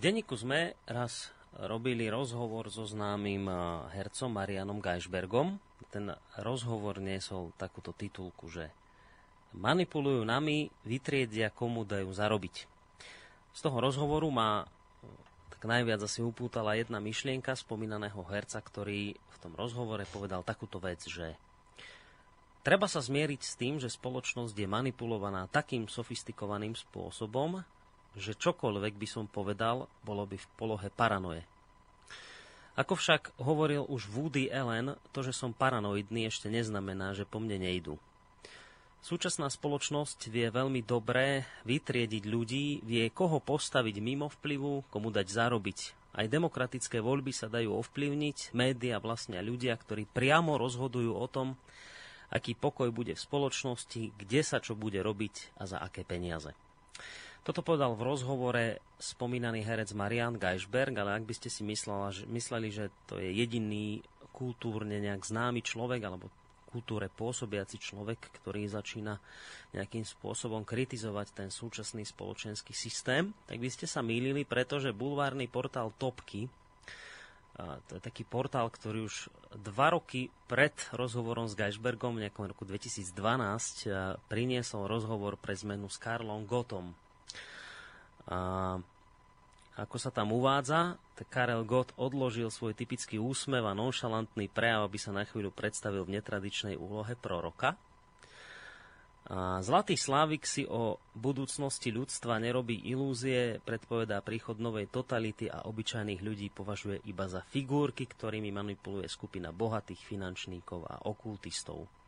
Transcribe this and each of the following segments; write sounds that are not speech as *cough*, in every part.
denníku sme raz robili rozhovor so známym hercom Marianom Geisbergom. Ten rozhovor niesol takúto titulku, že manipulujú nami, vytriedia, komu dajú zarobiť. Z toho rozhovoru ma tak najviac asi upútala jedna myšlienka spomínaného herca, ktorý v tom rozhovore povedal takúto vec, že treba sa zmieriť s tým, že spoločnosť je manipulovaná takým sofistikovaným spôsobom, že čokoľvek by som povedal, bolo by v polohe paranoje. Ako však hovoril už Woody Allen, to, že som paranoidný, ešte neznamená, že po mne nejdu. Súčasná spoločnosť vie veľmi dobre vytriediť ľudí, vie koho postaviť mimo vplyvu, komu dať zarobiť. Aj demokratické voľby sa dajú ovplyvniť, média vlastne ľudia, ktorí priamo rozhodujú o tom, aký pokoj bude v spoločnosti, kde sa čo bude robiť a za aké peniaze. Toto povedal v rozhovore spomínaný herec Marian Geisberg, ale ak by ste si myslela, že, mysleli, že to je jediný kultúrne nejak známy človek, alebo kultúre pôsobiaci človek, ktorý začína nejakým spôsobom kritizovať ten súčasný spoločenský systém, tak by ste sa mýlili, pretože bulvárny portál Topky, to je taký portál, ktorý už dva roky pred rozhovorom s Geisbergom v nejakom roku 2012 priniesol rozhovor pre zmenu s Karlom Gotom, a ako sa tam uvádza, Karel Gott odložil svoj typický úsmev a nonšalantný prejav, aby sa na chvíľu predstavil v netradičnej úlohe proroka. A Zlatý Slávik si o budúcnosti ľudstva nerobí ilúzie, predpovedá príchod novej totality a obyčajných ľudí považuje iba za figurky, ktorými manipuluje skupina bohatých finančníkov a okultistov.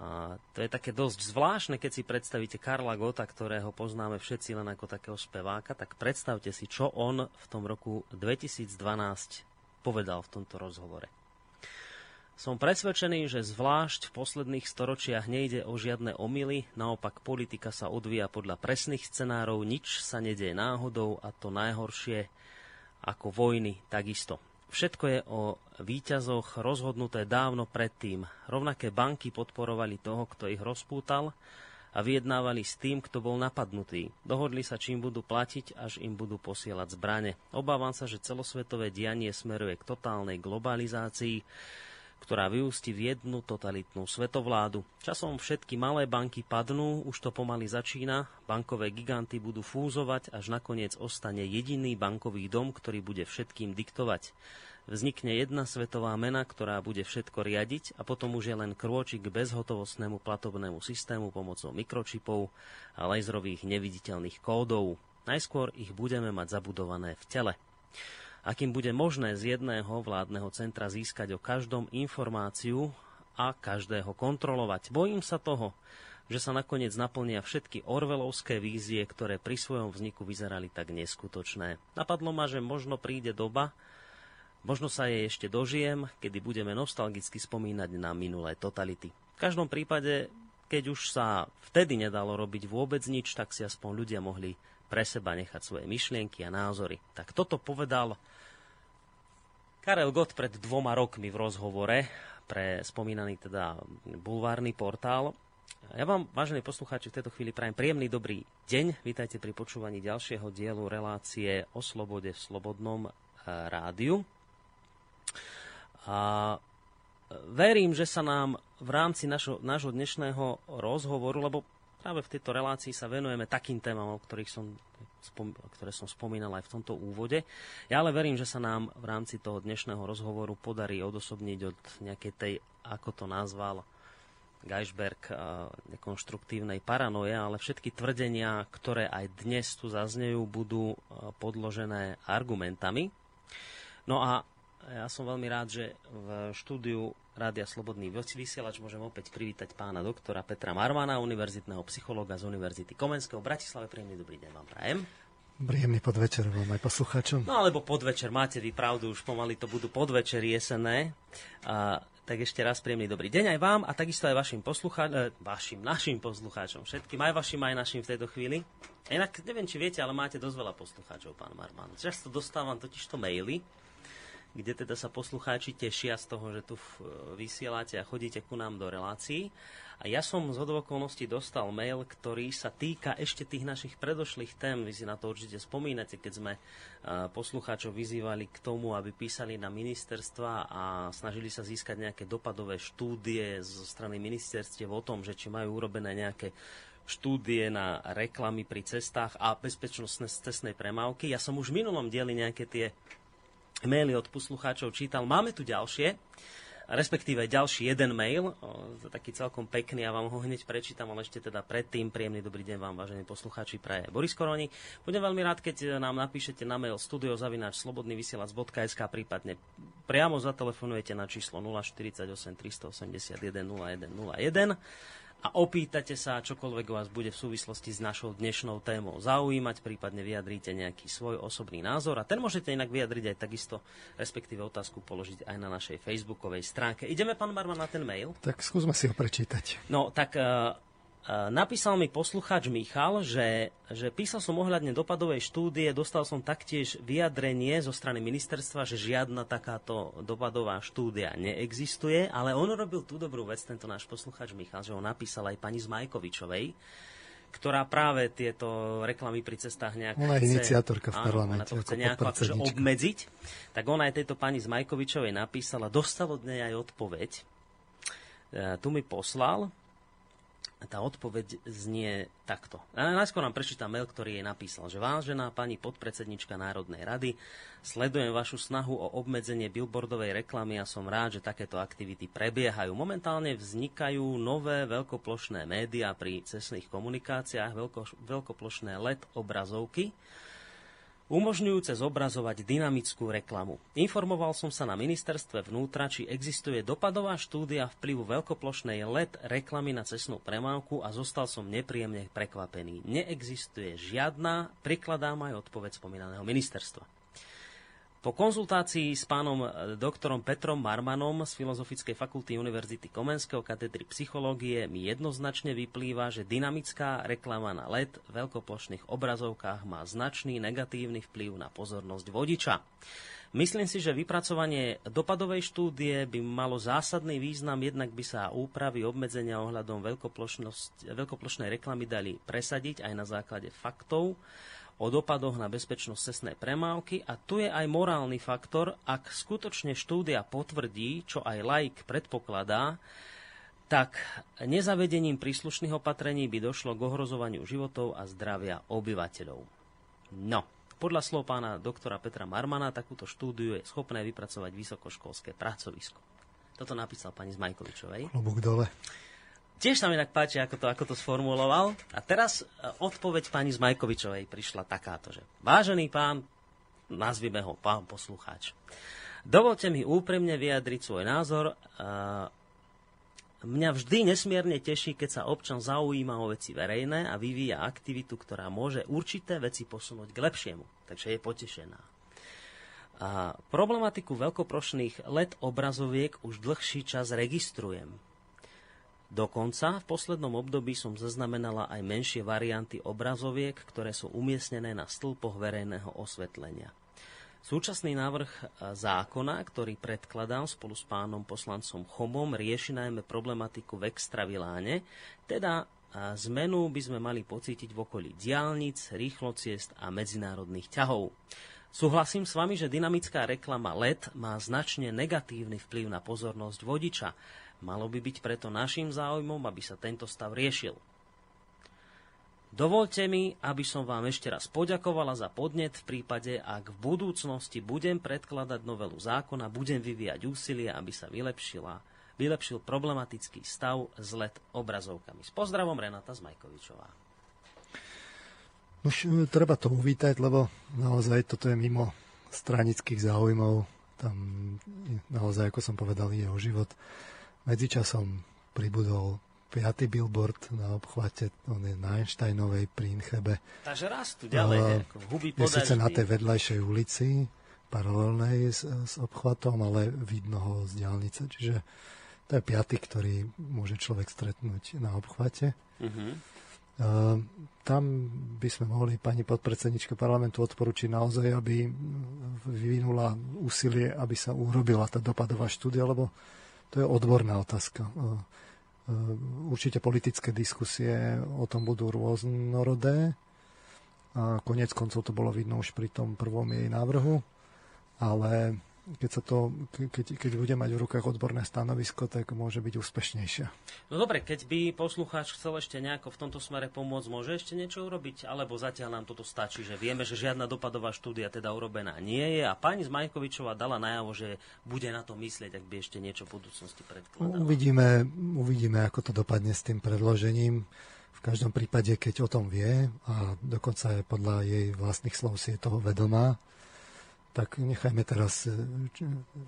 A to je také dosť zvláštne, keď si predstavíte Karla Gota, ktorého poznáme všetci len ako takého speváka, tak predstavte si, čo on v tom roku 2012 povedal v tomto rozhovore. Som presvedčený, že zvlášť v posledných storočiach nejde o žiadne omily, naopak politika sa odvíja podľa presných scenárov, nič sa nedieje náhodou a to najhoršie ako vojny takisto. Všetko je o výťazoch rozhodnuté dávno predtým. Rovnaké banky podporovali toho, kto ich rozpútal a vyjednávali s tým, kto bol napadnutý. Dohodli sa, čím budú platiť, až im budú posielať zbrane. Obávam sa, že celosvetové dianie smeruje k totálnej globalizácii, ktorá vyústi v jednu totalitnú svetovládu. Časom všetky malé banky padnú, už to pomaly začína, bankové giganty budú fúzovať, až nakoniec ostane jediný bankový dom, ktorý bude všetkým diktovať. Vznikne jedna svetová mena, ktorá bude všetko riadiť a potom už je len krôčik k bezhotovostnému platobnému systému pomocou mikročipov a laserových neviditeľných kódov. Najskôr ich budeme mať zabudované v tele akým bude možné z jedného vládneho centra získať o každom informáciu a každého kontrolovať. Bojím sa toho, že sa nakoniec naplnia všetky orvelovské vízie, ktoré pri svojom vzniku vyzerali tak neskutočné. Napadlo ma, že možno príde doba, možno sa jej ešte dožijem, kedy budeme nostalgicky spomínať na minulé totality. V každom prípade, keď už sa vtedy nedalo robiť vôbec nič, tak si aspoň ľudia mohli pre seba nechať svoje myšlienky a názory. Tak toto povedal Karel Gott pred dvoma rokmi v rozhovore pre spomínaný teda bulvárny portál. Ja vám, vážení poslucháči, v tejto chvíli prajem príjemný dobrý deň. Vítajte pri počúvaní ďalšieho dielu relácie o slobode v Slobodnom eh, rádiu. A verím, že sa nám v rámci našo, nášho dnešného rozhovoru, lebo práve v tejto relácii sa venujeme takým témam, o ktorých som ktoré som spomínal aj v tomto úvode. Ja ale verím, že sa nám v rámci toho dnešného rozhovoru podarí odosobniť od nejakej tej, ako to nazval Geisberg, nekonštruktívnej paranoje, ale všetky tvrdenia, ktoré aj dnes tu zaznejú, budú podložené argumentami. No a ja som veľmi rád, že v štúdiu Rádia Slobodný vysielač môžem opäť privítať pána doktora Petra Marmana, univerzitného psychologa z Univerzity Komenského v Bratislave. Príjemný dobrý deň vám prajem. Príjemný podvečer vám aj poslucháčom. No alebo podvečer, máte vy pravdu, už pomaly to budú podvečer jesené. A, tak ešte raz príjemný dobrý deň aj vám a takisto aj vašim poslucháčom, e, vašim, našim poslucháčom, všetkým, aj vašim, aj našim v tejto chvíli. Inak neviem, či viete, ale máte dosť veľa poslucháčov, pán Marman. Často dostávam totiž to maily, kde teda sa poslucháči tešia z toho, že tu vysielate a chodíte ku nám do relácií. A ja som z okolností dostal mail, ktorý sa týka ešte tých našich predošlých tém. Vy si na to určite spomínate, keď sme poslucháčov vyzývali k tomu, aby písali na ministerstva a snažili sa získať nejaké dopadové štúdie zo strany ministerstiev o tom, že či majú urobené nejaké štúdie na reklamy pri cestách a bezpečnostné cestnej premávky. Ja som už v minulom dieli nejaké tie maily od poslucháčov čítal. Máme tu ďalšie respektíve ďalší jeden mail, taký celkom pekný, ja vám ho hneď prečítam, ale ešte teda predtým príjemný dobrý deň vám, vážení poslucháči, praje Boris Koroni. Budem veľmi rád, keď nám napíšete na mail studiozavináčslobodnyvysielac.sk prípadne priamo zatelefonujete na číslo 048 381 0101 a opýtate sa, čokoľvek vás bude v súvislosti s našou dnešnou témou zaujímať, prípadne vyjadríte nejaký svoj osobný názor a ten môžete inak vyjadriť aj takisto, respektíve otázku položiť aj na našej facebookovej stránke. Ideme, pán Barman, na ten mail? Tak skúsme si ho prečítať. No, tak uh, Napísal mi poslucháč Michal, že, že písal som ohľadne dopadovej štúdie, dostal som taktiež vyjadrenie zo strany ministerstva, že žiadna takáto dopadová štúdia neexistuje, ale on robil tú dobrú vec, tento náš poslucháč Michal, že ho napísal aj pani Zmajkovičovej, ktorá práve tieto reklamy pri cestách nejak ona chce, iniciatorka v parlamente, áno, ona to chce nejako akože obmedziť. Tak ona aj tejto pani Zmajkovičovej napísala, dostal od nej aj odpoveď. E, tu mi poslal, tá odpoveď znie takto. A najskôr vám prečítam mail, ktorý jej napísal, že vážená pani podpredsednička Národnej rady, sledujem vašu snahu o obmedzenie billboardovej reklamy a som rád, že takéto aktivity prebiehajú. Momentálne vznikajú nové veľkoplošné médiá pri cestných komunikáciách, veľko, veľkoplošné LED obrazovky, umožňujúce zobrazovať dynamickú reklamu. Informoval som sa na ministerstve vnútra, či existuje dopadová štúdia vplyvu veľkoplošnej LED reklamy na cestnú premávku a zostal som nepríjemne prekvapený. Neexistuje žiadna, prikladám aj odpoveď spomínaného ministerstva. Po konzultácii s pánom e, doktorom Petrom Marmanom z Filozofickej fakulty Univerzity Komenského katedry psychológie mi jednoznačne vyplýva, že dynamická reklama na LED v veľkoplošných obrazovkách má značný negatívny vplyv na pozornosť vodiča. Myslím si, že vypracovanie dopadovej štúdie by malo zásadný význam, jednak by sa úpravy obmedzenia ohľadom veľkoplošnej reklamy dali presadiť aj na základe faktov, o dopadoch na bezpečnosť cestnej premávky a tu je aj morálny faktor, ak skutočne štúdia potvrdí, čo aj laik predpokladá, tak nezavedením príslušných opatrení by došlo k ohrozovaniu životov a zdravia obyvateľov. No, podľa slov pána doktora Petra Marmana takúto štúdiu je schopné vypracovať vysokoškolské pracovisko. Toto napísal pani Zmajkovičovej. Klobúk dole. Tiež sa mi tak páči, ako to, ako to sformuloval. A teraz e, odpoveď pani Zmajkovičovej prišla takáto, že vážený pán, nazvime ho pán poslucháč, dovolte mi úprimne vyjadriť svoj názor. E, mňa vždy nesmierne teší, keď sa občan zaujíma o veci verejné a vyvíja aktivitu, ktorá môže určité veci posunúť k lepšiemu. Takže je potešená. A problematiku veľkoprošných LED obrazoviek už dlhší čas registrujem. Dokonca v poslednom období som zaznamenala aj menšie varianty obrazoviek, ktoré sú umiestnené na stĺpoch verejného osvetlenia. Súčasný návrh zákona, ktorý predkladám spolu s pánom poslancom Chomom, rieši najmä problematiku v extraviláne, teda zmenu by sme mali pocítiť v okolí diálnic, rýchlociest a medzinárodných ťahov. Súhlasím s vami, že dynamická reklama LED má značne negatívny vplyv na pozornosť vodiča, Malo by byť preto našim záujmom, aby sa tento stav riešil. Dovolte mi, aby som vám ešte raz poďakovala za podnet v prípade, ak v budúcnosti budem predkladať novelu zákona, budem vyvíjať úsilie, aby sa vylepšila, vylepšil problematický stav s LED obrazovkami. S pozdravom Renata Zmajkovičová. Už e, treba to uvítať, lebo naozaj toto je mimo stranických záujmov. Tam naozaj, ako som povedal, je o život Medzičasom pribudol piatý billboard na obchvate, on je na Einsteinovej pri Inchebe. Takže rastú ďalej, uh, huby Je síce na tej vedľajšej ulici, paralelnej s, s obchvatom, ale vidno ho z diálnice, čiže to je piatý, ktorý môže človek stretnúť na obchvate. Uh-huh. tam by sme mohli pani podpredsednička parlamentu odporučiť naozaj, aby vyvinula úsilie, aby sa urobila tá dopadová štúdia, lebo to je odborná otázka. Určite politické diskusie o tom budú rôznorodé a konec koncov to bolo vidno už pri tom prvom jej návrhu, ale keď, sa to, keď, keď bude mať v rukách odborné stanovisko, tak môže byť úspešnejšia. No dobre, keď by poslucháč chcel ešte nejako v tomto smere pomôcť, môže ešte niečo urobiť? Alebo zatiaľ nám toto stačí, že vieme, že žiadna dopadová štúdia teda urobená nie je a pani Zmajkovičová dala najavo, že bude na to myslieť, ak by ešte niečo v budúcnosti predkladala. Uvidíme, uvidíme, ako to dopadne s tým predložením. V každom prípade, keď o tom vie a dokonca aj podľa jej vlastných slov si je toho vedomá, tak nechajme teraz e,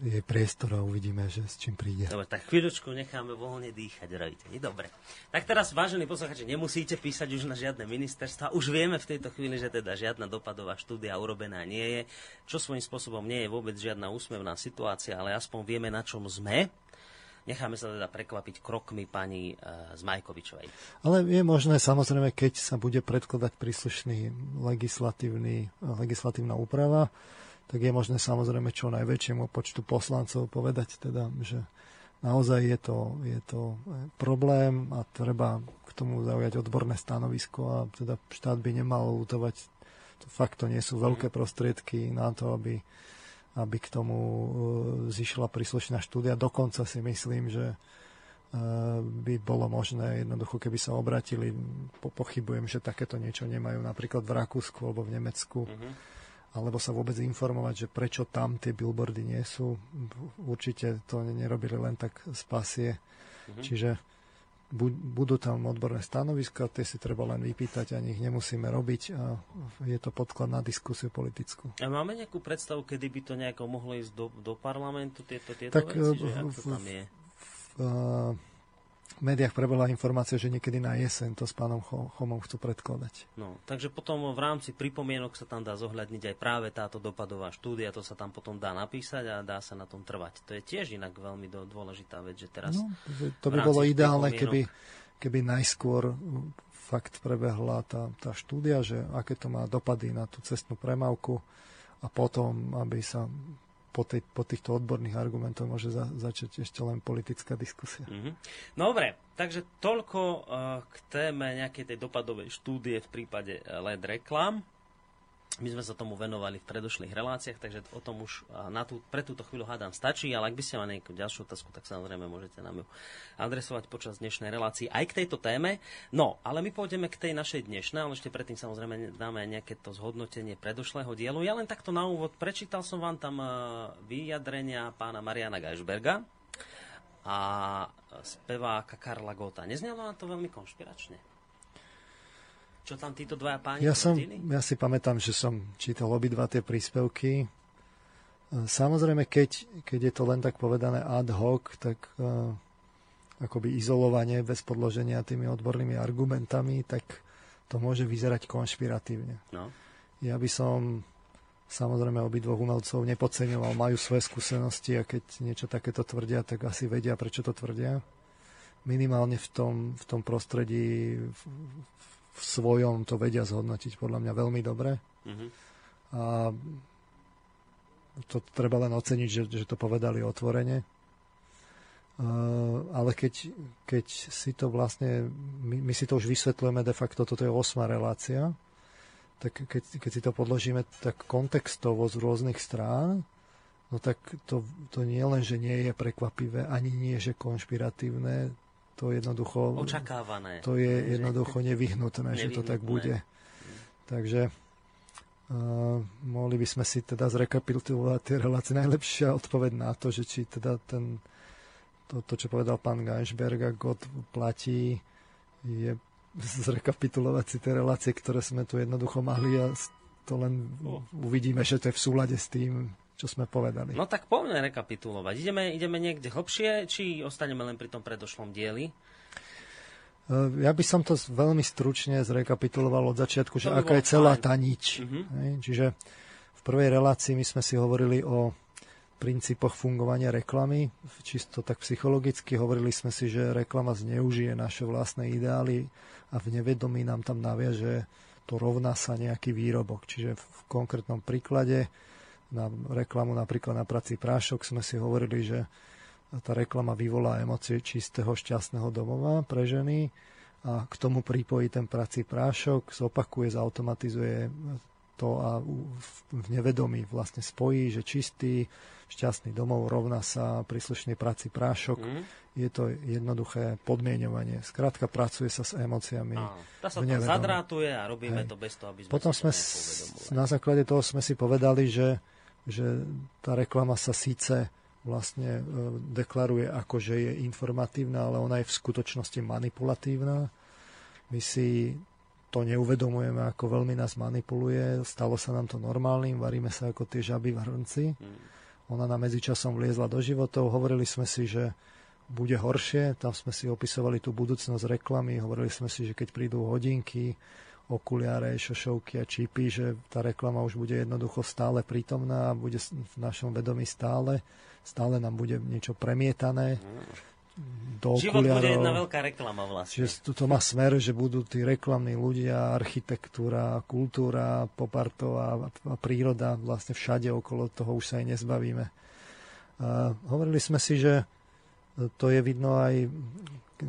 jej priestor a uvidíme, že s čím príde. Dobre, tak chvíľočku necháme voľne dýchať, roditeľi. Dobre. Tak teraz, vážení poslucháči, nemusíte písať už na žiadne ministerstva. Už vieme v tejto chvíli, že teda žiadna dopadová štúdia urobená nie je, čo svojím spôsobom nie je vôbec žiadna úsmevná situácia, ale aspoň vieme, na čom sme. Necháme sa teda prekvapiť krokmi pani uh, Zmajkovičovej. Ale je možné samozrejme, keď sa bude predkladať príslušný legislatívny, legislatívna úprava, tak je možné samozrejme čo najväčšiemu počtu poslancov povedať, teda, že naozaj je to, je to problém a treba k tomu zaujať odborné stanovisko a teda štát by nemal lutovať. To fakt to nie sú veľké prostriedky na to, aby, aby k tomu e, zišla príslušná štúdia. Dokonca si myslím, že e, by bolo možné jednoducho, keby sa obratili, pochybujem, že takéto niečo nemajú napríklad v Rakúsku alebo v Nemecku. Mm-hmm alebo sa vôbec informovať, že prečo tam tie billboardy nie sú. Určite to nerobili len tak z pasie. Mm-hmm. Čiže budú tam odborné stanoviska, tie si treba len vypýtať a ich nemusíme robiť a je to podklad na diskusiu politickú. A máme nejakú predstavu, kedy by to nejako mohlo ísť do, do parlamentu, tieto, tieto tak, veci, že v, ako to tam je? V, v, v médiách prebehla informácia, že niekedy na jeseň to s pánom Chomom chcú predkladať. No, takže potom v rámci pripomienok sa tam dá zohľadniť aj práve táto dopadová štúdia, to sa tam potom dá napísať a dá sa na tom trvať. To je tiež inak veľmi dôležitá vec, že teraz... No, to by bolo ideálne, keby, keby najskôr fakt prebehla tá, tá štúdia, že aké to má dopady na tú cestnú premávku a potom, aby sa po, tej, po týchto odborných argumentoch môže za, začať ešte len politická diskusia. Mm-hmm. Dobre, takže toľko uh, k téme nejakej tej dopadovej štúdie v prípade uh, LED reklám. My sme sa tomu venovali v predošlých reláciách, takže o tom už na tú, pre túto chvíľu hádam stačí, ale ak by ste mali nejakú ďalšiu otázku, tak samozrejme môžete nám ju adresovať počas dnešnej relácii aj k tejto téme. No, ale my pôjdeme k tej našej dnešnej, ale ešte predtým samozrejme dáme aj nejaké to zhodnotenie predošlého dielu. Ja len takto na úvod prečítal som vám tam vyjadrenia pána Mariana Geisberga a speváka Karla Gota. Neznelo na to veľmi konšpiračne? Čo tam títo dvaja páni ja, som, ja si pamätám, že som čítal obidva tie príspevky. E, samozrejme, keď, keď je to len tak povedané ad hoc, tak uh, akoby izolovanie bez podloženia tými odbornými argumentami, tak to môže vyzerať konšpiratívne. No. Ja by som samozrejme obidvoch umelcov nepodceňoval, majú svoje skúsenosti a keď niečo takéto tvrdia, tak asi vedia, prečo to tvrdia. Minimálne v tom, v tom prostredí, v, v svojom to vedia zhodnotiť podľa mňa veľmi dobre. Mm-hmm. A to treba len oceniť, že, že to povedali otvorene. Uh, ale keď, keď si to vlastne, my, my si to už vysvetlujeme de facto, toto je osma relácia, tak keď, keď si to podložíme tak kontextovo z rôznych strán, no tak to, to nie len, že nie je prekvapivé, ani nie, že konšpiratívne, to jednoducho... Očakávané. To je jednoducho *laughs* nevyhnutné, že to tak bude. Takže uh, mohli by sme si teda zrekapitulovať tie relácie. Najlepšia odpoveď na to, že či teda ten, to, to čo povedal pán Geisberg, ak platí, je *laughs* zrekapitulovať si tie relácie, ktoré sme tu jednoducho mali a to len uvidíme, že to je v súlade s tým, čo sme povedali. No tak poďme rekapitulovať. Ideme, ideme niekde hlbšie, či ostaneme len pri tom predošlom dieli? E, ja by som to veľmi stručne zrekapituloval od začiatku, že aká je celá tá nič. Uh-huh. Čiže v prvej relácii my sme si hovorili o princípoch fungovania reklamy. Čisto tak psychologicky hovorili sme si, že reklama zneužije naše vlastné ideály a v nevedomí nám tam naviaže to rovná sa nejaký výrobok. Čiže v konkrétnom príklade na reklamu napríklad na prací prášok sme si hovorili, že tá reklama vyvolá emócie čistého šťastného domova pre ženy a k tomu pripojí ten prací prášok, zopakuje, zautomatizuje to a v nevedomí vlastne spojí, že čistý, šťastný domov rovná sa príslušný prací prášok. Mm. Je to jednoduché podmienovanie. Skrátka pracuje sa s emóciami. Tá sa to zadrátuje a robíme Hej. to bez toho, aby sme Potom sme na základe toho sme si povedali, že, že tá reklama sa síce vlastne e, deklaruje ako, že je informatívna, ale ona je v skutočnosti manipulatívna. My si to neuvedomujeme, ako veľmi nás manipuluje. Stalo sa nám to normálnym, varíme sa ako tie žaby v hrnci. Hmm. Ona na medzičasom vliezla do životov. Hovorili sme si, že bude horšie. Tam sme si opisovali tú budúcnosť reklamy. Hovorili sme si, že keď prídu hodinky, okuliare, šošovky a čipy, že tá reklama už bude jednoducho stále prítomná a bude v našom vedomí stále. Stále nám bude niečo premietané do Život okuliarov. bude jedna veľká reklama vlastne. Čiže to, to má smer, že budú tí reklamní ľudia, architektúra, kultúra, poparto a, a príroda vlastne všade okolo toho už sa aj nezbavíme. A hovorili sme si, že to je vidno aj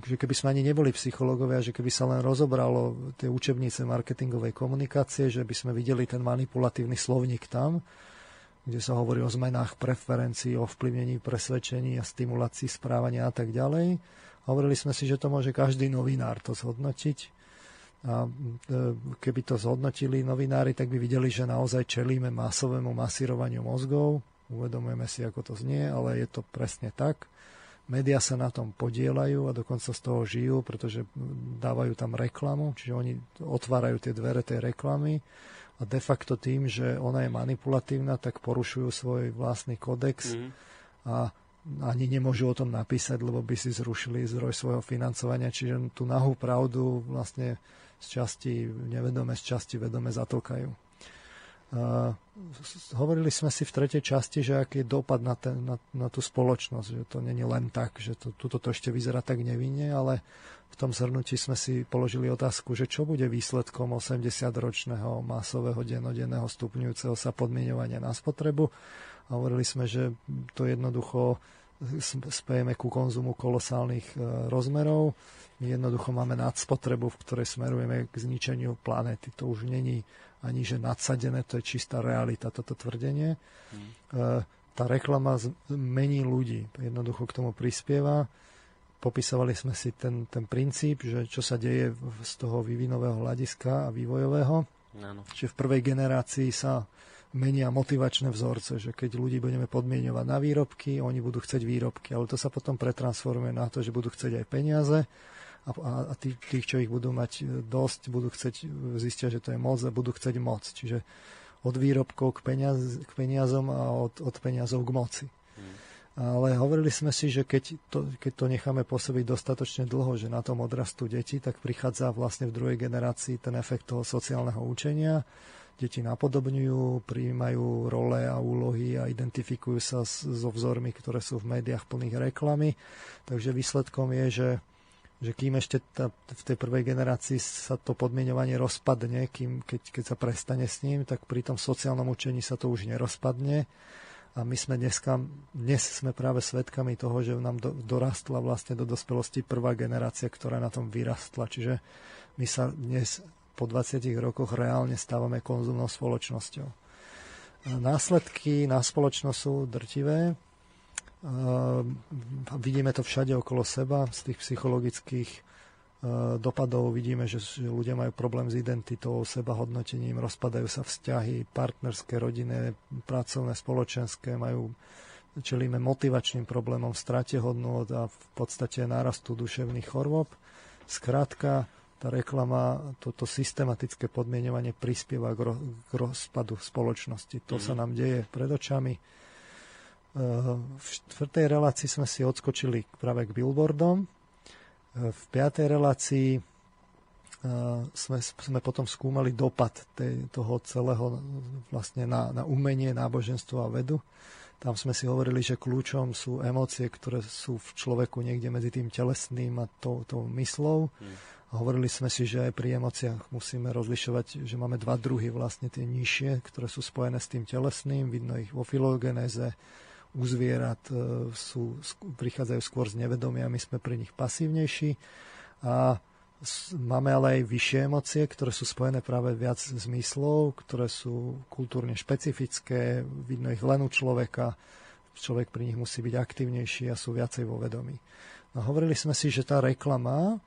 že keby sme ani neboli psychológovia, že keby sa len rozobralo tie učebnice marketingovej komunikácie, že by sme videli ten manipulatívny slovník tam, kde sa hovorí o zmenách preferencií, o vplyvnení presvedčení a stimulácii správania a tak ďalej. Hovorili sme si, že to môže každý novinár to zhodnotiť. A e, keby to zhodnotili novinári, tak by videli, že naozaj čelíme masovému masírovaniu mozgov. Uvedomujeme si, ako to znie, ale je to presne tak. Média sa na tom podielajú a dokonca z toho žijú, pretože dávajú tam reklamu, čiže oni otvárajú tie dvere tej reklamy a de facto tým, že ona je manipulatívna, tak porušujú svoj vlastný kodex mm. a ani nemôžu o tom napísať, lebo by si zrušili zdroj svojho financovania, čiže tú nahú pravdu vlastne z časti nevedome, z časti vedome zatlkajú. Uh, hovorili sme si v tretej časti, že aký je dopad na, ten, na, na tú spoločnosť, že to není len tak, že to, tuto to ešte vyzerá tak nevinne, ale v tom zhrnutí sme si položili otázku, že čo bude výsledkom 80-ročného masového denodenného stupňujúceho sa podmienovania na spotrebu. A hovorili sme, že to jednoducho spejeme ku konzumu kolosálnych e, rozmerov. My jednoducho máme nadspotrebu, v ktorej smerujeme k zničeniu planéty. To už není ani že nadsadené, to je čistá realita, toto tvrdenie. Hmm. Tá reklama mení ľudí, jednoducho k tomu prispieva. Popisovali sme si ten, ten princíp, že čo sa deje z toho vývinového hľadiska a vývojového. Ano. Čiže v prvej generácii sa menia motivačné vzorce, že keď ľudí budeme podmienovať na výrobky, oni budú chcieť výrobky, ale to sa potom pretransformuje na to, že budú chcieť aj peniaze a, a tí, tých, čo ich budú mať e, dosť, budú chcieť, e, zistia, že to je moc a budú chcieť moc. Čiže od výrobkov k, peniaz, k peniazom a od, od peniazov k moci. Hmm. Ale hovorili sme si, že keď to, keď to necháme pôsobiť dostatočne dlho, že na tom odrastú deti, tak prichádza vlastne v druhej generácii ten efekt toho sociálneho učenia. Deti napodobňujú, prijímajú role a úlohy a identifikujú sa so vzormi, ktoré sú v médiách plných reklamy. Takže výsledkom je, že že kým ešte tá, v tej prvej generácii sa to podmienovanie rozpadne, kým, keď, keď sa prestane s ním, tak pri tom sociálnom učení sa to už nerozpadne. A my sme dneska, dnes sme práve svedkami toho, že nám do, dorastla vlastne do dospelosti prvá generácia, ktorá na tom vyrastla. Čiže my sa dnes po 20 rokoch reálne stávame konzumnou spoločnosťou. Následky na spoločnosť sú drtivé. Ehm, vidíme to všade okolo seba, z tých psychologických ehm, dopadov vidíme, že, ľudia majú problém s identitou, seba hodnotením, rozpadajú sa vzťahy, partnerské, rodinné, pracovné, spoločenské, majú, čelíme motivačným problémom, strate hodnôt a v podstate nárastu duševných chorôb. Skrátka, tá reklama, toto systematické podmienovanie prispieva k, ro, k rozpadu spoločnosti. To mm-hmm. sa mhm. nám deje pred očami v štvrtej relácii sme si odskočili práve k billboardom. V piatej relácii sme, sme potom skúmali dopad tej, toho celého vlastne na, na umenie, náboženstvo a vedu. Tam sme si hovorili, že kľúčom sú emócie, ktoré sú v človeku niekde medzi tým telesným a tou, tou myslou. Hmm. A hovorili sme si, že aj pri emóciách musíme rozlišovať, že máme dva druhy, vlastne tie nižšie, ktoré sú spojené s tým telesným, vidno ich vo filogenéze, u zvierat e, sú, prichádzajú skôr z nevedomia, my sme pri nich pasívnejší. A máme ale aj vyššie emócie, ktoré sú spojené práve viac zmyslov, ktoré sú kultúrne špecifické, vidno ich len u človeka, človek pri nich musí byť aktívnejší a sú viacej vo vedomí. No, hovorili sme si, že tá reklama,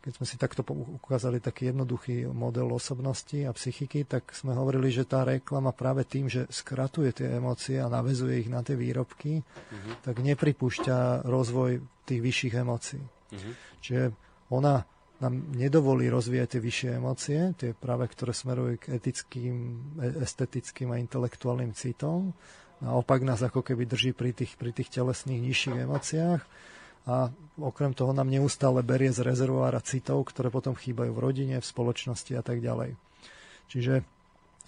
keď sme si takto ukázali taký jednoduchý model osobnosti a psychiky, tak sme hovorili, že tá reklama práve tým, že skratuje tie emócie a navezuje ich na tie výrobky, uh-huh. tak nepripúšťa rozvoj tých vyšších emócií. Uh-huh. Čiže ona nám nedovolí rozvíjať tie vyššie emócie, tie práve, ktoré smerujú k etickým, e, estetickým a intelektuálnym citom. Naopak nás ako keby drží pri tých, pri tých telesných nižších emóciách a okrem toho nám neustále berie z rezervoára citov, ktoré potom chýbajú v rodine, v spoločnosti a tak ďalej. Čiže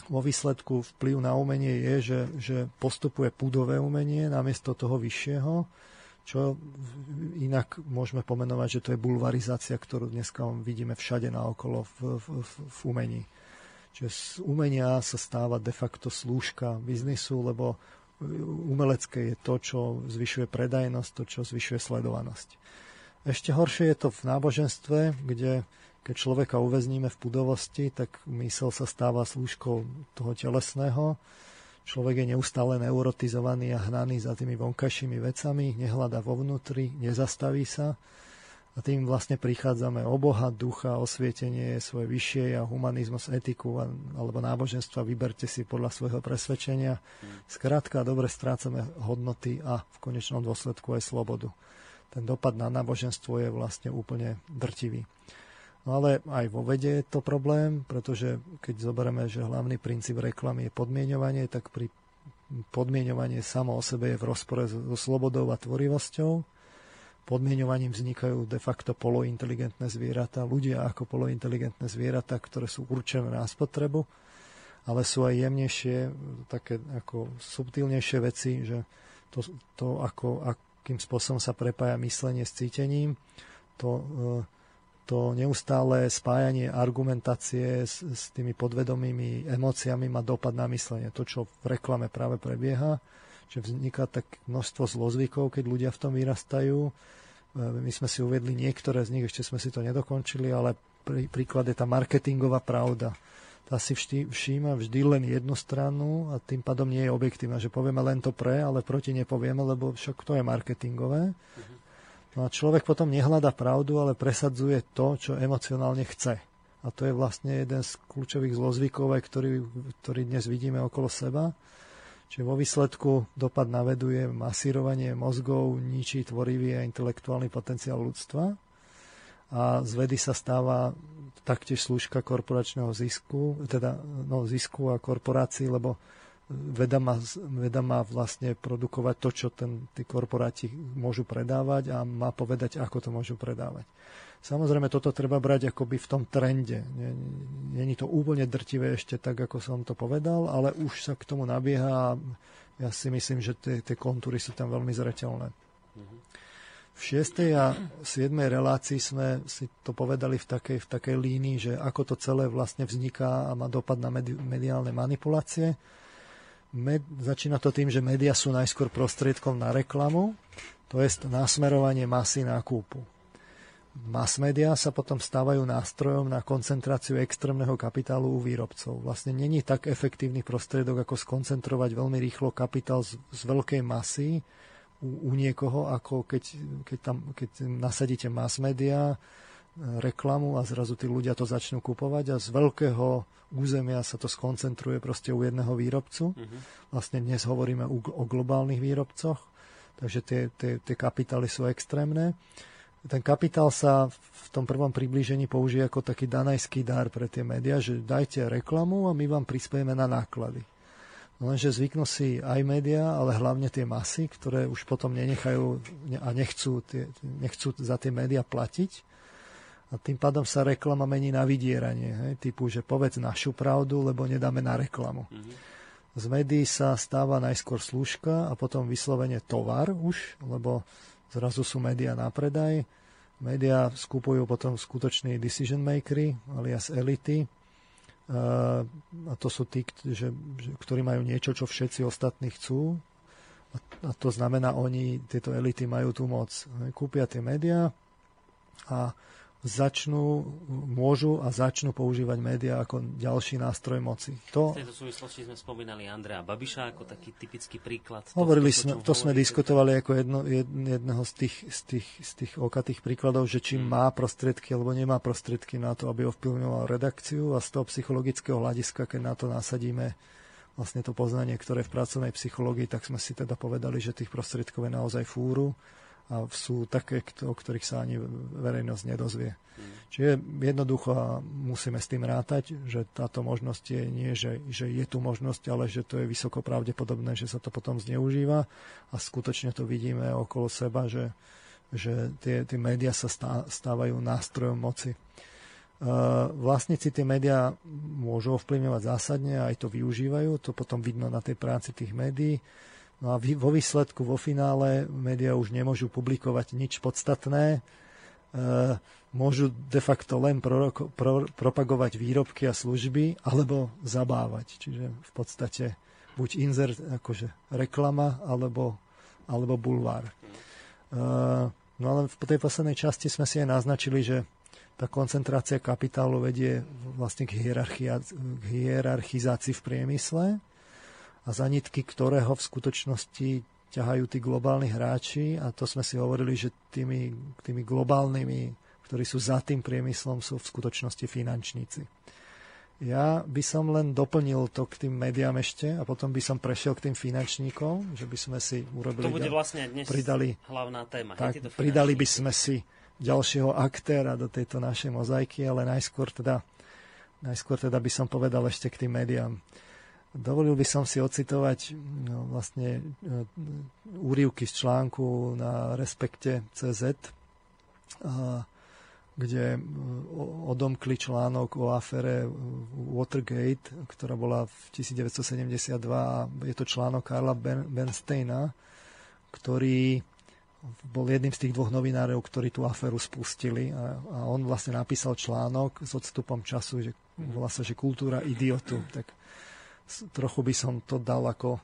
vo výsledku vplyv na umenie je, že, že postupuje púdové umenie namiesto toho vyššieho čo inak môžeme pomenovať, že to je bulvarizácia, ktorú dneska vidíme všade naokolo v, v, v, v umení. Čiže z umenia sa stáva de facto slúžka biznisu, lebo umelecké je to, čo zvyšuje predajnosť, to, čo zvyšuje sledovanosť. Ešte horšie je to v náboženstve, kde keď človeka uväzníme v pudovosti, tak mysel sa stáva slúžkou toho telesného, Človek je neustále neurotizovaný a hnaný za tými vonkajšími vecami, nehľada vo vnútri, nezastaví sa a tým vlastne prichádzame o Boha, ducha, osvietenie svoje vyššie a humanizmus, etiku alebo náboženstva vyberte si podľa svojho presvedčenia. Skrátka, dobre strácame hodnoty a v konečnom dôsledku aj slobodu. Ten dopad na náboženstvo je vlastne úplne drtivý. No ale aj vo vede je to problém, pretože keď zoberieme, že hlavný princíp reklamy je podmienovanie, tak pri podmienovanie samo o sebe je v rozpore so slobodou a tvorivosťou. Podmienovaním vznikajú de facto polointeligentné zvieratá, ľudia ako polointeligentné zvieratá, ktoré sú určené na spotrebu, ale sú aj jemnejšie, také ako subtilnejšie veci, že to, to ako, akým spôsobom sa prepája myslenie s cítením, to e, to neustále spájanie argumentácie s, s tými podvedomými emóciami má dopad na myslenie. To, čo v reklame práve prebieha, že vzniká tak množstvo zlozvykov, keď ľudia v tom vyrastajú. E, my sme si uvedli niektoré z nich, ešte sme si to nedokončili, ale prí, príklad je tá marketingová pravda. Tá si vždy, všíma vždy len jednu stranu a tým pádom nie je objektívna, že povieme len to pre, ale proti nepovieme, lebo však to je marketingové. No a človek potom nehľada pravdu, ale presadzuje to, čo emocionálne chce. A to je vlastne jeden z kľúčových zlozvykov, ktorý, ktorý dnes vidíme okolo seba. Čiže vo výsledku dopad na vedu je masírovanie mozgov, ničí tvorivý a intelektuálny potenciál ľudstva. A z vedy sa stáva taktiež slúžka korporačného zisku, teda no, zisku a korporácií, lebo veda má, veda má vlastne produkovať to, čo ten, tí korporáti môžu predávať a má povedať, ako to môžu predávať. Samozrejme, toto treba brať akoby v tom trende. Není to úplne drtivé ešte tak, ako som to povedal, ale už sa k tomu nabieha a ja si myslím, že tie, tie kontúry sú tam veľmi zreteľné. V 6. a 7. relácii sme si to povedali v takej, v takej línii, že ako to celé vlastne vzniká a má dopad na mediálne manipulácie med, začína to tým, že médiá sú najskôr prostriedkom na reklamu, to je nasmerovanie masy na kúpu. Mass media sa potom stávajú nástrojom na koncentráciu extrémneho kapitálu u výrobcov. Vlastne není tak efektívny prostriedok, ako skoncentrovať veľmi rýchlo kapitál z, z veľkej masy u, u niekoho, ako keď, keď, tam, keď nasadíte mass media, reklamu a zrazu tí ľudia to začnú kupovať a z veľkého územia sa to skoncentruje proste u jedného výrobcu. Uh-huh. Vlastne dnes hovoríme o, o globálnych výrobcoch, takže tie, tie, tie kapitály sú extrémne. Ten kapitál sa v tom prvom priblížení použije ako taký danajský dar pre tie médiá, že dajte reklamu a my vám prispiejeme na náklady. Lenže zvyknú si aj médiá, ale hlavne tie masy, ktoré už potom nenechajú a nechcú, tie, nechcú za tie médiá platiť, a tým pádom sa reklama mení na vydieranie. Hej? Typu, že povedz našu pravdu, lebo nedáme na reklamu. Mm-hmm. z médií sa stáva najskôr služka a potom vyslovene tovar už, lebo zrazu sú médiá na predaj. Média skupujú potom skutoční decision makery, alias elity. A to sú tí, ktorí majú niečo, čo všetci ostatní chcú. A to znamená, oni, tieto elity majú tú moc. Kúpia tie médiá a začnú, môžu a začnú používať médiá ako ďalší nástroj moci. To, v tejto súvislosti sme spomínali Andrea Babiša ako taký typický príklad. Hovorili sme, to sme diskutovali ako jedno, jedného z tých, z, tých, z tých okatých príkladov, že či hmm. má prostriedky alebo nemá prostriedky na to, aby ovplyvňoval redakciu a z toho psychologického hľadiska, keď na to nasadíme vlastne to poznanie, ktoré v pracovnej psychológii, tak sme si teda povedali, že tých prostriedkov je naozaj fúru a sú také, o ktorých sa ani verejnosť nedozvie. Mm. Čiže jednoducho musíme s tým rátať, že táto možnosť je nie, že, že je tu možnosť, ale že to je vysoko pravdepodobné, že sa to potom zneužíva a skutočne to vidíme okolo seba, že, že tie, tie médiá sa stávajú nástrojom moci. Uh, vlastníci tie médiá môžu ovplyvňovať zásadne a aj to využívajú, to potom vidno na tej práci tých médií. No a vo výsledku, vo finále, médiá už nemôžu publikovať nič podstatné, e, môžu de facto len proroko, pro, propagovať výrobky a služby alebo zabávať. Čiže v podstate buď insert, akože reklama, alebo, alebo bulvár. E, no ale v tej poslednej časti sme si aj naznačili, že tá koncentrácia kapitálu vedie vlastne k, k hierarchizácii v priemysle a za nitky ktorého v skutočnosti ťahajú tí globálni hráči a to sme si hovorili, že tými, tými globálnymi, ktorí sú za tým priemyslom, sú v skutočnosti finančníci. Ja by som len doplnil to k tým médiám ešte a potom by som prešiel k tým finančníkom, že by sme si urobili... To bude vlastne dnes pridali, hlavná téma. Tak, pridali by sme si ďalšieho aktéra do tejto našej mozaiky, ale najskôr teda, najskôr teda by som povedal ešte k tým médiám. Dovolil by som si ocitovať no, vlastne e, úrivky z článku na Respekte CZ, kde e, odomkli článok o afere Watergate, ktorá bola v 1972 a je to článok Karla Bernsteina, ktorý bol jedným z tých dvoch novinárov, ktorí tú aferu spustili a, a on vlastne napísal článok s odstupom času, že volá sa, že kultúra idiotu. Tak trochu by som to dal ako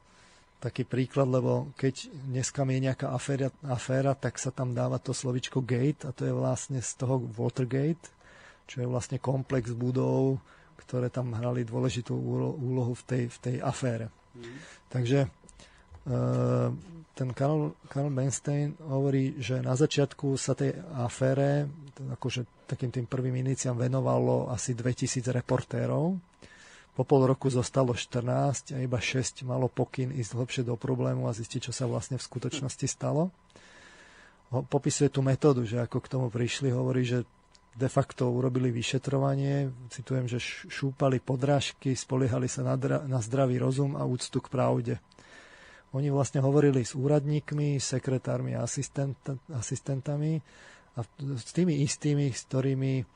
taký príklad, lebo keď dneska je nejaká aféra, aféra, tak sa tam dáva to slovičko gate a to je vlastne z toho Watergate, čo je vlastne komplex budov, ktoré tam hrali dôležitú úlohu v tej, v tej afére. Mm. Takže e, ten Karl, Karl Bernstein hovorí, že na začiatku sa tej afére, akože takým tým prvým iniciám venovalo asi 2000 reportérov, po pol roku zostalo 14 a iba 6 malo pokyn ísť hlbšie do problému a zistiť, čo sa vlastne v skutočnosti stalo. Popisuje tú metódu, že ako k tomu prišli, hovorí, že de facto urobili vyšetrovanie, citujem, že šúpali podrážky, spoliehali sa na, dra- na zdravý rozum a úctu k pravde. Oni vlastne hovorili s úradníkmi, sekretármi a asistent, asistentami a s tými istými, s ktorými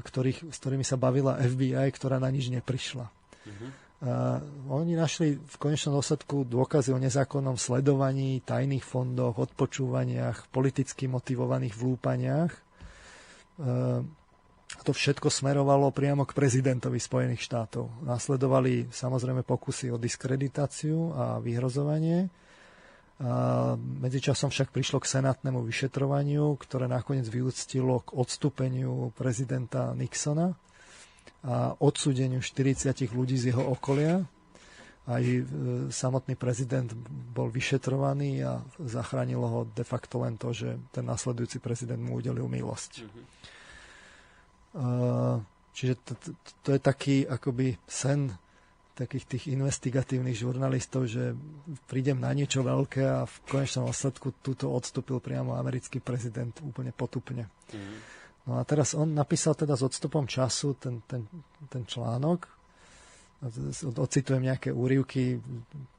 ktorých, s ktorými sa bavila FBI, ktorá na nič neprišla. Uh-huh. Uh, oni našli v konečnom dôsledku dôkazy o nezákonnom sledovaní, tajných fondoch, odpočúvaniach, politicky motivovaných vlúpaniach. Uh, to všetko smerovalo priamo k prezidentovi Spojených štátov. Nasledovali samozrejme pokusy o diskreditáciu a vyhrozovanie a medzičasom však prišlo k senátnemu vyšetrovaniu, ktoré nakoniec vyúctilo k odstúpeniu prezidenta Nixona a odsúdeniu 40 ľudí z jeho okolia. Aj e, samotný prezident bol vyšetrovaný a zachránilo ho de facto len to, že ten nasledujúci prezident mu udelil milosť. Mm-hmm. Čiže to, to, to je taký akoby sen takých tých investigatívnych žurnalistov, že prídem na niečo veľké a v konečnom osledku túto odstúpil priamo americký prezident úplne potupne. Mm. No a teraz on napísal teda s odstupom času ten, ten, ten článok, ocitujem nejaké úrivky,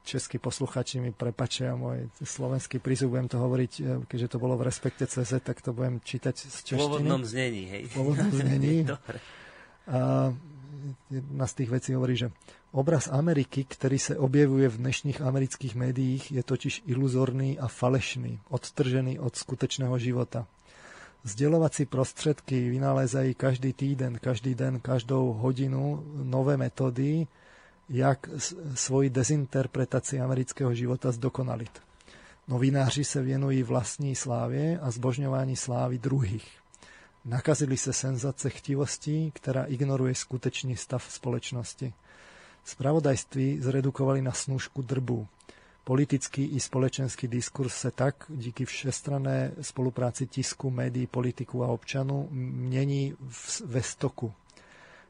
českí posluchači mi prepačia môj slovenský prízvuk, budem to hovoriť, e, keďže to bolo v Respekte CZ, tak to budem čítať z češtiny. V pôvodnom znení, hej. V pôvodnom znení. *laughs* Dobre. A jedna z tých vecí hovorí, že obraz Ameriky, ktorý sa objevuje v dnešných amerických médiích, je totiž iluzorný a falešný, odtržený od skutečného života. Zdelovací prostředky vynálezají každý týden, každý den, každou hodinu nové metody, jak svoji dezinterpretaci amerického života zdokonalit. Novináři se věnují vlastní slávě a zbožňování slávy druhých. Nakazili se senzace chtivostí, která ignoruje skutečný stav společnosti. Spravodajství zredukovali na snůžku drbu. Politický i společenský diskurs se tak díky všestranné spolupráci tisku, médií, politiků a občanů mění ve stoku.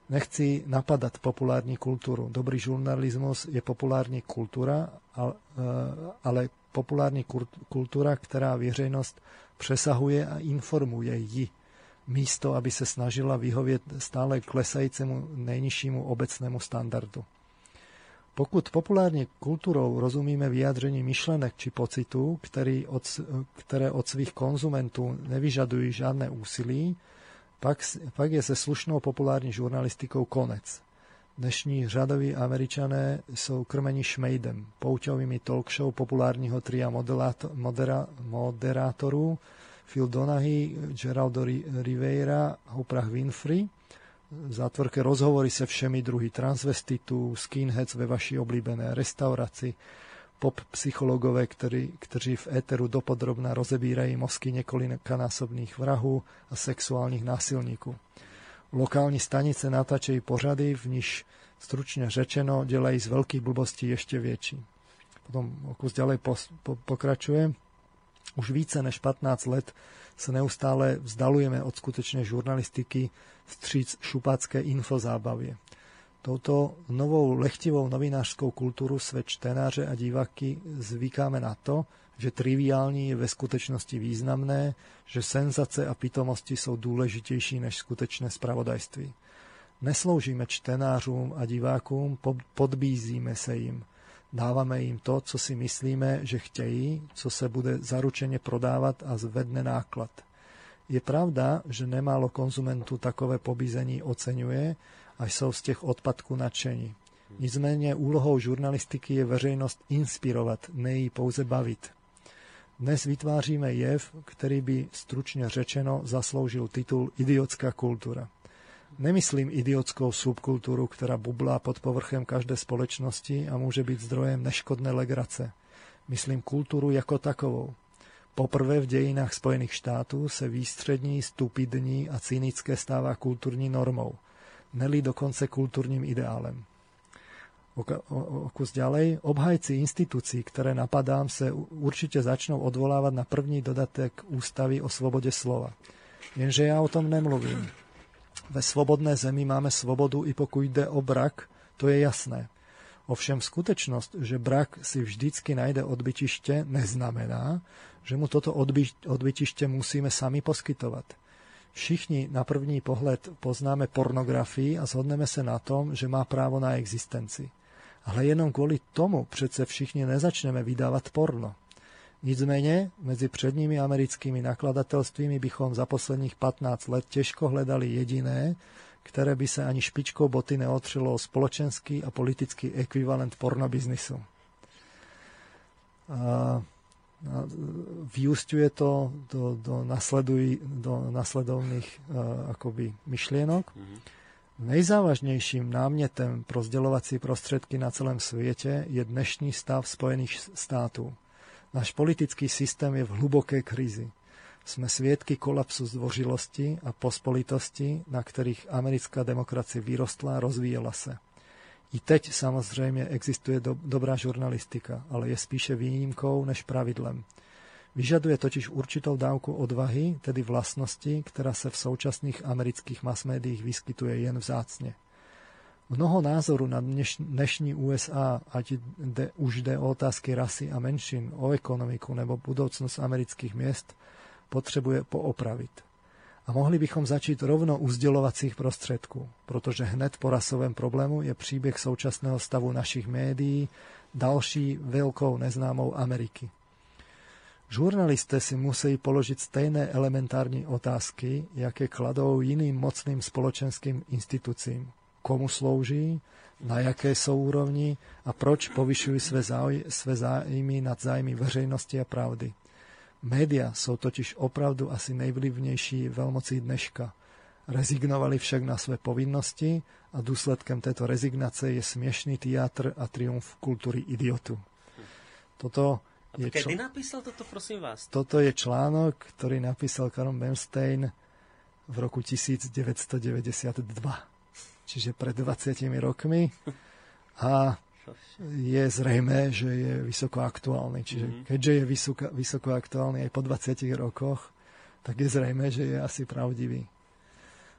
Nechci napadat populární kulturu. Dobrý žurnalismus je populární kultura, ale populární kultura, která věřejnost přesahuje a informuje ji místo, aby se snažila vyhovět stále klesajícemu nejnižšímu obecnému standardu. Pokud populární kulturou rozumíme vyjádření myšlenek či pocitů, který od, které od svých konzumentů nevyžadují žádné úsilí, pak, pak je se slušnou populární žurnalistikou konec. Dnešní řadoví američané jsou krmeni šmejdem, pouťovými talk show populárního tria moderátorů, Phil Donaghy, Geraldo Rivera, Oprah Winfrey. V zátvorke rozhovory se všemi druhy transvestitů, skinheads ve vaší oblíbené restauraci, pop psychologové, ktorí, kteří v éteru dopodrobna rozebírají mozky několikanásobných vrahů a sexuálních násilníků. Lokální stanice natáčejí pořady, v níž stručne řečeno dělají z veľkých blbostí ešte väčší. Potom kus ďalej pos, po, pokračuje. Už více než 15 let se neustále vzdalujeme od skutečnej žurnalistiky vstříc šupácké infozábavě. Touto novou lechtivou novinářskou kulturu svet čtenáře a diváky zvykáme na to, že triviální je ve skutečnosti významné, že senzace a pitomosti jsou důležitější než skutečné spravodajství. Nesloužíme čtenářům a divákům, podbízíme se jim – Dávame im to, co si myslíme, že chtějí, co se bude zaručene prodávat a zvedne náklad. Je pravda, že nemálo konzumentů takové pobízení oceňuje a jsou z těch odpadků nadšení. Nicméně úlohou žurnalistiky je veřejnost inspirovat, ne ji pouze bavit. Dnes vytváříme jev, který by stručně řečeno zasloužil titul idiotská kultura. Nemyslím idiotskou subkultúru, ktorá bublá pod povrchem každej spoločnosti a môže byť zdrojem neškodné legrace. Myslím kultúru jako takovou. Poprvé v dejinách Spojených štátů se výstřední, stupidní a cynické stává kulturní normou. Neli dokonce kultúrnym ideálem. O, o, o kus ďalej, obhajci institúcií, ktoré napadám, se určite začnou odvolávať na první dodatek ústavy o svobode slova. Jenže ja o tom nemluvím. Ve svobodné zemi máme svobodu i pokud jde o brak, to je jasné. Ovšem skutečnosť, že brak si vždycky najde odbytište, neznamená, že mu toto odbytište musíme sami poskytovať. Všichni na první pohled poznáme pornografii a zhodneme se na tom, že má právo na existenci. Ale jenom kvôli tomu přece všichni nezačneme vydávať porno. Nicméně mezi předními americkými nakladatelstvími bychom za posledních 15 let těžko hledali jediné, které by se ani špičkou boty neotřelo o spoločenský a politický ekvivalent pornobiznisu. A vyústiuje to do, do, nasleduj, do nasledovných uh, akoby myšlienok. Mm-hmm. Nejzávažnejším námětem pro sdělovací prostředky na celém světě je dnešní stav Spojených států. Náš politický systém je v hluboké krizi. Sme sviedky kolapsu zdvořilosti a pospolitosti, na ktorých americká demokracie vyrostla a rozvíjela sa. I teď samozrejme existuje do, dobrá žurnalistika, ale je spíše výnimkou než pravidlem. Vyžaduje totiž určitou dávku odvahy, tedy vlastnosti, ktorá sa v současných amerických masmédiích vyskytuje jen vzácne. Mnoho názoru na dneš, dnešní USA, ať de, už jde o otázky rasy a menšin, o ekonomiku nebo budoucnost amerických miest, potřebuje poopravit. A mohli bychom začít rovno u sdělovacích prostředků, protože hned po rasovém problému je příběh současného stavu našich médií další veľkou neznámou Ameriky. Žurnalisté si musí položiť stejné elementární otázky, jaké kladou jiným mocným spoločenským institucím komu slúži, na jaké sú úrovni a proč povyšujú své, záuj, své zájmy nad zájmy verejnosti a pravdy. Média sú totiž opravdu asi nejvlivnější veľmocí dneška. Rezignovali však na své povinnosti a důsledkem této rezignace je směšný teatr a triumf kultury idiotu. Toto je, čl... napísal toto, prosím vás? Toto je článok, ktorý napísal Karon Bernstein v roku 1992. Čiže pred 20 rokmi. A je zrejme, že je vysoko aktuálny. Čiže mm-hmm. keďže je vysoko, vysoko aktuálny aj po 20 rokoch, tak je zrejme, že je asi pravdivý.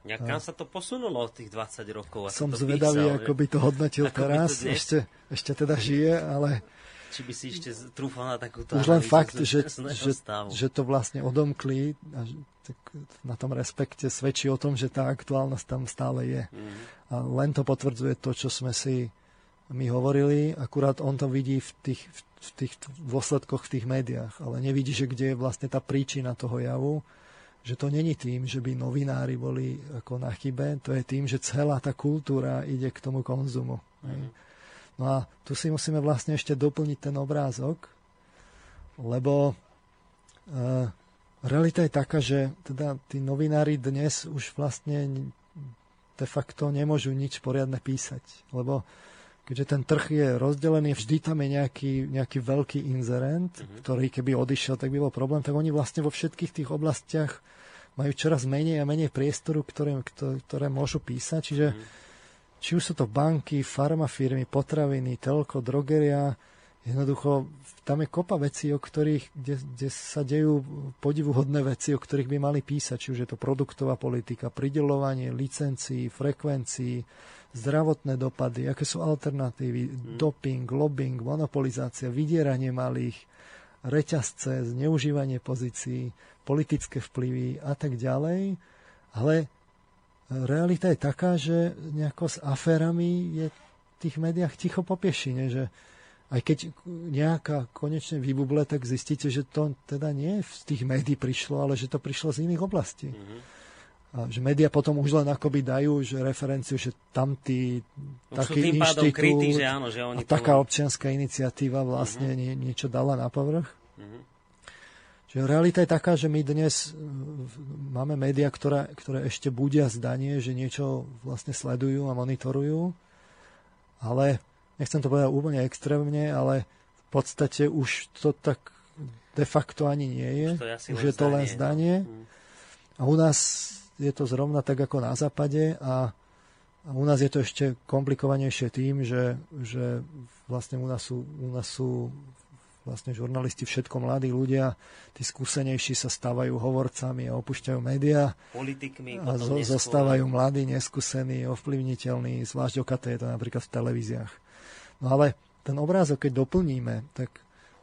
Ja, kam sa to posunulo od tých 20 rokov? Som zvedavý, písal, ako by to hodnotil ako teraz. To ešte, ešte teda žije, ale či by si ešte trúfal na takúto Už len fakt, že, že, že to vlastne odomkli a tak na tom respekte svedčí o tom, že tá aktuálnosť tam stále je. Mm-hmm. A len to potvrdzuje to, čo sme si my hovorili, akurát on to vidí v tých, v tých dôsledkoch v tých médiách, ale nevidí, že kde je vlastne tá príčina toho javu, že to není tým, že by novinári boli ako na chybe, to je tým, že celá tá kultúra ide k tomu konzumu. Mm-hmm. No a tu si musíme vlastne ešte doplniť ten obrázok, lebo e, realita je taká, že teda tí novinári dnes už vlastne de facto nemôžu nič poriadne písať, lebo keďže ten trh je rozdelený, vždy tam je nejaký, nejaký veľký inzerent, mm-hmm. ktorý keby odišiel, tak by bol problém, tak oni vlastne vo všetkých tých oblastiach majú čoraz menej a menej priestoru, ktoré, ktoré môžu písať, čiže mm-hmm či už sú to banky, farmafirmy, potraviny, telko, drogeria, jednoducho tam je kopa vecí, o ktorých, kde, kde sa dejú podivuhodné veci, o ktorých by mali písať, či už je to produktová politika, pridelovanie licencií, frekvencií, zdravotné dopady, aké sú alternatívy, mm. doping, lobbying, monopolizácia, vydieranie malých, reťazce, zneužívanie pozícií, politické vplyvy a tak ďalej. Ale realita je taká, že nejako s aférami je v tých médiách ticho po piešine, že aj keď nejaká konečne vybuble, tak zistíte, že to teda nie z tých médií prišlo, ale že to prišlo z iných oblastí. Mm-hmm. A že médiá potom už len akoby dajú že referenciu, že tam tí taký inštitút krytí, že áno, že oni a taká občianská iniciatíva vlastne mm-hmm. nie, niečo dala na povrch. Mm-hmm. Čiže realita je taká, že my dnes e, máme médiá, ktoré, ktoré ešte budia zdanie, že niečo vlastne sledujú a monitorujú, ale nechcem to povedať úplne extrémne, ale v podstate už to tak de facto ani nie je. Už, to je, už je to len zdanie. No. A u nás je to zrovna tak ako na západe a, a u nás je to ešte komplikovanejšie tým, že, že vlastne u nás sú, u nás sú vlastne žurnalisti, všetko mladí ľudia, tí skúsenejší sa stávajú hovorcami a opúšťajú médiá. Politikmi. A zo, zostávajú mladí, neskúsení, ovplyvniteľní, zvlášť okaté je to napríklad v televíziách. No ale ten obrázok, keď doplníme, tak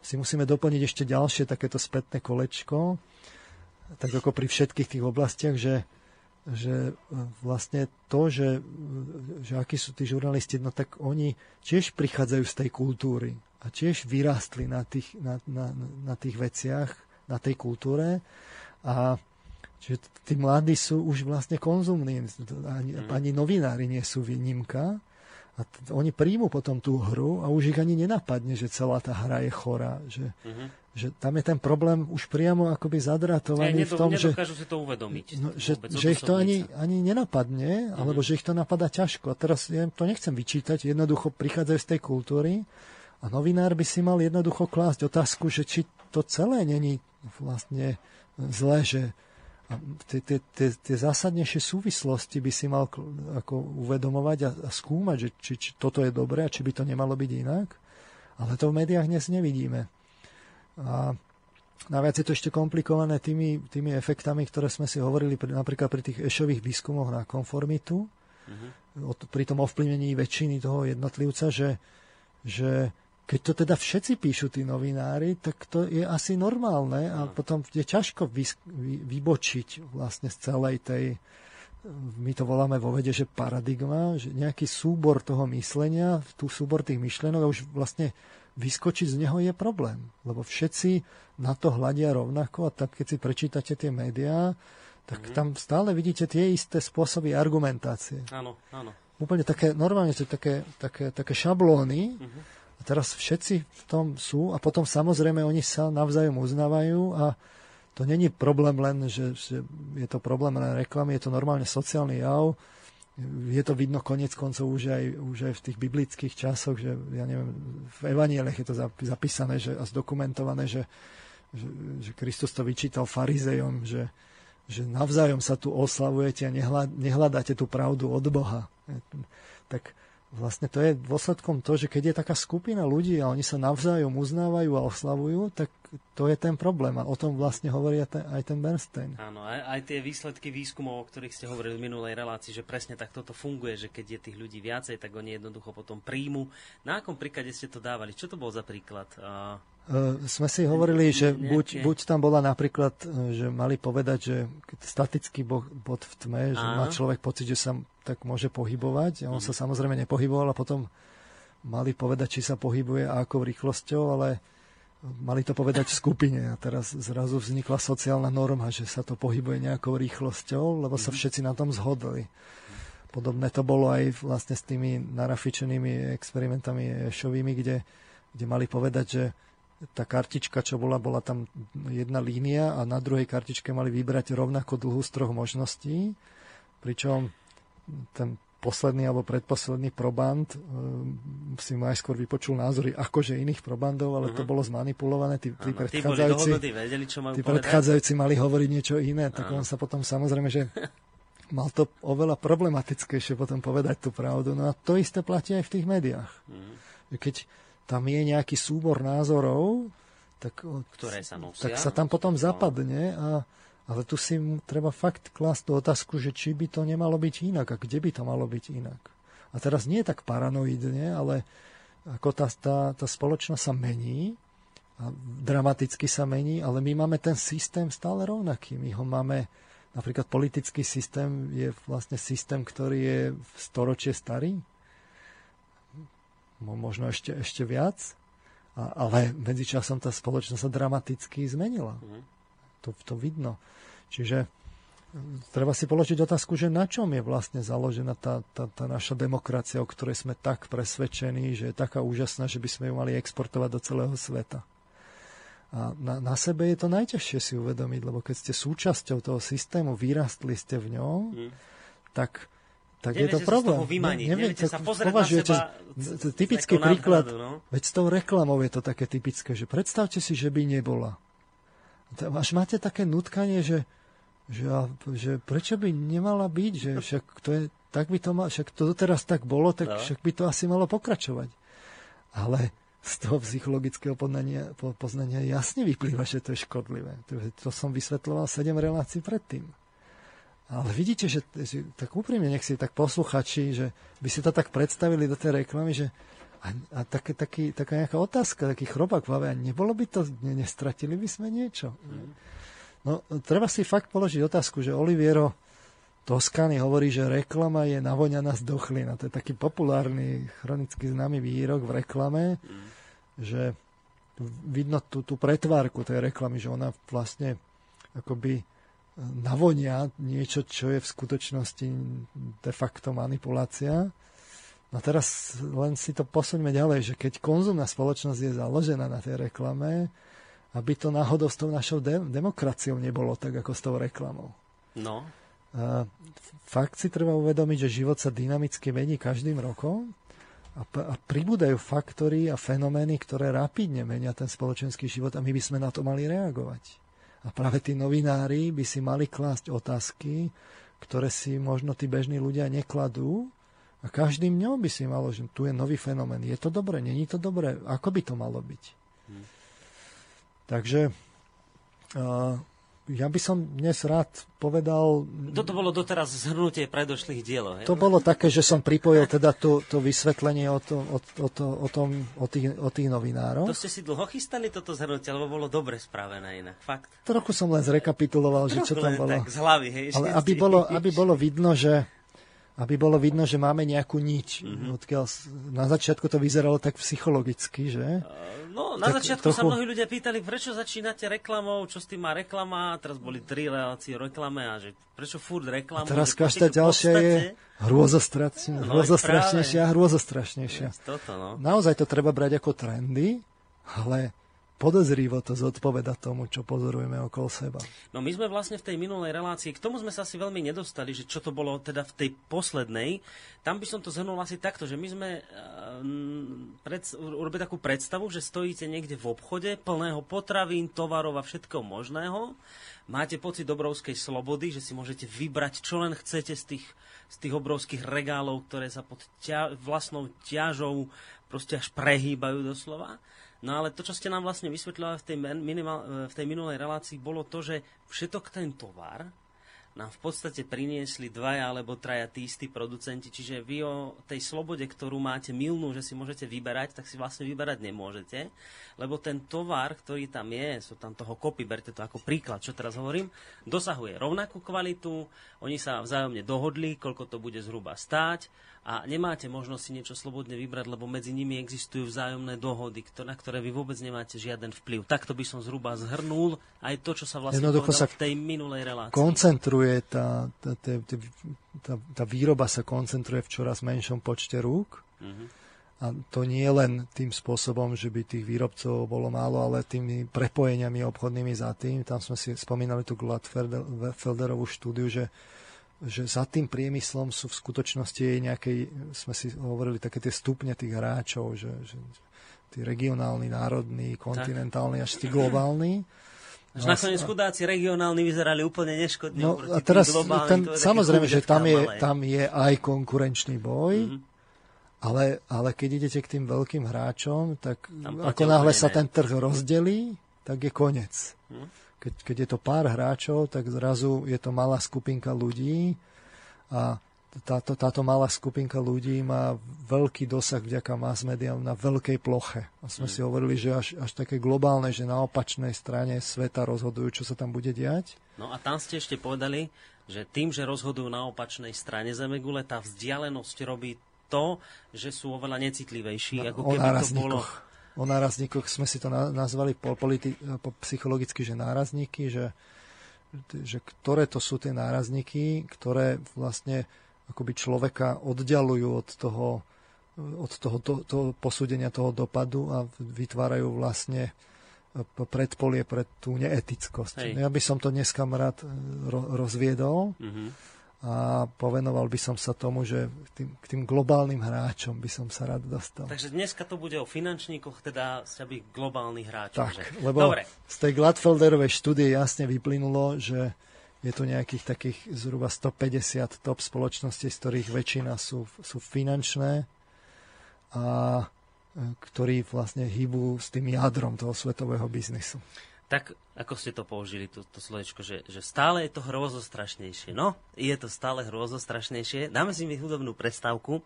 si musíme doplniť ešte ďalšie takéto spätné kolečko, tak ako pri všetkých tých oblastiach, že že vlastne to, že, že akí sú tí žurnalisti, no tak oni tiež prichádzajú z tej kultúry a tiež vyrástli na tých, na, na, na tých veciach, na tej kultúre a čiže tí mladí sú už vlastne konzumní, ani, mm. ani novinári nie sú výnimka a t- oni príjmu potom tú hru a už ich ani nenapadne, že celá tá hra je chorá, že, mm-hmm. že tam je ten problém už priamo akoby zadratovaný ja, v tom, že, si to uvedomiť. No, že, že ich to ani, ani nenapadne, mm-hmm. alebo že ich to napadá ťažko. A teraz ja to nechcem vyčítať, jednoducho prichádzajú z tej kultúry a novinár by si mal jednoducho klásť otázku, že či to celé není vlastne zlé, že tie zásadnejšie súvislosti by si mal ako uvedomovať a, a skúmať, že či, či toto je dobré a či by to nemalo byť inak. Ale to v médiách dnes nevidíme. A naviac je to ešte komplikované tými, tými efektami, ktoré sme si hovorili pri, napríklad pri tých ešových výskumoch na konformitu, mm-hmm. pri tom ovplyvnení väčšiny toho jednotlivca, že, že keď to teda všetci píšu tí novinári, tak to je asi normálne a potom je ťažko vy, vy, vybočiť vlastne z celej tej, my to voláme vo vede, že paradigma, že nejaký súbor toho myslenia, tú súbor tých myšlenok a už vlastne vyskočiť z neho je problém, lebo všetci na to hľadia rovnako a tak keď si prečítate tie médiá, tak mm-hmm. tam stále vidíte tie isté spôsoby argumentácie. Áno, áno. úplne také, normálne to také, také, také šablóny uh-huh. Teraz všetci v tom sú a potom samozrejme oni sa navzájom uznávajú a to není problém len, že, že je to problém len reklamy, je to normálne sociálny jav. Je to vidno konec koncov už aj, už aj v tých biblických časoch, že ja neviem, v Evanielech je to zapísané že, a zdokumentované, že, že, že Kristus to vyčítal farizejom, že, že navzájom sa tu oslavujete a nehľadáte tú pravdu od Boha. Tak vlastne to je dôsledkom to, že keď je taká skupina ľudí a oni sa navzájom uznávajú a oslavujú, tak to je ten problém. A o tom vlastne hovorí aj ten, Bernstein. Áno, aj, aj tie výsledky výskumov, o ktorých ste hovorili v minulej relácii, že presne tak toto funguje, že keď je tých ľudí viacej, tak oni jednoducho potom príjmu. Na akom príklade ste to dávali? Čo to bol za príklad? Uh... Uh, sme si hovorili, že buď, buď tam bola napríklad, e, že mali povedať, že statický bod v tme, že Áno. má človek pocit, že sa tak môže pohybovať. On sa samozrejme nepohyboval a potom mali povedať, či sa pohybuje a akou rýchlosťou, ale mali to povedať v skupine a teraz zrazu vznikla sociálna norma, že sa to pohybuje nejakou rýchlosťou, lebo sa mhm. všetci na tom zhodli. Podobné to bolo aj vlastne s tými narafičenými experimentami šovými, kde, kde mali povedať, že tá kartička, čo bola, bola tam jedna línia a na druhej kartičke mali vybrať rovnako dlhú z troch možností, pričom ten posledný alebo predposledný proband uh, si najskôr vypočul názory akože iných probandov, ale uh-huh. to mhm. bolo zmanipulované. Tí, tí, ano, predchádzajúci, tí, vedeli, čo tí predchádzajúci mali hovoriť niečo iné, tak ano. on sa potom samozrejme, že *laughs* mal to oveľa problematickejšie potom povedať tú pravdu. No a to isté platí aj v tých médiách. Uh-huh. Keď tam je nejaký súbor názorov, tak, Ktoré sa nosia. tak sa tam potom zapadne a ale tu si treba fakt klásť tú otázku, že či by to nemalo byť inak a kde by to malo byť inak. A teraz nie tak paranoidne, ale ako tá, tá, tá spoločnosť sa mení, a dramaticky sa mení, ale my máme ten systém stále rovnaký. My ho máme, napríklad politický systém je vlastne systém, ktorý je storočie starý, možno ešte, ešte viac, a, ale medzičasom tá spoločnosť sa dramaticky zmenila. Mm. To, to vidno. Čiže mm, treba si položiť otázku, že na čom je vlastne založená tá, tá, tá naša demokracia, o ktorej sme tak presvedčení, že je taká úžasná, že by sme ju mali exportovať do celého sveta. A na, na sebe je to najťažšie si uvedomiť, lebo keď ste súčasťou toho systému, vyrastli ste v ňom, mm. tak tak je to problém. Vymaniť, ne, neviete sa pozrieť považujete, na seba typický príklad, no? veď s tou reklamou je to také typické, že predstavte si, že by nebola. Až máte také nutkanie, že, že, že prečo by nemala byť, že *laughs* však to je, tak by to mal, však to doteraz tak bolo, tak no. však by to asi malo pokračovať. Ale z toho psychologického poznania, poznania jasne vyplýva, že to je škodlivé. To, to som vysvetloval 7 relácií predtým. Ale vidíte, že, že tak úprimne, nech si tak posluchači, že by si to tak predstavili do tej reklamy, že a, a také, taký, taká nejaká otázka, taký chrobak v hlave, nebolo by to, ne, nestratili by sme niečo? No, treba si fakt položiť otázku, že Oliviero Toscany hovorí, že reklama je navoňaná z dochlina. To je taký populárny, chronicky známy výrok v reklame, mm. že vidno tú, tú pretvárku tej reklamy, že ona vlastne akoby navonia niečo, čo je v skutočnosti de facto manipulácia. No teraz len si to posuňme ďalej, že keď konzumná spoločnosť je založená na tej reklame, aby to náhodou s tou našou de- demokraciou nebolo tak, ako s tou reklamou. No. A fakt si treba uvedomiť, že život sa dynamicky mení každým rokom a, p- a pribúdajú faktory a fenomény, ktoré rapidne menia ten spoločenský život a my by sme na to mali reagovať. A práve tí novinári by si mali klásť otázky, ktoré si možno tí bežní ľudia nekladú. A každým dňom by si malo, že tu je nový fenomén. Je to dobré? Není to dobré? Ako by to malo byť? Hmm. Takže uh, ja by som dnes rád povedal... Toto bolo doteraz zhrnutie predošlých dielov. To bolo také, že som pripojil teda to, to vysvetlenie o, to, o, o, to, o, tom, o, tých, o tých novinároch. To ste si dlho chystali toto zhrnutie, lebo bolo dobre spravené inak. Fakt. Trochu som len zrekapituloval, že čo tam bolo. Tak z hlavy, hej. Ale aby bolo, aby bolo vidno, že aby bolo vidno, že máme nejakú niť. Mm-hmm. Odkiaľ, na začiatku to vyzeralo tak psychologicky, že? No, na tak začiatku trochu... sa mnohí ľudia pýtali, prečo začínate reklamou, čo s tým má reklama, teraz boli tri relácie o reklame a že prečo furt reklamu. A teraz každá ďalšia podstate... je hrôzostrašnejšia a hrôzostrašnejšia. Toto, no. Naozaj to treba brať ako trendy, ale podozrivo to zodpoveda tomu, čo pozorujeme okolo seba. No my sme vlastne v tej minulej relácii, k tomu sme sa asi veľmi nedostali, že čo to bolo teda v tej poslednej. Tam by som to zhrnul asi takto, že my sme uh, pred, urobili takú predstavu, že stojíte niekde v obchode plného potravín, tovarov a všetkého možného. Máte pocit obrovskej slobody, že si môžete vybrať, čo len chcete z tých, z tých obrovských regálov, ktoré sa pod ťa, vlastnou ťažou proste až prehýbajú doslova. No ale to, čo ste nám vlastne vysvetľovali v tej, minimal, v tej minulej relácii, bolo to, že všetok ten tovar nám v podstate priniesli dvaja alebo traja tí istí producenti, čiže vy o tej slobode, ktorú máte milnú, že si môžete vyberať, tak si vlastne vyberať nemôžete, lebo ten tovar, ktorý tam je, sú tam toho kopy, berte to ako príklad, čo teraz hovorím, dosahuje rovnakú kvalitu, oni sa vzájomne dohodli, koľko to bude zhruba stáť, a nemáte možnosť si niečo slobodne vybrať, lebo medzi nimi existujú vzájomné dohody, na ktoré vy vôbec nemáte žiaden vplyv. Takto by som zhruba zhrnul aj to, čo sa vlastne povedal sa v tej minulej relácii. Koncentruje tá, tá, tá, tá, tá výroba sa koncentruje v čoraz menšom počte rúk. Mm-hmm. A to nie len tým spôsobom, že by tých výrobcov bolo málo, ale tými prepojeniami obchodnými za tým. Tam sme si spomínali tú Gladfelderovú štúdiu, že že za tým priemyslom sú v skutočnosti jej nejakej, sme si hovorili, také tie stupne tých hráčov, že, že tí regionálni, národní, kontinentálni, až tí globálni. Až nakoniec chudáci regionálni vyzerali úplne neškodne. No a teraz ten, samozrejme, že tam je, tam je aj konkurenčný boj, mm-hmm. ale, ale keď idete k tým veľkým hráčom, tak ako náhle sa ten trh rozdelí, tak je koniec. Mm-hmm keď, keď je to pár hráčov, tak zrazu je to malá skupinka ľudí a táto, táto malá skupinka ľudí má veľký dosah vďaka mass mediám na veľkej ploche. A sme mm. si hovorili, že až, až také globálne, že na opačnej strane sveta rozhodujú, čo sa tam bude diať. No a tam ste ešte povedali, že tým, že rozhodujú na opačnej strane Zemegule, tá vzdialenosť robí to, že sú oveľa necitlivejší, no, ako keby to bolo o nárazníkoch sme si to nazvali po, politi- po psychologicky, že nárazníky, že, že ktoré to sú tie nárazníky, ktoré vlastne akoby človeka oddialujú od toho, od toho, to, toho posúdenia toho dopadu a vytvárajú vlastne predpolie pre tú neetickosť. Hej. Ja by som to dneska rád rozviedol. Mm-hmm a povenoval by som sa tomu, že tým, k tým globálnym hráčom by som sa rád dostal. Takže dneska to bude o finančníkoch, teda sa by globálnych hráčov. Tak, že? lebo Dobre. z tej Gladfelderovej štúdie jasne vyplynulo, že je to nejakých takých zhruba 150 top spoločností, z ktorých väčšina sú, sú finančné a e, ktorí vlastne hýbu s tým jadrom toho svetového biznisu tak ako ste to použili, to, to slovečko, že, že stále je to hrozostrašnejšie. No, je to stále hrozostrašnejšie. Dáme si mi hudobnú prestávku.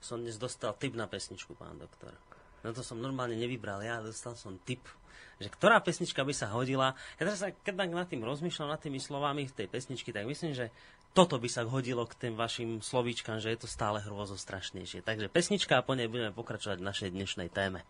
Som dnes dostal tip na pesničku, pán doktor. No to som normálne nevybral ja, dostal som tip, že ktorá pesnička by sa hodila. Ja teraz, keď nad tým rozmýšľam, nad tými slovami tej pesničky, tak myslím, že toto by sa hodilo k tým vašim slovíčkam, že je to stále hrozostrašnejšie. Takže pesnička a po nej budeme pokračovať v našej dnešnej téme.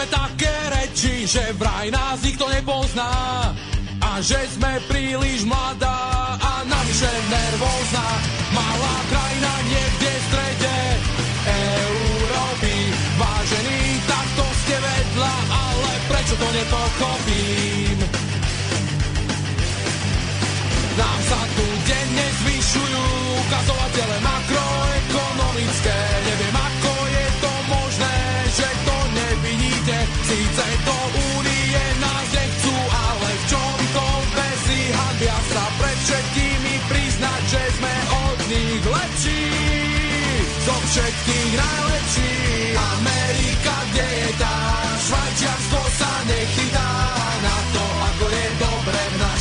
Sme také reči, že vraj nás nikto nepozná a že sme príliš mladá a navyše nervózna. Malá krajina niekde v strede Európy. Vážený, takto ste vedľa, ale prečo to nepochopím?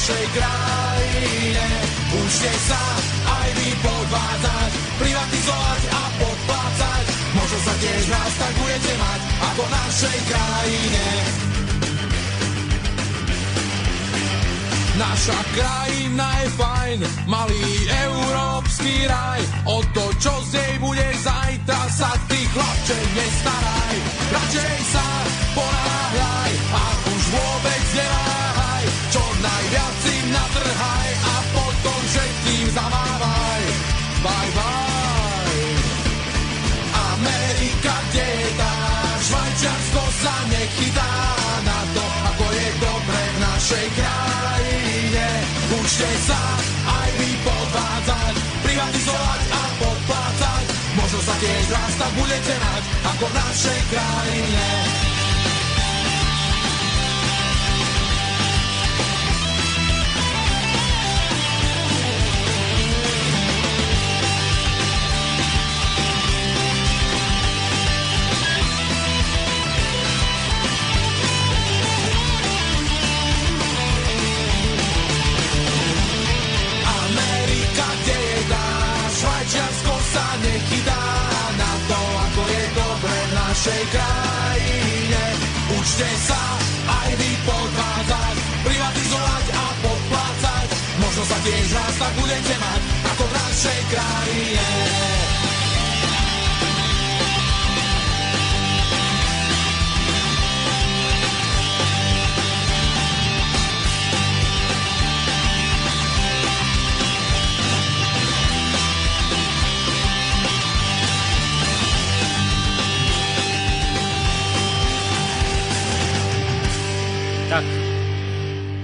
Našej krajine. Učte sa aj vy podvádzať, privatizovať a podplácať. Možno sa tiež nás tak budete mať, ako v našej krajine. Naša krajina je fajn, malý európsky raj. O to, čo z nej bude zajtra, sa ty chlapče nestaraj. Radšej sa ponáhľaj a už vôbec neváhaj. Natrhaj a potom všetkým zamávaj. Bye bye. Amerika, kde je tá? Švajčiarsko sa nechytá na to, ako je dobre v našej krajine. Učte sa aj vy podvádzať, privatizovať a podplácať. Možno sa tiež raz tak budete mať, ako v našej krajine. Našej krajine. Učte sa aj vy podvádzať, privatizovať a podplácať. Možno sa tiež raz tak budete mať, ako v našej krajine.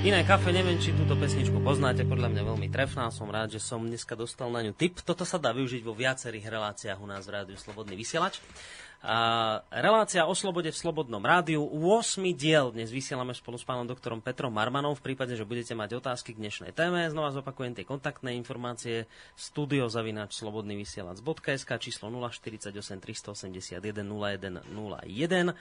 Iné kafe, neviem, či túto pesničku poznáte, podľa mňa veľmi trefná, som rád, že som dneska dostal na ňu tip. Toto sa dá využiť vo viacerých reláciách u nás v rádiu Slobodný vysielač. A relácia o slobode v Slobodnom rádiu. 8. diel dnes vysielame spolu s pánom doktorom Petrom Marmanom. V prípade, že budete mať otázky k dnešnej téme, znova zopakujem tie kontaktné informácie studiozavinač slobodnyvysielac.sk číslo 048 381 0101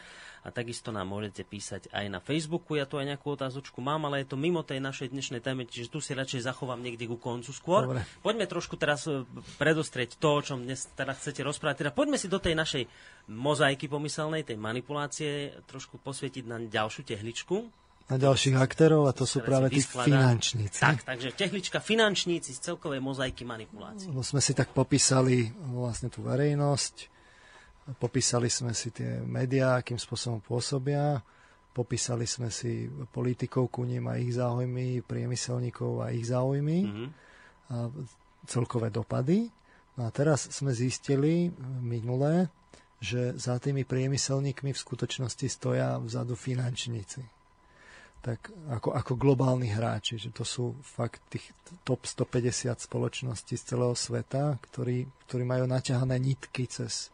a takisto nám môžete písať aj na Facebooku. Ja tu aj nejakú otázočku mám, ale je to mimo tej našej dnešnej témy, čiže tu si radšej zachovám niekde ku koncu skôr. Dobre. Poďme trošku teraz e, predostrieť to, o čom dnes teda chcete rozprávať. Teda poďme si do tej našej mozaiky pomyselnej, tej manipulácie, trošku posvietiť na ďalšiu tehličku. Na ďalších aktérov a to sú práve tí finančníci. Tak, takže tehlička finančníci z celkovej mozaiky manipulácie. Lebo sme si tak popísali vlastne tú verejnosť, popísali sme si tie médiá, akým spôsobom pôsobia, popísali sme si politikov ku ním a ich záujmy, priemyselníkov a ich záujmy Mhm. a celkové dopady. No a teraz sme zistili minulé, že za tými priemyselníkmi v skutočnosti stoja vzadu finančníci. Tak ako, ako globálni hráči, že to sú fakt tých top 150 spoločností z celého sveta, ktorí, ktorí majú naťahané nitky cez,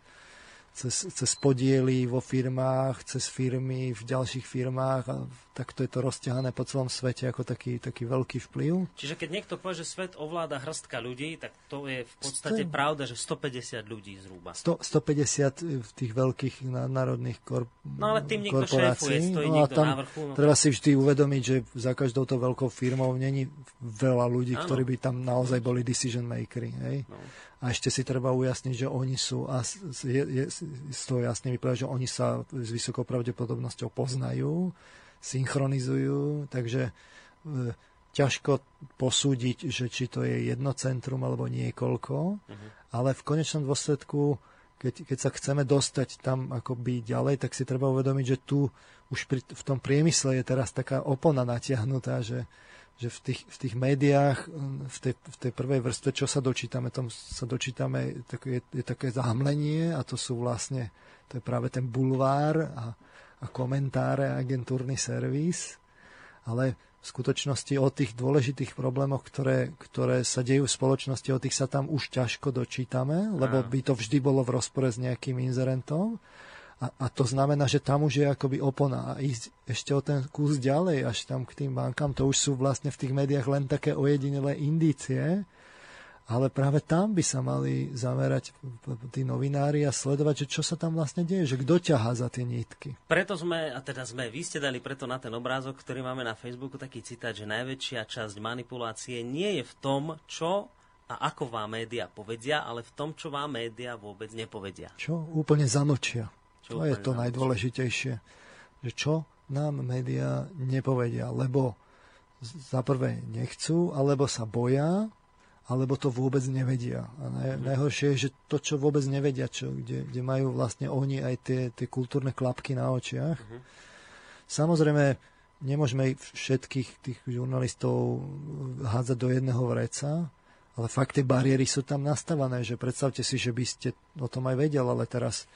cez, cez podiely vo firmách, cez firmy v ďalších firmách a takto je to rozťahané po celom svete ako taký, taký veľký vplyv. Čiže keď niekto povie, že svet ovláda hrstka ľudí, tak to je v podstate Sto- pravda, že 150 ľudí zhruba. 100, 150 v tých veľkých národných korp- No ale tým niekto šéfuje, stojí a niekto tam na vrchu, no Treba si vždy uvedomiť, že za každou to veľkou firmou není veľa ľudí, Áno. ktorí by tam naozaj boli decision makery. Hej? No. A ešte si treba ujasniť, že oni sú, a je, je, z toho jasne vyplýva, že oni sa s vysokou pravdepodobnosťou poznajú, synchronizujú, takže e, ťažko posúdiť, že či to je jedno centrum alebo niekoľko, Mhm. ale v konečnom dôsledku, keď, keď sa chceme dostať tam akoby ďalej, tak si treba uvedomiť, že tu už pri, v tom priemysle je teraz taká opona natiahnutá, že, že v, tých, v tých médiách, mm, v tej, v tej prvej vrstve, čo sa dočítame, tam sa dočítame, tak je, je také zahmlenie a to sú vlastne, to je práve ten bulvár a, a komentáre a agentúrny servis, ale v skutočnosti o tých dôležitých problémoch, ktoré, ktoré sa dejú v spoločnosti, o tých sa tam už ťažko dočítame, lebo by to vždy bolo v rozpore s nejakým inzerentom. A, a to znamená, že tam už je akoby opona. A ísť ešte o ten kus ďalej, až tam k tým bankám, to už sú vlastne v tých médiách len také ojedinelé indície. Ale práve tam by sa mali zamerať tí novinári a sledovať, že čo sa tam vlastne deje, že kto ťahá za tie nítky. Preto sme, a teda sme, vy ste dali preto na ten obrázok, ktorý máme na Facebooku, taký citát, že najväčšia časť manipulácie nie je v tom, čo a ako vám média povedia, ale v tom, čo vám média vôbec nepovedia. Čo úplne zamlčia. To je to najdôležitejšie. Že čo nám médiá nepovedia, lebo za prvé nechcú, alebo sa boja, alebo to vôbec nevedia. A naj, mm. najhoršie je, že to, čo vôbec nevedia, čo, kde, kde majú vlastne oni aj tie, tie kultúrne klapky na očiach. Mm. Samozrejme, nemôžeme všetkých tých žurnalistov hádzať do jedného vreca, ale fakt tie bariéry sú tam nastavané, že predstavte si, že by ste o tom aj vedel, ale teraz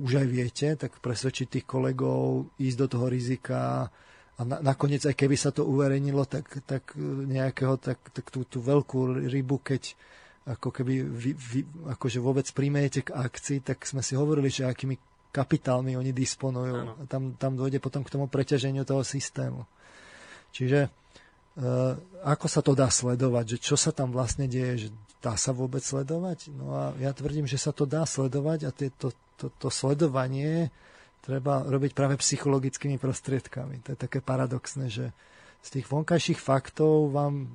už aj viete, tak presvedčiť tých kolegov, ísť do toho rizika, a na, nakoniec, aj keby sa to uverejnilo, tak, tak nejakého, tak, tak tú, tú veľkú rybu, keď ako keby vy, vy, akože vôbec príjmete k akcii, tak sme si hovorili, že akými kapitálmi oni disponujú. A tam, tam dôjde potom k tomu preťaženiu toho systému. Čiže e, ako sa to dá sledovať, že čo sa tam vlastne deje, že dá sa vôbec sledovať? No a ja tvrdím, že sa to dá sledovať a to, to, to sledovanie treba robiť práve psychologickými prostriedkami. To je také paradoxné, že z tých vonkajších faktov vám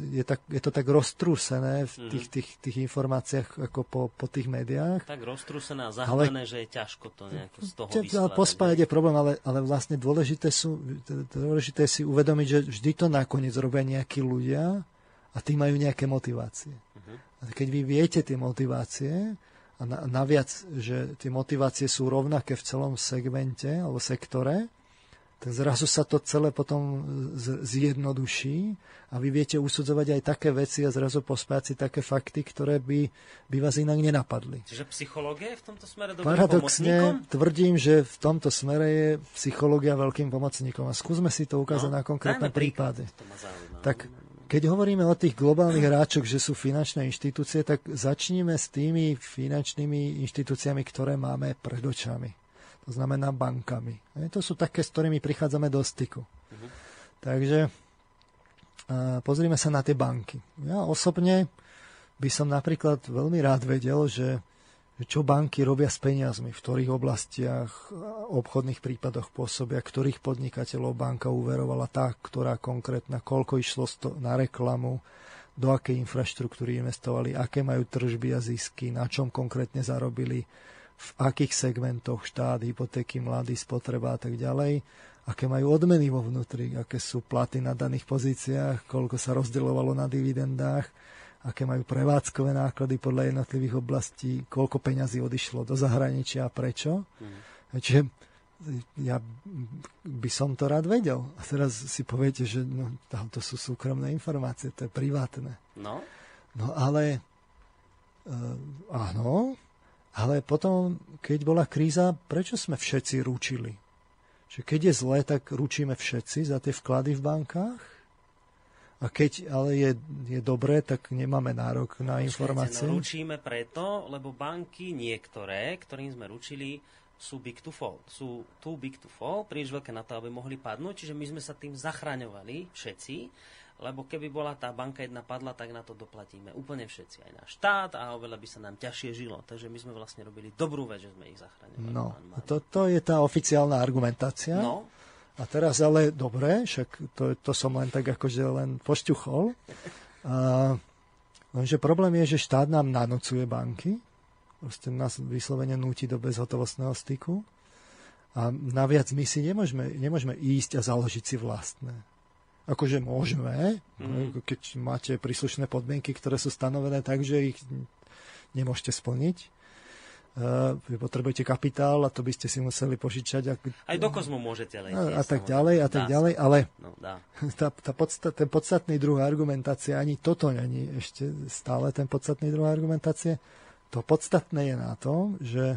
je, tak, je to tak roztrúsené v mhm. tých, tých, tých informáciách ako po, po tých médiách. Tak roztrúsené a zahlené, že je ťažko to nejako z toho vyskladať. Pospájať je problém, ale, ale vlastne dôležité, sú, dôležité si uvedomiť, že vždy to nakoniec robia nejakí ľudia a tí majú nejaké motivácie. Uh-huh. A keď vy viete tie motivácie, a naviac, že tie motivácie sú rovnaké v celom segmente alebo sektore, tak zrazu sa to celé potom zjednoduší a vy viete usudzovať aj také veci a zrazu pospájať si také fakty, ktoré by, by vás inak nenapadli. Čiže psychológia je v tomto smere dobrým Paradoxne pomocníkom? tvrdím, že v tomto smere je psychológia veľkým pomocníkom a skúsme si to ukázať no, na konkrétne prípady. Tak keď hovoríme o tých globálnych hráčoch, že sú finančné inštitúcie, tak začníme s tými finančnými inštitúciami, ktoré máme pred očami. To znamená bankami. E, to sú také, s ktorými prichádzame do styku. Uh-huh. Takže pozrime sa na tie banky. Ja osobne by som napríklad veľmi rád vedel, že čo banky robia s peniazmi, v ktorých oblastiach, obchodných prípadoch pôsobia, ktorých podnikateľov banka uverovala tá, ktorá konkrétna, koľko išlo na reklamu, do akej infraštruktúry investovali, aké majú tržby a zisky, na čom konkrétne zarobili, v akých segmentoch štát, hypotéky, mladí, spotreba a tak ďalej, aké majú odmeny vo vnútri, aké sú platy na daných pozíciách, koľko sa rozdeľovalo na dividendách, aké majú prevádzkové náklady podľa jednotlivých oblastí, koľko peňazí odišlo do zahraničia a prečo. Mm. Čiže ja by som to rád vedel. A teraz si poviete, že no, to sú súkromné informácie, to je privátne. No. No ale uh, áno, ale potom, keď bola kríza, prečo sme všetci ručili? Že keď je zlé, tak ručíme všetci za tie vklady v bankách? A keď ale je, je dobré, tak nemáme nárok na informácie. No, ručíme preto, lebo banky niektoré, ktorým sme ručili, sú big to fall. Sú too big to fall, príliš veľké na to, aby mohli padnúť, čiže my sme sa tým zachraňovali všetci, lebo keby bola tá banka jedna padla, tak na to doplatíme úplne všetci, aj náš štát a oveľa by sa nám ťažšie žilo. Takže my sme vlastne robili dobrú vec, že sme ich zachraňovali. No, to, to je tá oficiálna argumentácia. No, a teraz ale, dobre, však to, to som len tak akože len pošťuchol. A, lenže problém je, že štát nám nanocuje banky, proste nás vyslovene núti do bezhotovostného styku. A naviac my si nemôžeme, nemôžeme ísť a založiť si vlastné. Akože môžeme, mm. keď máte príslušné podmienky, ktoré sú stanovené tak, že ich nemôžete splniť vy potrebujete kapitál a to by ste si museli požičať. Ak... Aj do kozmu môžete letieť. A, a tak ďalej, a tak dá ďalej, ale no, dá. *laughs* Tá, tá podstat, ten podstatný druh argumentácie, ani toto není ešte stále ten podstatný druh argumentácie. To podstatné je na tom, že,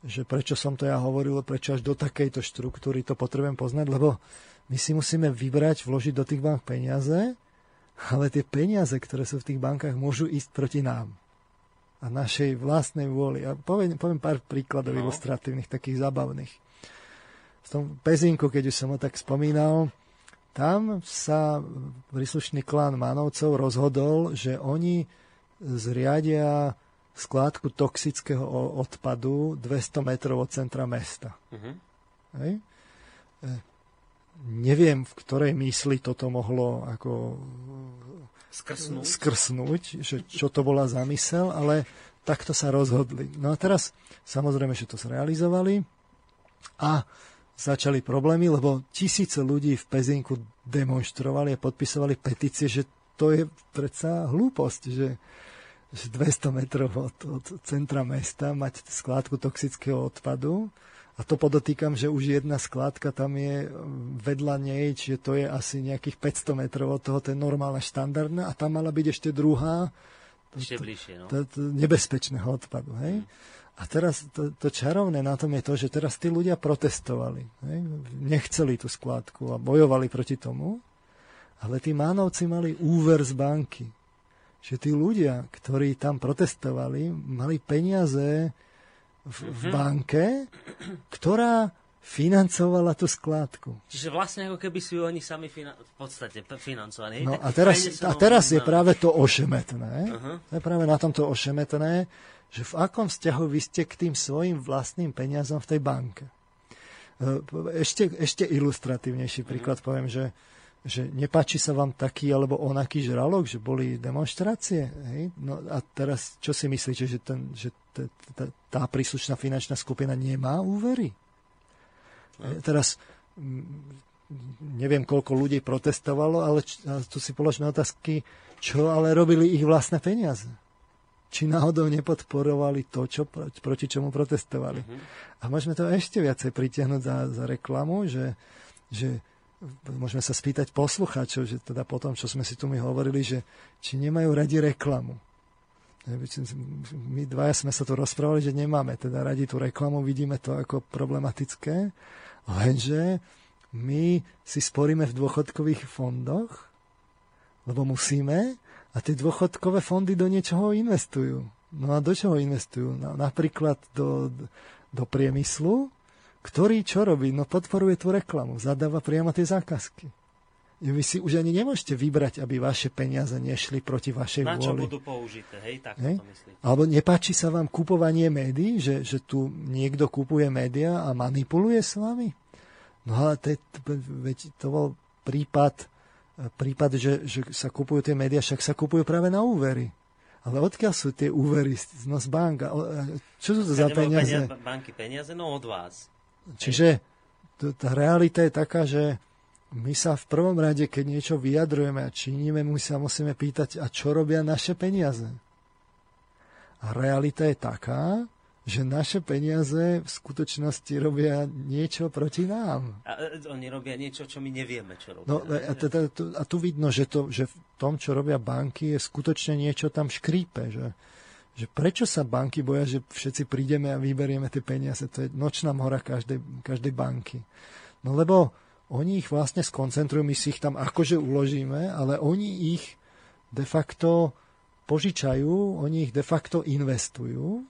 že prečo som to ja hovoril, prečo až do takejto štruktúry to potrebujem poznať, lebo my si musíme vybrať, vložiť do tých bank peniaze, ale tie peniaze, ktoré sú v tých bankách, môžu ísť proti nám a našej vlastnej vôli. A poviem, poviem pár príkladov no. ilustratívnych, takých zabavných. V tom Pezinku, keď už som ho tak spomínal, tam sa príslušný klán Manovcov rozhodol, že oni zriadia skládku toxického odpadu 200 metrov od centra mesta. Uh-huh. Hej? E, neviem, v ktorej mysli toto mohlo ako skrsnúť, skrsnúť že čo to bola zamysel, ale takto sa rozhodli. No a teraz samozrejme, že to zrealizovali a začali problémy, lebo tisíce ľudí v Pezinku demonstrovali a podpisovali petície, že to je predsa hlúposť, že, že 200 metrov od, od centra mesta mať skládku toxického odpadu. A to podotýkam, že už jedna skládka tam je vedľa nej, čiže to je asi nejakých 500 metrov od toho, to je normálna štandardná. A tam mala byť ešte druhá, ešte bližšie, no. to, to, nebezpečného odpadu. Hej? A teraz to, to čarovné na tom je to, že teraz tí ľudia protestovali. Ne? Nechceli tú skládku a bojovali proti tomu, ale tí mánovci mali úver z banky. Že tí ľudia, ktorí tam protestovali, mali peniaze v, v mhm. banke, ktorá financovala tú skládku. Čiže vlastne ako keby si ju oni sami fina- v podstate financovali. No a teraz, a teraz je práve to ošemetné. Uh-huh. To je práve na tomto ošemetné, že v akom vzťahu vy ste k tým svojim vlastným peniazom v tej banke. E, ešte, ešte ilustratívnejší mhm. príklad mm-hmm. poviem, že, že nepáči sa vám taký alebo onaký žralok, že boli demonstrácie. Hej? No a teraz čo si myslíte, že, ten, že tá príslušná finančná skupina nemá úvery? Mm. Teraz neviem, koľko ľudí protestovalo, ale tu si položme otázky, čo ale robili ich vlastné peniaze či náhodou nepodporovali to, čo, proti čomu protestovali. Uh-huh. A môžeme to ešte viacej pritiahnuť za, za reklamu, že, že môžeme sa spýtať poslucháčov, že teda po tom, čo sme si tu my hovorili, že či nemajú radi reklamu. My dvaja sme sa tu rozprávali, že nemáme teda radi tú reklamu, vidíme to ako problematické, lenže my si sporíme v dôchodkových fondoch, lebo musíme, a tie dôchodkové fondy do niečoho investujú. No a do čoho investujú? Napríklad do, do priemyslu, ktorý čo robí? No podporuje tú reklamu, zadáva priamo tie zákazky. Vy si už ani nemôžete vybrať, aby vaše peniaze nešli proti vašej Na vôli. čo budú použité, hej? Tak hej? to myslíte. Alebo nepáči sa vám kupovanie médií, že, že tu niekto kupuje médiá a manipuluje s vami? No ale to, veď to bol prípad prípad, že, že sa kupujú tie médiá, však sa kupujú práve na úvery. Ale odkiaľ sú tie úvery no z banka? Čo sú to za peniaze? peniaze? Banky peniaze? No od vás. Čiže tá realita je taká, že my sa v prvom rade, keď niečo vyjadrujeme a činíme, my sa musíme pýtať, a čo robia naše peniaze? A realita je taká, že naše peniaze v skutočnosti robia niečo proti nám. A e, oni robia niečo, čo my nevieme, čo robia. No, a, teda, a tu vidno, že, to, že v tom, čo robia banky, je skutočne niečo tam škrípe. Že, že prečo sa banky boja, že všetci prídeme a vyberieme tie peniaze. To je nočná mora každej, každej banky. No lebo oni ich vlastne skoncentrujú, my si ich tam akože uložíme, ale oni ich de facto požičajú, oni ich de facto investujú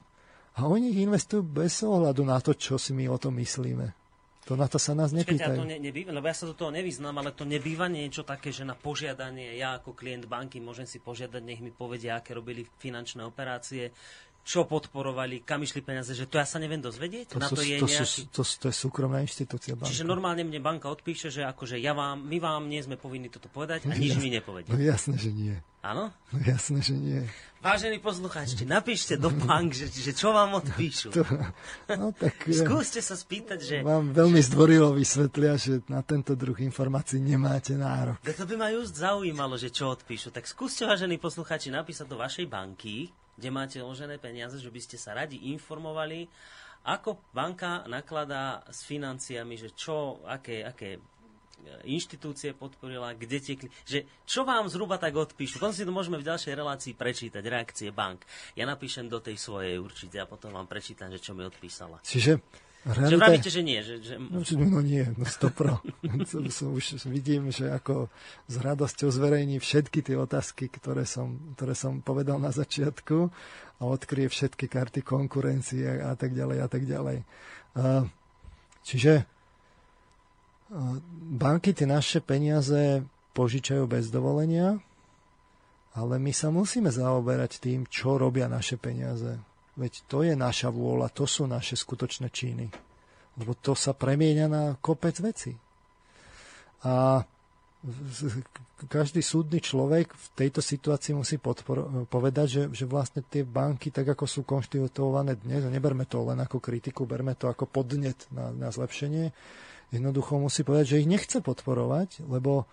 a oni ich investujú bez ohľadu na to, čo si my o tom myslíme. To na to sa nás nepýtajú. to ne, nebýva, lebo ja sa do toho nevyznám, ale to nebýva niečo také, že na požiadanie, ja ako klient banky môžem si požiadať, nech mi povedia, aké robili finančné operácie, čo podporovali, kam išli peniaze, že to ja sa neviem dozvedieť? To, na sú, to, je to, nejaký... sú, to, to je súkromná inštitúcia banka. Čiže normálne mne banka odpíše, že akože ja vám, my vám nie sme povinni toto povedať a nič mi nepovedie. No jasné, že nie. Áno? No jasné, že nie. Vážení poslucháči, napíšte do bank, že, že čo vám odpíšu. To, no, tak, Skúste sa spýtať, že... Vám veľmi zdvorilo vysvetlia, že na tento druh informácií nemáte nárok. To by ma just zaujímalo, že čo odpíšu. Tak skúste, vážení poslucháči, napísať do vašej banky, kde máte ložené peniaze, že by ste sa radi informovali, ako banka nakladá s financiami, že čo, aké, aké e, inštitúcie podporila, kde tiekli, že čo vám zhruba tak odpíšu. Potom si to môžeme v ďalšej relácii prečítať, reakcie bank. Ja napíšem do tej svojej určite a potom vám prečítam, že čo mi odpísala. Čiže Realita... Že vravíte, že nie? Že, že... No, no nie, no stopro. *laughs* už vidím, že ako s radosťou zverejní všetky tie otázky, ktoré som, ktoré som povedal na začiatku a odkrie všetky karty konkurencie a tak ďalej a tak ďalej. Čiže banky tie naše peniaze požičajú bez dovolenia, ale my sa musíme zaoberať tým, čo robia naše peniaze. Veď to je naša vôľa, to sú naše skutočné činy. Lebo to sa premieňa na kopec veci. A každý súdny človek v tejto situácii musí podpor- povedať, že, že vlastne tie banky, tak ako sú konštituované dnes, a neberme to len ako kritiku, berme to ako podnet na, na zlepšenie, jednoducho musí povedať, že ich nechce podporovať, lebo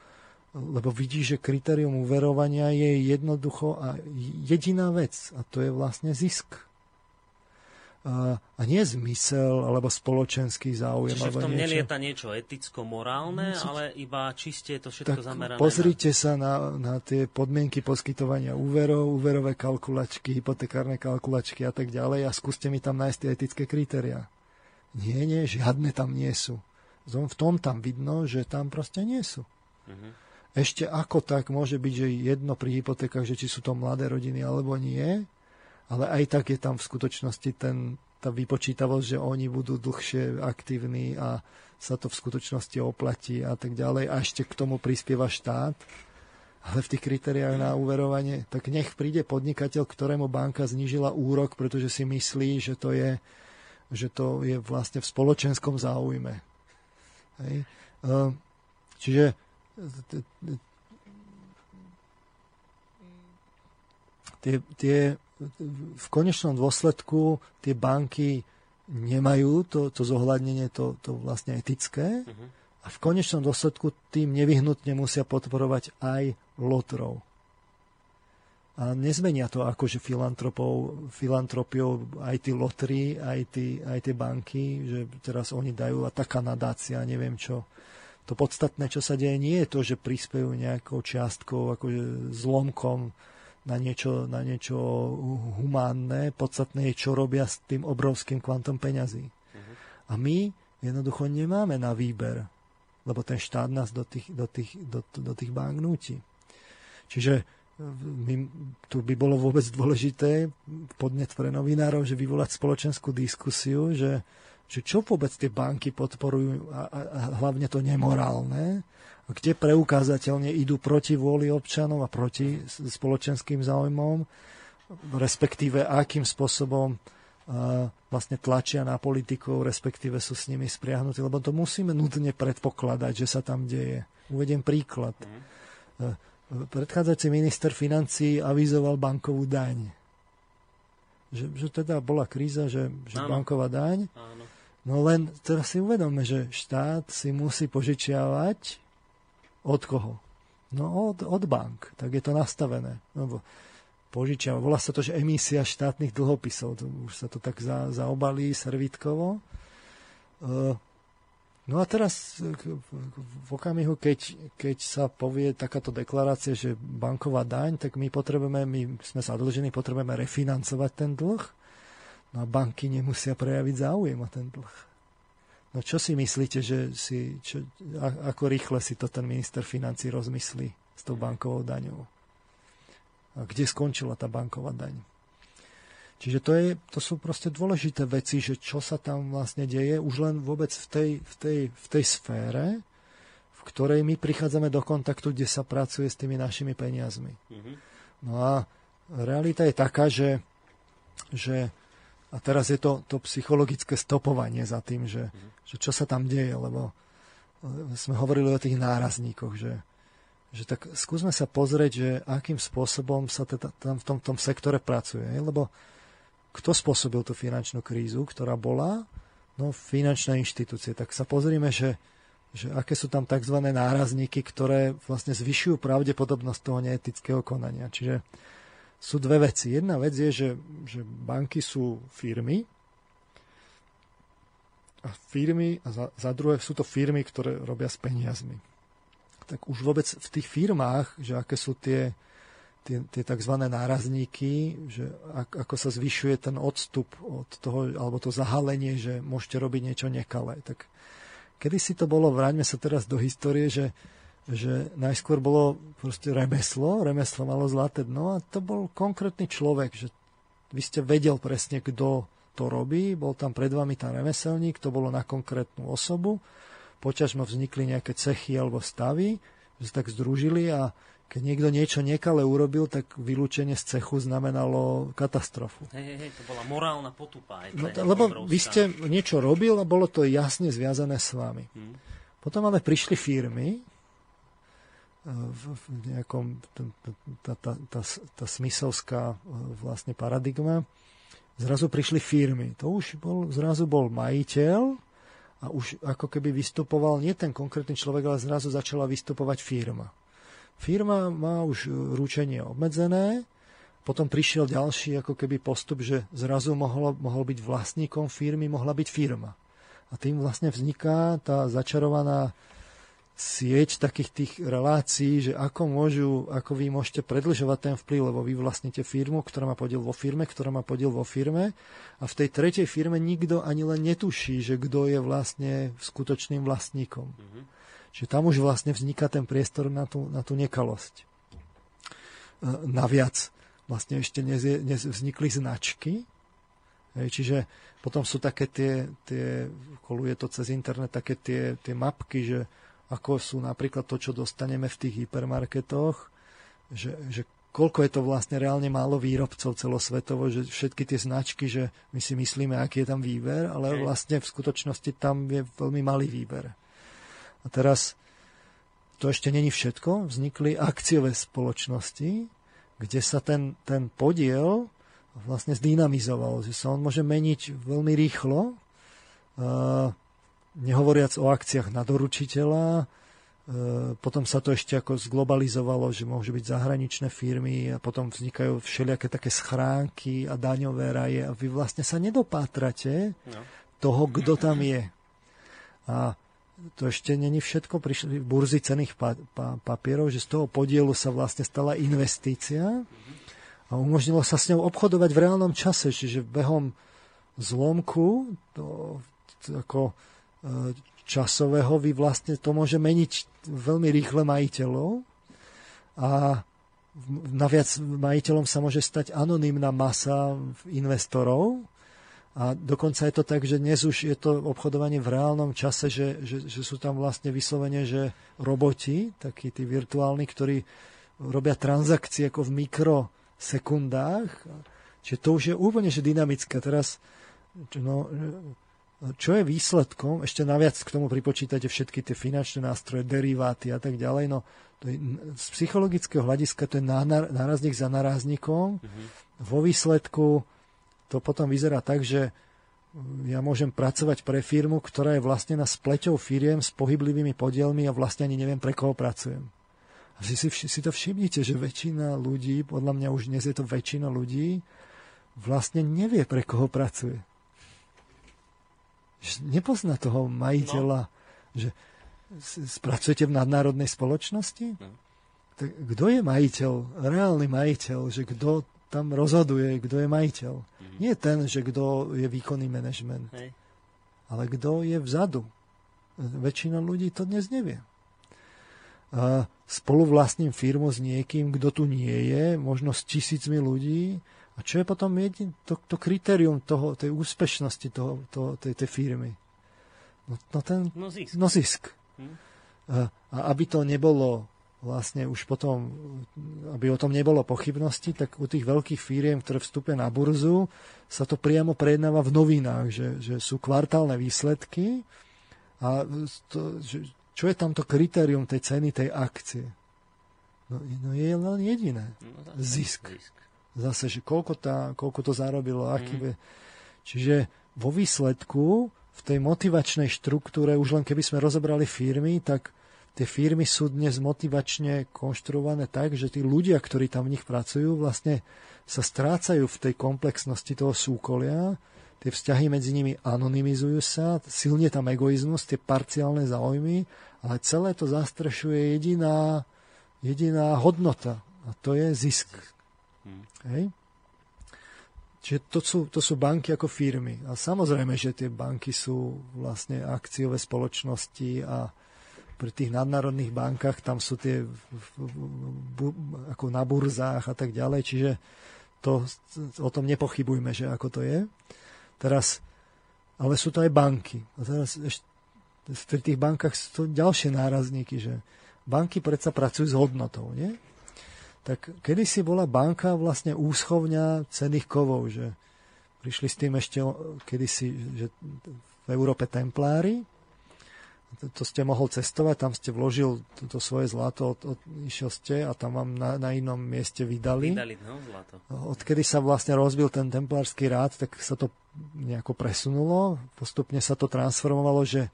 lebo vidí, že kritérium uverovania je jednoducho a jediná vec a to je vlastne zisk. A, nie zmysel alebo spoločenský záujem. Čiže v tom niečo. nelieta niečo eticko-morálne, no, ale iba čiste je to všetko tak zamerané pozrite na... sa na, na tie podmienky poskytovania úverov, úverové kalkulačky, hypotekárne kalkulačky a tak ďalej a skúste mi tam nájsť tie etické kritéria. Nie, nie, žiadne tam nie sú. V tom tam vidno, že tam proste nie sú. Uh-huh ešte ako tak môže byť, že jedno pri hypotékach, že či sú to mladé rodiny alebo nie, ale aj tak je tam v skutočnosti ten, tá vypočítavosť, že oni budú dlhšie aktívni a sa to v skutočnosti oplatí a tak ďalej. A ešte k tomu prispieva štát, ale v tých kritériách na úverovanie, tak nech príde podnikateľ, ktorému banka znížila úrok, pretože si myslí, že to je, že to je vlastne v spoločenskom záujme. Hej. Ehm, čiže tie, tie, v konečnom dôsledku tie banky nemajú to, to zohľadnenie, to, to vlastne etické uh-huh. a v konečnom dôsledku tým nevyhnutne musia podporovať aj lotrov. A nezmenia to akože filantropov, filantropiou aj tí lotry, aj, tí, aj tie banky, že teraz oni dajú a taká nadácia, neviem čo to podstatné, čo sa deje, nie je to, že prispejú nejakou čiastkou, akože zlomkom na niečo, na niečo humánne. Podstatné je, čo robia s tým obrovským kvantom peňazí. Uh-huh. A my jednoducho nemáme na výber, lebo ten štát nás do tých, do tých, do, do tých bank núti. Čiže my, tu by bolo vôbec dôležité podnet pre novinárov, že vyvolať spoločenskú diskusiu, že, že čo vôbec tie banky podporujú a, a, a hlavne to nemorálne, kde preukázateľne idú proti vôli občanov a proti spoločenským záujmom, respektíve akým spôsobom a, vlastne tlačia na politikov, respektíve sú s nimi spriahnutí, lebo to musíme nutne predpokladať, že sa tam deje. Uvediem príklad. Mm. Predchádzajúci minister financí avizoval bankovú daň. Že, že teda bola kríza, že, že banková daň. Áno No len teraz si uvedome, že štát si musí požičiavať od koho? No od, od bank. Tak je to nastavené. No, požičiava. Volá sa to, že emisia štátnych dlhopisov. Už sa to tak za, zaobalí servitkovo. Uh, no a teraz v okamihu, keď, keď sa povie takáto deklarácia, že banková daň, tak my potrebujeme, my sme zadlžení, potrebujeme refinancovať ten dlh No a banky nemusia prejaviť záujem o ten dlh. No čo si myslíte, že si, čo, ako rýchle si to ten minister financí rozmyslí s tou bankovou daňou? A kde skončila tá banková daň? Čiže to, je, to sú proste dôležité veci, že čo sa tam vlastne deje už len vôbec v tej, v tej, v tej sfére, v ktorej my prichádzame do kontaktu, kde sa pracuje s tými našimi peniazmi. Mm-hmm. No a realita je taká, že, že a teraz je to, to psychologické stopovanie za tým, že, mm. Že čo sa tam deje, lebo e, sme hovorili o tých nárazníkoch, že, že tak skúsme sa pozrieť, že akým spôsobom sa teda tam v tom, tom sektore pracuje. Lebo kto spôsobil tú finančnú krízu, ktorá bola? No, finančné inštitúcie. Tak sa pozrieme, že, že aké sú tam tzv. nárazníky, ktoré vlastne zvyšujú pravdepodobnosť toho neetického konania. Čiže sú dve veci. Jedna vec je, že, že banky sú firmy a firmy, a za, za druhé sú to firmy, ktoré robia s peniazmi. Tak už vôbec v tých firmách, že aké sú tie, tie, tie tzv. nárazníky, že ako sa zvyšuje ten odstup od toho, alebo to zahalenie, že môžete robiť niečo nekalé. Tak kedy si to bolo, vráťme sa teraz do histórie, že že najskôr bolo proste remeslo, remeslo malo zlaté dno a to bol konkrétny človek, že vy ste vedel presne, kto to robí, bol tam pred vami ten remeselník, to bolo na konkrétnu osobu, počažmo vznikli nejaké cechy alebo stavy, že sa tak združili a keď niekto niečo nekale urobil, tak vylúčenie z cechu znamenalo katastrofu. Hej, hej, hej, to bola morálna potupa. Aj no, lebo obrovská. vy ste niečo robil a bolo to jasne zviazané s vami. Hmm. Potom ale prišli firmy, e, v, v nejakom, tá, tá, tá, tá smyslovská e, vlastne paradigma, zrazu prišli firmy. To už bol, zrazu bol majiteľ a už ako keby vystupoval nie ten konkrétny človek, ale zrazu začala vystupovať firma. Firma má už ručenie obmedzené, potom prišiel ďalší ako keby postup, že zrazu mohlo, mohol byť vlastníkom firmy, mohla byť firma. A tým vlastne vzniká tá začarovaná sieť takých tých relácií, že ako môžu, ako vy môžete predlžovať ten vplyv, lebo vy vlastníte firmu, ktorá má podiel vo firme, ktorá má podiel vo firme a v tej tretej firme nikto ani len netuší, že kto je vlastne skutočným vlastníkom. Mm-hmm. Čiže tam už vlastne vzniká ten priestor na tú, na tú nekalosť. E, naviac vlastne ešte nezie, nez, vznikli značky, hej, čiže potom sú také tie, tie, koluje to cez internet, také tie, tie mapky, že ako sú napríklad to, čo dostaneme v tých hypermarketoch, že, že koľko je to vlastne reálne málo výrobcov celosvetovo, že všetky tie značky, že my si myslíme, aký je tam výber, ale vlastne v skutočnosti tam je veľmi malý výber. A teraz to ešte není všetko. Vznikli akciové spoločnosti, kde sa ten, ten podiel vlastne zdynamizoval, že sa on môže meniť veľmi rýchlo, uh, nehovoriac o akciách na doručiteľa, uh, potom sa to ešte ako zglobalizovalo, že môžu byť zahraničné firmy a potom vznikajú všelijaké také schránky a daňové raje a vy vlastne sa nedopátrate no. toho, kto tam je. A to ešte není všetko, prišli burzy cených pa, pa, papierov, že z toho podielu sa vlastne stala investícia a umožnilo sa s ňou obchodovať v reálnom čase, čiže behom zlomku to, to ako e, časového vy vlastne to môže meniť veľmi rýchle majiteľov a naviac majiteľom sa môže stať anonymná masa investorov, a dokonca je to tak, že dnes už je to obchodovanie v reálnom čase, že, že, že sú tam vlastne vyslovene, že roboti, takí tí virtuálni, ktorí robia transakcie ako v mikrosekundách. Čiže to už je úplne že dynamické. Teraz, no, čo je výsledkom, ešte naviac k tomu pripočítate všetky tie finančné nástroje, deriváty a tak ďalej, no to je, z psychologického hľadiska to je nárazník za narazníkom. Mm-hmm. Vo výsledku to potom vyzerá tak, že ja môžem pracovať pre firmu, ktorá je vlastne na spleťou firiem s pohyblivými podielmi a vlastne ani neviem, pre koho pracujem. A si, si, si to všimnite, že väčšina ľudí, podľa mňa už dnes je to väčšina ľudí, vlastne nevie, pre koho pracuje. Že nepozná toho majiteľa, no. že spracujete v nadnárodnej spoločnosti? No. Tak kto je majiteľ, reálny majiteľ, že kto tam rozhoduje, kto je majiteľ. Mm-hmm. Nie ten, že kto je výkonný manažment, Hej. ale kto je vzadu. Väčšina ľudí to dnes nevie. A spolu vlastním firmu s niekým, kto tu nie je, možno s tisícmi ľudí. A čo je potom jedin, to, to kritérium toho, tej úspešnosti toho, to, tej, tej firmy? No, no ten... No zisk. No zisk. Hm? A, a aby to nebolo vlastne už potom, aby o tom nebolo pochybnosti, tak u tých veľkých firiem, ktoré vstúpia na burzu, sa to priamo prejednáva v novinách, že, že sú kvartálne výsledky a to, že, čo je tamto kritérium tej ceny tej akcie? No, no je len jediné. No, zisk. zisk. Zase, že koľko, tá, koľko to zarobilo, aký mm. Čiže vo výsledku v tej motivačnej štruktúre, už len keby sme rozobrali firmy, tak tie firmy sú dnes motivačne konštruované tak, že tí ľudia, ktorí tam v nich pracujú, vlastne sa strácajú v tej komplexnosti toho súkolia, tie vzťahy medzi nimi anonymizujú sa, silne tam egoizmus, tie parciálne záujmy, ale celé to zastrešuje jediná, jediná hodnota a to je zisk. Hmm. Hej? Čiže to sú, to sú banky ako firmy. A samozrejme, že tie banky sú vlastne akciové spoločnosti a pri tých nadnárodných bankách, tam sú tie ako na burzách a tak ďalej, čiže to, o tom nepochybujme, že ako to je. Teraz, ale sú to aj banky. A teraz ešte v tých bankách sú to ďalšie nárazníky, že banky predsa pracujú s hodnotou, nie? Tak kedysi bola banka vlastne úschovňa cených kovov, že prišli s tým ešte kedysi, že v Európe templári, to ste mohol cestovať, tam ste vložil to, svoje zlato, od, od, išiel ste a tam vám na, na inom mieste vydali. Vydali, no, zlato. Odkedy sa vlastne rozbil ten templársky rád, tak sa to nejako presunulo. Postupne sa to transformovalo, že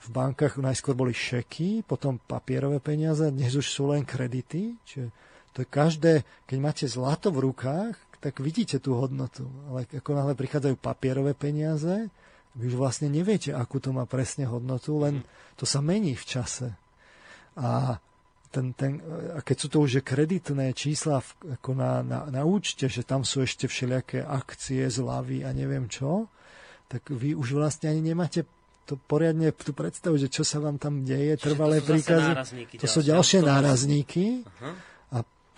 v bankách najskôr boli šeky, potom papierové peniaze, dnes už sú len kredity. Čiže to je každé, keď máte zlato v rukách, tak vidíte tú hodnotu. Ale ako náhle prichádzajú papierové peniaze, vy už vlastne neviete, akú to má presne hodnotu, len to sa mení v čase. A, ten, ten, a keď sú to už kreditné čísla v, ako na, na, na účte, že tam sú ešte všelijaké akcie, zľavy a neviem čo, tak vy už vlastne ani nemáte to poriadne tú predstavu, že čo sa vám tam deje, trvalé to príkazy. To sú ďalšie nárazníky. Uh-huh.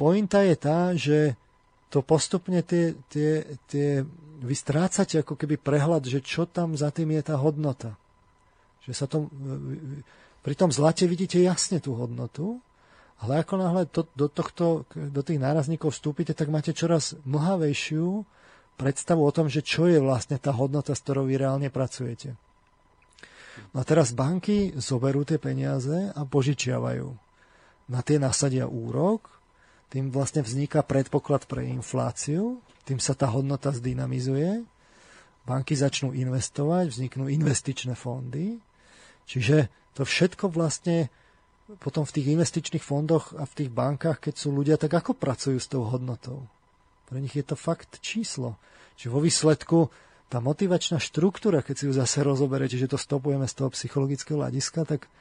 Pointa je tá, že to postupne tie, tie, tie vy strácate ako keby prehľad, že čo tam za tým je tá hodnota. Že sa to, pri tom zlate vidíte jasne tú hodnotu, ale ako náhle to, do, tohto, do tých nárazníkov vstúpite, tak máte čoraz mlhavejšiu predstavu o tom, že čo je vlastne tá hodnota, s ktorou vy reálne pracujete. No a teraz banky zoberú tie peniaze a požičiavajú. Na tie nasadia úrok, tým vlastne vzniká predpoklad pre infláciu, tým sa tá hodnota zdynamizuje, banky začnú investovať, vzniknú investičné fondy, čiže to všetko vlastne potom v tých investičných fondoch a v tých bankách, keď sú ľudia, tak ako pracujú s tou hodnotou? Pre nich je to fakt číslo. Čiže vo výsledku tá motivačná štruktúra, keď si ju zase rozoberete, že to stopujeme z toho psychologického hľadiska, tak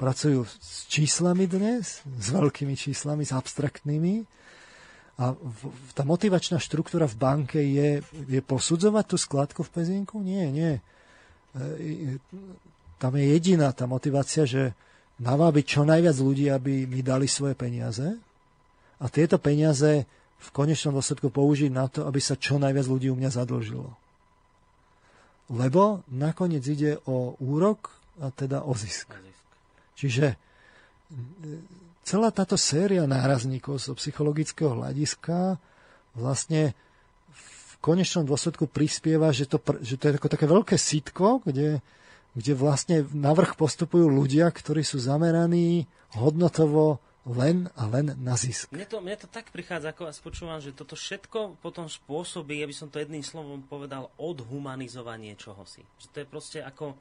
pracujú s číslami dnes, s veľkými číslami, s abstraktnými, a v, tá motivačná štruktúra v banke je, je posudzovať tú skladku v pezinku? Nie, nie. E, tam je jediná tá motivácia, že navábiť čo najviac ľudí, aby mi dali svoje peniaze a tieto peniaze v konečnom dôsledku použiť na to, aby sa čo najviac ľudí u mňa zadlžilo. Lebo nakoniec ide o úrok a teda o zisk. Čiže celá táto séria nárazníkov zo psychologického hľadiska vlastne v konečnom dôsledku prispieva, že to, že to je ako také veľké sitko, kde, kde vlastne na vrch postupujú ľudia, ktorí sú zameraní hodnotovo len a len na zisk. Mne to, mne to tak prichádza, ako vás počúvam, že toto všetko potom spôsobí, ja by som to jedným slovom povedal, odhumanizovanie čohosi. Že to je proste ako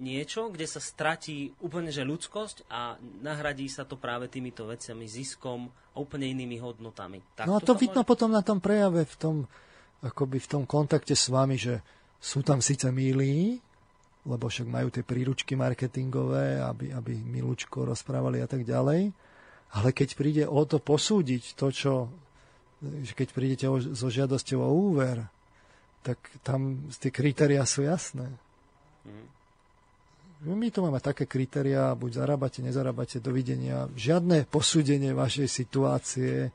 niečo, kde sa stratí úplne že ľudskosť a nahradí sa to práve týmito veciami, ziskom a úplne inými hodnotami. Tak no a to, to vidno môže... potom na tom prejave, v tom, akoby v tom kontakte s vami, že sú tam síce milí, lebo však majú tie príručky marketingové, aby, aby milúčko rozprávali a tak ďalej, ale keď príde o to posúdiť to, čo keď prídete o, so žiadosťou o úver, tak tam tie kritéria sú jasné. Mm. My tu máme také kritéria, buď zarábate, nezarábate, dovidenia, žiadne posúdenie vašej situácie.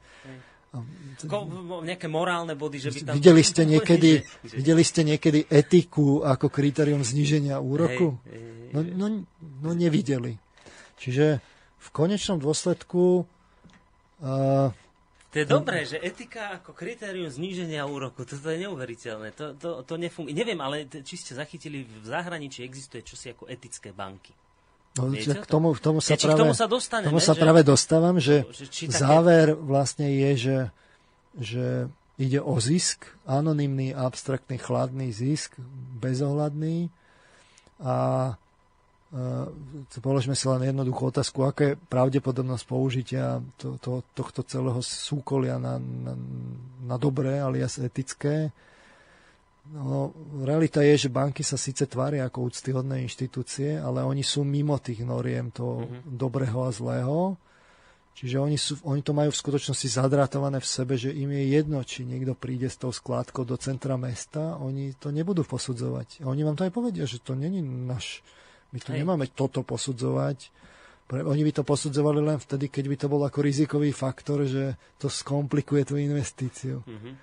Ko, nejaké morálne body, že by tam... Videli ste *laughs* niekedy, videli ste niekedy etiku ako kritérium zníženia úroku? No, no, no nevideli. Čiže v konečnom dôsledku uh, to je dobré, že etika ako kritérium zníženia úroku, toto je neuveriteľné. To, to, to nefunguje. Neviem, ale či ste zachytili, v zahraničí existuje čosi ako etické banky. No, k tomu, k tomu sa, práve, k tomu sa, tomu sa že, práve dostávam, že, že záver také... vlastne je, že, že ide o zisk, anonymný, abstraktný, chladný zisk, bezohľadný a položme si len jednoduchú otázku, aká je pravdepodobnosť použitia to, to, tohto celého súkolia na, na, na dobré, alias etické. No, realita je, že banky sa síce tvária ako úctyhodné inštitúcie, ale oni sú mimo tých noriem toho mm-hmm. dobrého a zlého. Čiže oni, sú, oni to majú v skutočnosti zadrátované v sebe, že im je jedno, či niekto príde s tou skládkou do centra mesta, oni to nebudú posudzovať. Oni vám to aj povedia, že to není náš my tu Hej. nemáme toto posudzovať. Oni by to posudzovali len vtedy, keď by to bol ako rizikový faktor, že to skomplikuje tú investíciu. Mm-hmm.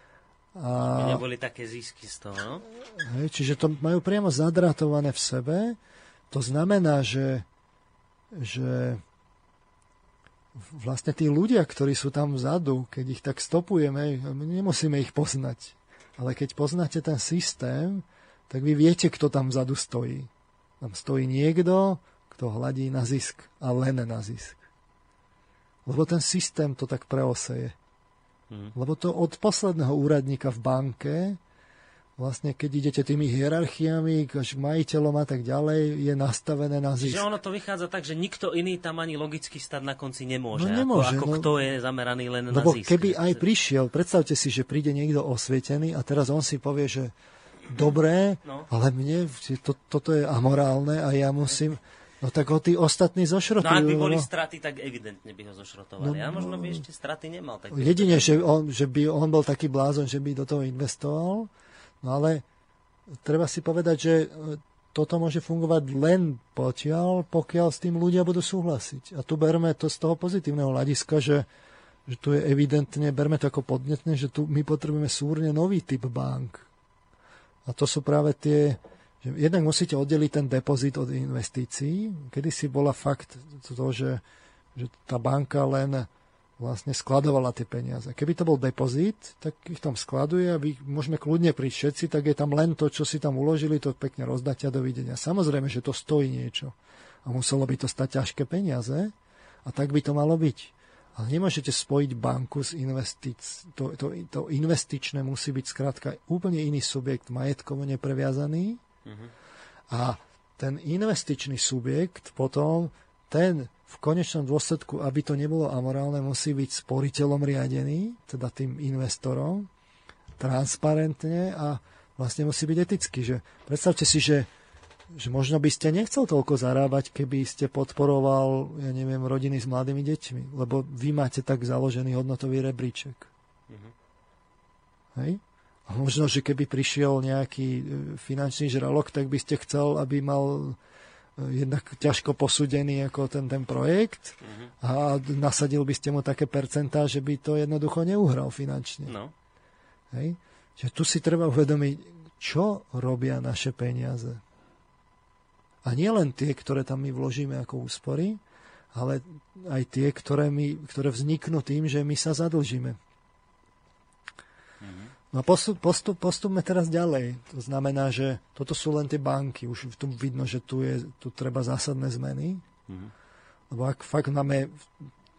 A... neboli také zisky z toho, no? Hej, čiže to majú priamo zadratované v sebe to znamená, že, že vlastne tí ľudia, ktorí sú tam vzadu, keď ich tak stopujeme, nemusíme ich poznať. Ale keď poznáte ten systém, tak vy viete, kto tam vzadu stojí. Tam stojí niekto, kto hladí na zisk a len na zisk. Lebo ten systém to tak preoseje. Hmm. Lebo to od posledného úradníka v banke vlastne keď idete tými hierarchiami k majiteľom a tak ďalej, je nastavené na zisk. Čiže ono to vychádza tak, že nikto iný tam ani logicky stať na konci nemôže. No nemôže. Ako, ako no, kto je zameraný len na lebo zisk. keby aj prišiel, predstavte si, že príde niekto osvietený a teraz on si povie, že dobré, no. ale mne to, toto je amorálne a ja musím... No tak ho tí ostatní zošrotujú. No ak by boli no. straty, tak evidentne by ho zošrotovali. No, a možno by ešte straty nemal. Tak jedine, že, on, že by on bol taký blázon, že by do toho investoval, No ale treba si povedať, že e, toto môže fungovať len potiaľ, pokiaľ s tým ľudia budú súhlasiť. A tu berme to z toho pozitívneho hľadiska, že, že tu je evidentne, berme to ako podnetné, že tu my potrebujeme súrne nový typ bank. A to sú práve tie, že jednak musíte oddeliť ten depozit od investícií. Kedy si bola fakt to, že, že tá banka len vlastne skladovala tie peniaze. Keby to bol depozit, tak ich tam skladuje a vy môžeme kľudne prísť všetci, tak je tam len to, čo si tam uložili, to pekne rozdáte a dovidenia. Samozrejme, že to stojí niečo. A muselo by to stať ťažké peniaze a tak by to malo byť. Ale nemôžete spojiť banku s investic. To, to, to investičné musí byť skrátka úplne iný subjekt, majetkovo nepreviazaný. Mm-hmm. A ten investičný subjekt potom, ten v konečnom dôsledku, aby to nebolo amorálne, musí byť sporiteľom riadený, teda tým investorom, transparentne a vlastne musí byť etický. Že predstavte si, že, že možno by ste nechcel toľko zarábať, keby ste podporoval, ja neviem, rodiny s mladými deťmi, lebo vy máte tak založený hodnotový rebríček. Mm-hmm. Hej? A možno, že keby prišiel nejaký e, finančný žralok, tak by ste chcel, aby mal jednak ťažko posúdený ako ten, ten projekt uh-huh. a nasadil by ste mu také percentá, že by to jednoducho neuhral finančne. No. Hej? Čiže tu si treba uvedomiť, čo robia naše peniaze. A nie len tie, ktoré tam my vložíme ako úspory, ale aj tie, ktoré, my, ktoré vzniknú tým, že my sa zadlžíme. No a postup, postup, postupme teraz ďalej. To znamená, že toto sú len tie banky. Už tu vidno, že tu, je, tu treba zásadné zmeny. Mm-hmm. Lebo ak fakt máme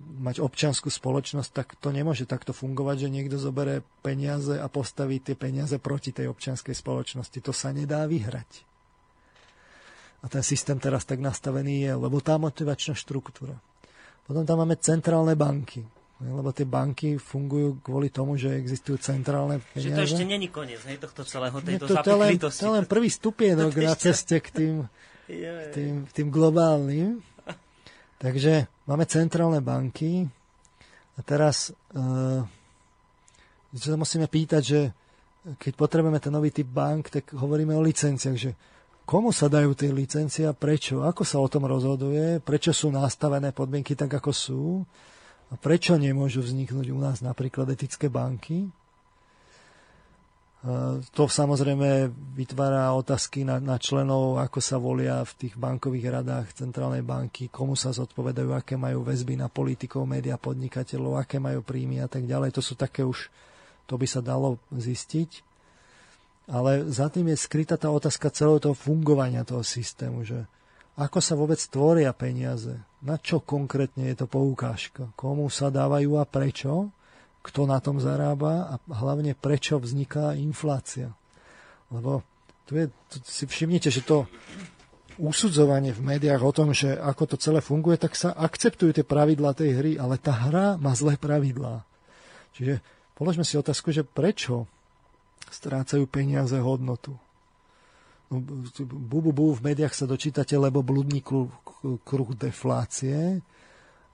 mať občianskú spoločnosť, tak to nemôže takto fungovať, že niekto zoberie peniaze a postaví tie peniaze proti tej občianskej spoločnosti. To sa nedá vyhrať. A ten systém teraz tak nastavený je, lebo tá motivačná štruktúra. Potom tam máme centrálne banky lebo tie banky fungujú kvôli tomu, že existujú centrálne peniaze. Že to ešte není koniec hej, tohto celého, tejto to, to, len, to len prvý stupienok na ceste k tým, *laughs* k tým, k tým globálnym. Takže máme centrálne banky a teraz uh, sa musíme pýtať, že keď potrebujeme ten nový typ bank, tak hovoríme o licenciách, že komu sa dajú tie licencie a prečo, ako sa o tom rozhoduje, prečo sú nastavené podmienky tak, ako sú a prečo nemôžu vzniknúť u nás napríklad etické banky? To samozrejme vytvára otázky na, na členov, ako sa volia v tých bankových radách Centrálnej banky, komu sa zodpovedajú, aké majú väzby na politikov, média, podnikateľov, aké majú príjmy a tak ďalej. To sú také už, to by sa dalo zistiť. Ale za tým je skrytá tá otázka celého toho fungovania toho systému, že ako sa vôbec tvoria peniaze, na čo konkrétne je to poukážka, komu sa dávajú a prečo, kto na tom zarába a hlavne prečo vzniká inflácia. Lebo tu, je, tu si všimnite, že to usudzovanie v médiách o tom, že ako to celé funguje, tak sa akceptujú tie pravidlá tej hry, ale tá hra má zlé pravidlá. Čiže položme si otázku, že prečo strácajú peniaze hodnotu bu, bu, bu, v médiách sa dočítate, lebo blúdny kruh, deflácie,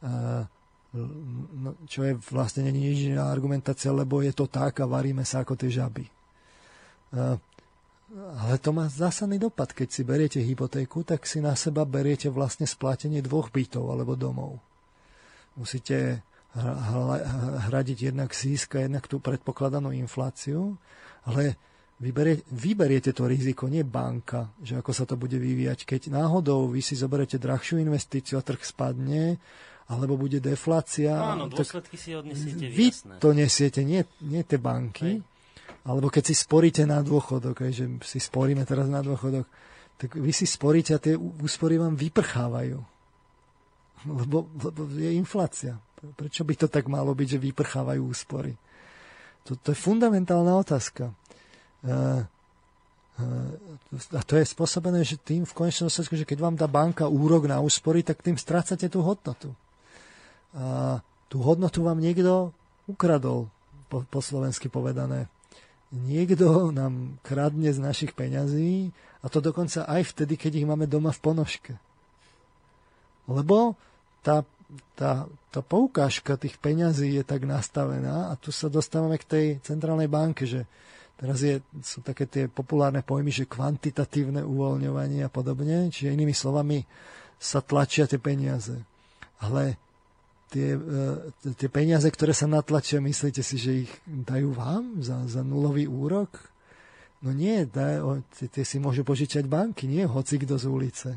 no, čo je vlastne není nič argumentácia, lebo je to tak a varíme sa ako tie žaby. Ale to má zásadný dopad. Keď si beriete hypotéku, tak si na seba beriete vlastne splatenie dvoch bytov alebo domov. Musíte hradiť jednak zisk a jednak tú predpokladanú infláciu, ale vyberie, vyberiete to riziko, nie banka, že ako sa to bude vyvíjať. Keď náhodou vy si zoberete drahšiu investíciu a trh spadne, alebo bude deflácia. Áno, dôsledky si odnesiete vy jasné. to nesiete, nie, nie tie banky. Hej. Alebo keď si sporíte na dôchodok, aj, že si sporíme teraz na dôchodok, tak vy si sporíte a tie úspory vám vyprchávajú. Lebo, lebo je inflácia. Prečo by to tak malo byť, že vyprchávajú úspory? To, to je fundamentálna otázka. A to je spôsobené, že tým v konečnom dôsledku, že keď vám dá banka úrok na úspory, tak tým strácate tú hodnotu a tú hodnotu vám niekto ukradol, po, po slovensky povedané. Niekto nám kradne z našich peňazí a to dokonca aj vtedy, keď ich máme doma v ponožke. Lebo tá, tá, tá poukážka tých peňazí je tak nastavená a tu sa dostávame k tej centrálnej banke, že teraz je, sú také tie populárne pojmy, že kvantitatívne uvoľňovanie a podobne, čiže inými slovami sa tlačia tie peniaze. Ale tie, e, tie peniaze, ktoré sa natlačia, myslíte si, že ich dajú vám za, za nulový úrok? No nie, daj, tie, tie si môžu požičať banky, nie hoci kto z ulice.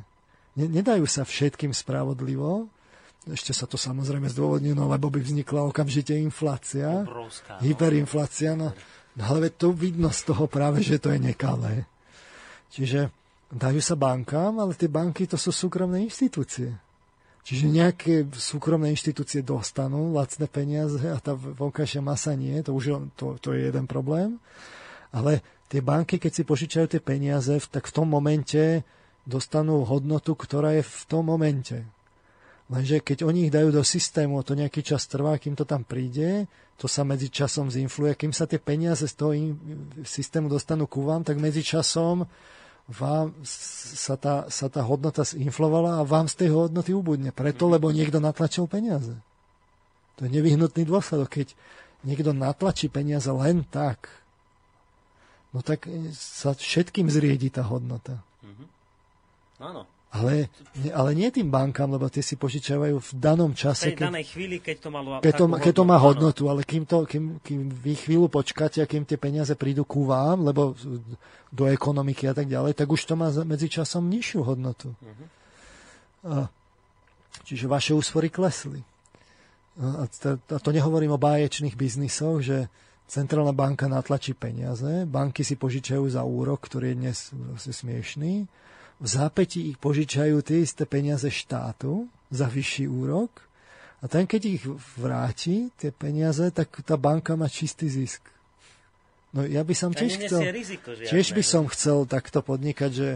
Ne, nedajú sa všetkým spravodlivo, ešte sa to samozrejme zdôvodňuje, no lebo by vznikla okamžite inflácia, Obrovská, no. hyperinflácia, no ale to vidno z toho práve, že to je nekalé. Čiže dajú sa bankám, ale tie banky to sú súkromné inštitúcie. Čiže nejaké súkromné inštitúcie dostanú lacné peniaze a tá vonkajšia masa nie, to už to, to je jeden problém. Ale tie banky, keď si požičajú tie peniaze, tak v tom momente dostanú hodnotu, ktorá je v tom momente. Lenže keď oni ich dajú do systému, to nejaký čas trvá, kým to tam príde, to sa medzi časom zinfluje, kým sa tie peniaze z toho systému dostanú ku vám, tak medzi časom vám sa tá, sa tá hodnota zinflovala a vám z tej hodnoty ubudne. Preto, lebo niekto natlačil peniaze. To je nevyhnutný dôsledok. Keď niekto natlačí peniaze len tak, no tak sa všetkým zriedi tá hodnota. Mm-hmm. Áno. Ale, ale nie tým bankám, lebo tie si požičiavajú v danom čase. V tej danej chvíli, keď to, malo keď to, keď to má hodnotu, ale kým, to, kým, kým vy chvíľu počkáte a kým tie peniaze prídu ku vám, lebo do ekonomiky a tak ďalej, tak už to má medzi časom nižšiu hodnotu. Uh-huh. A, čiže vaše úspory klesli. A to, a to nehovorím o báječných biznisoch, že centrálna banka natlačí peniaze, banky si požičajú za úrok, ktorý je dnes vlastne smiešný, v zápäti ich požičajú tie isté peniaze štátu za vyšší úrok a ten, keď ich vráti, tie peniaze, tak tá banka má čistý zisk. No ja by som tiež chcel, riziko, tiež by som chcel takto podnikať, že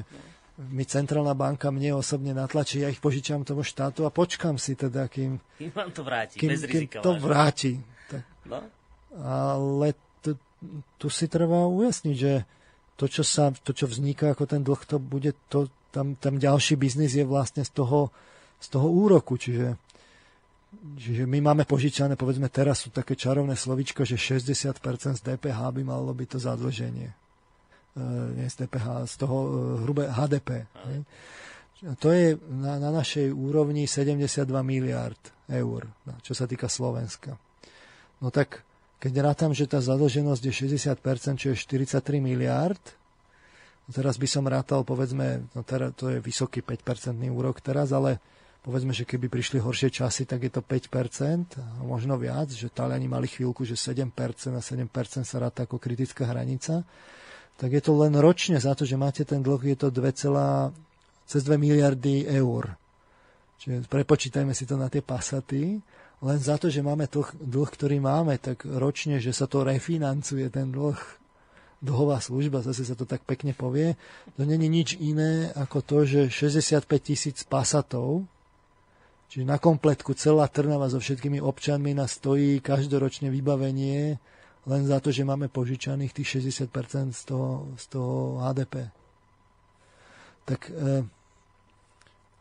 mi centrálna banka mne osobne natlačí, ja ich požičam tomu štátu a počkam si teda, kým, kým vám to vráti, kým, bez rizika. Kým to vráti. Tak. No? Ale tu, tu si treba ujasniť, že to, čo, sa, to, čo vzniká ako ten dlh, to bude to, tam, tam ďalší biznis je vlastne z toho, z toho úroku, čiže, čiže my máme požičané, povedzme teraz sú také čarovné slovičko, že 60% z DPH by malo byť to zadlženie. E, nie z DPH, z toho e, hrubé HDP. Ne? To je na, na našej úrovni 72 miliard eur, čo sa týka Slovenska. No tak keď rátam, že tá zadlženosť je 60%, čo je 43 miliard, teraz by som rátal, povedzme, no teraz to je vysoký 5% úrok teraz, ale povedzme, že keby prišli horšie časy, tak je to 5%, a možno viac, že Taliani mali chvíľku, že 7% a 7% sa ráta ako kritická hranica, tak je to len ročne za to, že máte ten dlh, je to 2, cez 2 miliardy eur. Čiže prepočítajme si to na tie pasaty len za to, že máme dlh, dlh, ktorý máme, tak ročne, že sa to refinancuje, ten dlh, dlhová služba, zase sa to tak pekne povie, to není nič iné ako to, že 65 tisíc pasatov, čiže na kompletku celá Trnava so všetkými občanmi nás stojí každoročne vybavenie len za to, že máme požičaných tých 60% z toho, z toho HDP. Tak e,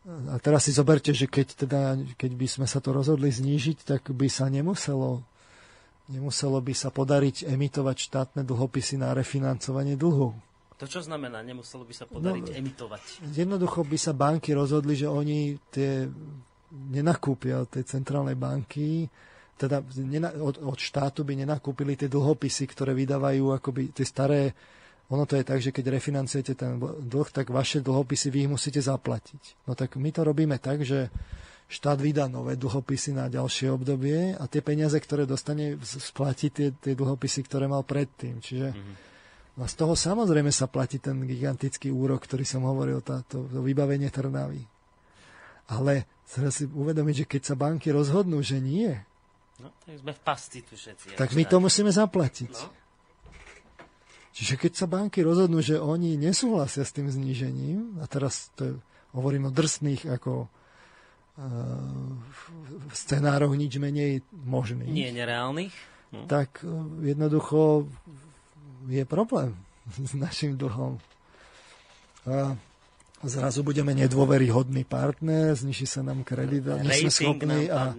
a teraz si zoberte, že keď, teda, keď by sme sa to rozhodli znížiť, tak by sa nemuselo, nemuselo by sa podariť emitovať štátne dlhopisy na refinancovanie dlhu. To čo znamená, nemuselo by sa podariť no, emitovať? Jednoducho by sa banky rozhodli, že oni tie nenakúpia tej centrálnej banky, teda od, od štátu by nenakúpili tie dlhopisy, ktoré vydávajú akoby tie staré ono to je tak, že keď refinancujete ten dlh, tak vaše dlhopisy vy ich musíte zaplatiť. No tak my to robíme tak, že štát vydá nové dlhopisy na ďalšie obdobie a tie peniaze, ktoré dostane, splatí tie, tie dlhopisy, ktoré mal predtým. Čiže mm-hmm. no z toho samozrejme sa platí ten gigantický úrok, ktorý som hovoril, táto, to vybavenie Trnavy. Ale treba si uvedomiť, že keď sa banky rozhodnú, že nie, no, tak sme v pasti tu všetci. Tak my to musíme zaplatiť. No. Čiže keď sa banky rozhodnú, že oni nesúhlasia s tým znížením, a teraz to je, hovorím o drsných ako uh, scenároch nič menej možných. Nie nereálnych. No. Tak uh, jednoducho je problém *laughs* s našim dlhom. A zrazu budeme nedôveryhodný partner, zniží sa nám kredit a nie sme schopní a,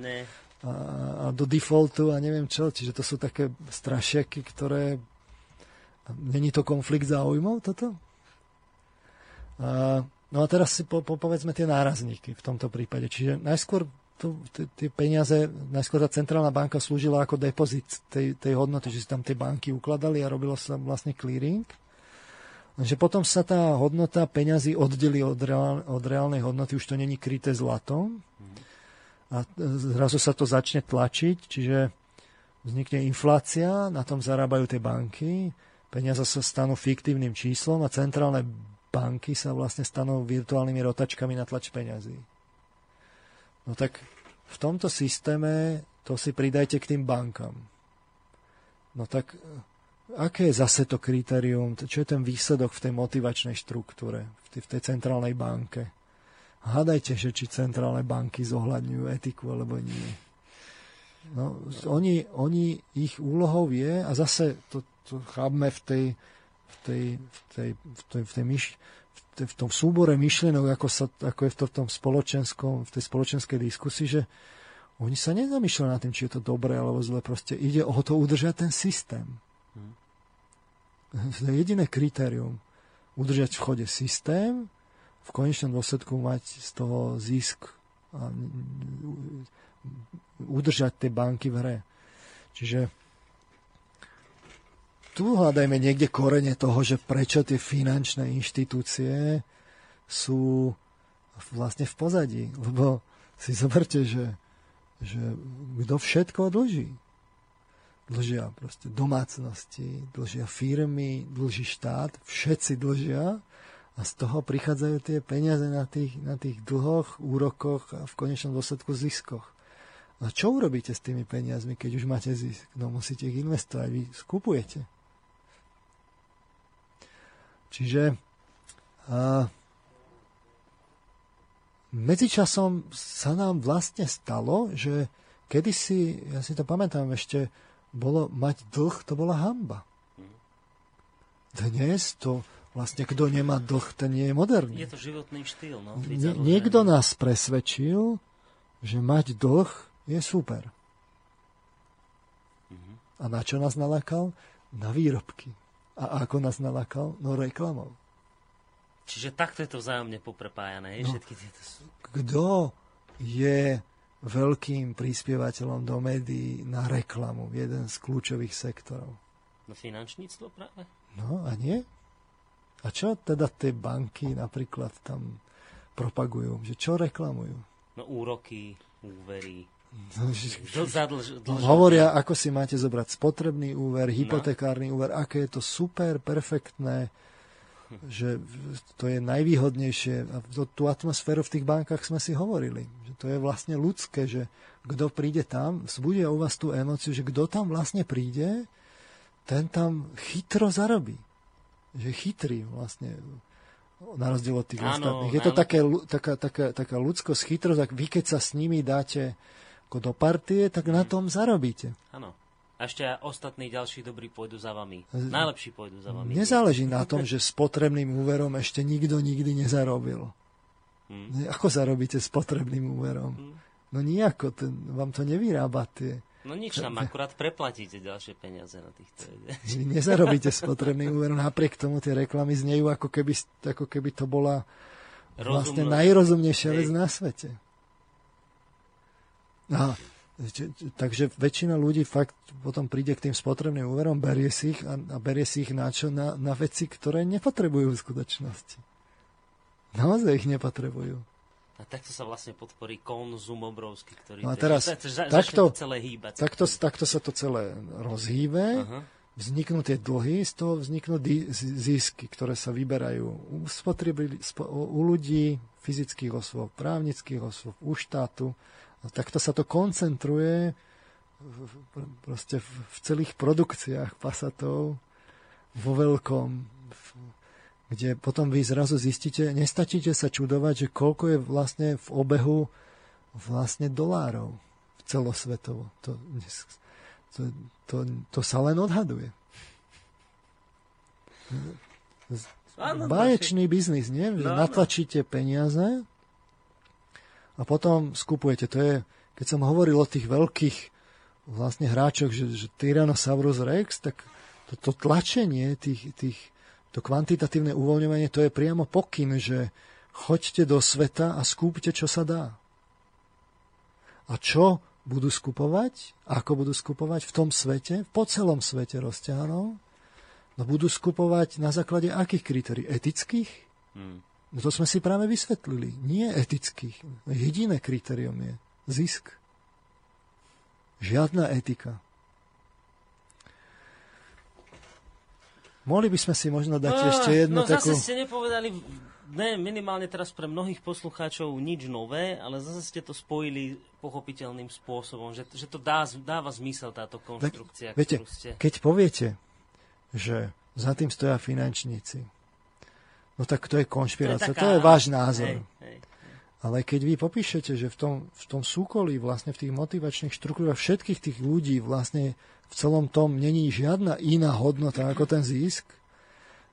a, a do defaultu a neviem čo. Čiže to sú také strašiaky, ktoré Není to konflikt záujmov toto? A, no a teraz si po, po, povedzme tie nárazníky v tomto prípade. Čiže najskôr tie peniaze, najskôr tá centrálna banka slúžila ako depozit tej, tej hodnoty, že si tam tie banky ukladali a robilo sa vlastne clearing. Lenže potom sa tá hodnota peňazí oddeli od, reál, od reálnej hodnoty, už to není kryté zlatom a zrazu sa to začne tlačiť, čiže vznikne inflácia, na tom zarábajú tie banky, peniaze sa stanú fiktívnym číslom a centrálne banky sa vlastne stanú virtuálnymi rotačkami na tlač peňazí. No tak v tomto systéme to si pridajte k tým bankám. No tak aké je zase to kritérium, čo je ten výsledok v tej motivačnej štruktúre, v tej, v tej centrálnej banke? Hádajte, že či centrálne banky zohľadňujú etiku alebo nie. No, oni, oni, ich úlohou je, a zase to, to chápme v tej, v tej, v tej, v tej, v tej myš, v, tej, v tom súbore myšlienok, ako, sa, ako je to v tom spoločenskom, v tej spoločenskej diskusii, že oni sa nezamýšľajú nad tým, či je to dobré alebo zle. Proste ide o to udržať ten systém. Hmm. To je jediné kritérium. Udržať v chode systém, v konečnom dôsledku mať z toho zisk a udržať tie banky v hre. Čiže tu hľadajme niekde korene toho, že prečo tie finančné inštitúcie sú vlastne v pozadí. Lebo si zoberte, že, že kto všetko dlží. Dlžia proste domácnosti, dlžia firmy, dlží štát, všetci dlžia a z toho prichádzajú tie peniaze na tých, na tých dlhoch, úrokoch a v konečnom dôsledku ziskoch. A čo urobíte s tými peniazmi, keď už máte zisk? No musíte ich investovať, vy skupujete. Čiže a, medzičasom sa nám vlastne stalo, že kedysi, ja si to pamätám ešte, bolo mať dlh, to bola hamba. Dnes to vlastne kto nemá dlh, ten nie je moderný. Je to životný štýl. No, Nie, niekto nás presvedčil, že mať dlh je super. Mm-hmm. A na čo nás nalakal? Na výrobky. A ako nás nalakal? No reklamou. Čiže takto je to vzájomne poprepájané, no, všetky tieto sú. Kto je veľkým prispievateľom do médií na reklamu, jeden z kľúčových sektorov? No finančníctvo práve. No a nie? A čo teda tie banky napríklad tam propagujú? Že čo reklamujú? No úroky, úvery, Hovoria, ako si máte zobrať spotrebný úver, no. hypotekárny úver, aké je to super, perfektné, že to je najvýhodnejšie. A tú atmosféru v tých bankách sme si hovorili. Že to je vlastne ľudské, že kto príde tam, vzbudia u vás tú emociu, že kto tam vlastne príde, ten tam chytro zarobí. Že chytrý vlastne na rozdiel od tých áno, ostatných. Je to také, taká, taká, taká ľudskosť, chytrosť, ak vy keď sa s nimi dáte ako do partie, tak na tom zarobíte. Áno. A ešte ostatní ďalší dobrí pôjdu za vami. Najlepší pôjdu za vami. Nezáleží na *laughs* tom, že s potrebným úverom ešte nikto nikdy nezarobil. Hmm. Ako zarobíte s potrebným úverom? Hmm. No nijako, ten, vám to nevyrába tie... No nič, tam *laughs* akurát preplatíte ďalšie peniaze na týchto. Nezarobíte s potrebným úverom, napriek tomu tie reklamy znejú, ako keby, ako keby to bola vlastne najrozumnejšia vec na svete. A Takže väčšina ľudí fakt potom príde k tým spotrebným úverom, berie si ich a, a berie si ich na čo? Na, na veci, ktoré nepotrebujú v skutočnosti. Naozaj ich nepotrebujú. A takto sa vlastne podporí konzum obrovský, ktorý... No a teraz, to, za, takto, celé hýbať. Takto, takto sa to celé rozhýbe, uh-huh. vzniknú tie dlhy, z toho vzniknú zisky, ktoré sa vyberajú u, u ľudí, fyzických osôb, právnických osôb, u štátu, No, takto sa to koncentruje proste v, v celých produkciách pasatov vo veľkom, kde potom vy zrazu zistíte, nestačíte sa čudovať, že koľko je vlastne v obehu vlastne dolárov celosvetovo. To, to, to, to sa len odhaduje. Báječný biznis, nie? Že no, natlačíte peniaze a potom skupujete. To je, keď som hovoril o tých veľkých vlastne hráčoch, že, že Tyrannosaurus Rex, tak to, to tlačenie, tých, tých, to kvantitatívne uvoľňovanie, to je priamo pokyn, že choďte do sveta a skúpte, čo sa dá. A čo budú skupovať? Ako budú skupovať v tom svete? Po celom svete rozťahanom? No budú skupovať na základe akých kritérií? Etických? Hmm. No to sme si práve vysvetlili. Nie etických. Jediné kritérium je zisk. Žiadna etika. Mohli by sme si možno dať no, ešte jednu no, takú... zase ste nepovedali, ne, minimálne teraz pre mnohých poslucháčov nič nové, ale zase ste to spojili pochopiteľným spôsobom, že, že to dá, dáva zmysel táto konštrukcia, Ve, viete, ste... keď poviete, že za tým stoja finančníci, No tak to je konšpirácia, to je, taká, to je váš názor. Hej, hej, hej. Ale keď vy popíšete, že v tom, v tom súkolí, vlastne v tých motivačných štruktúrach všetkých tých ľudí vlastne v celom tom není žiadna iná hodnota ako ten zisk,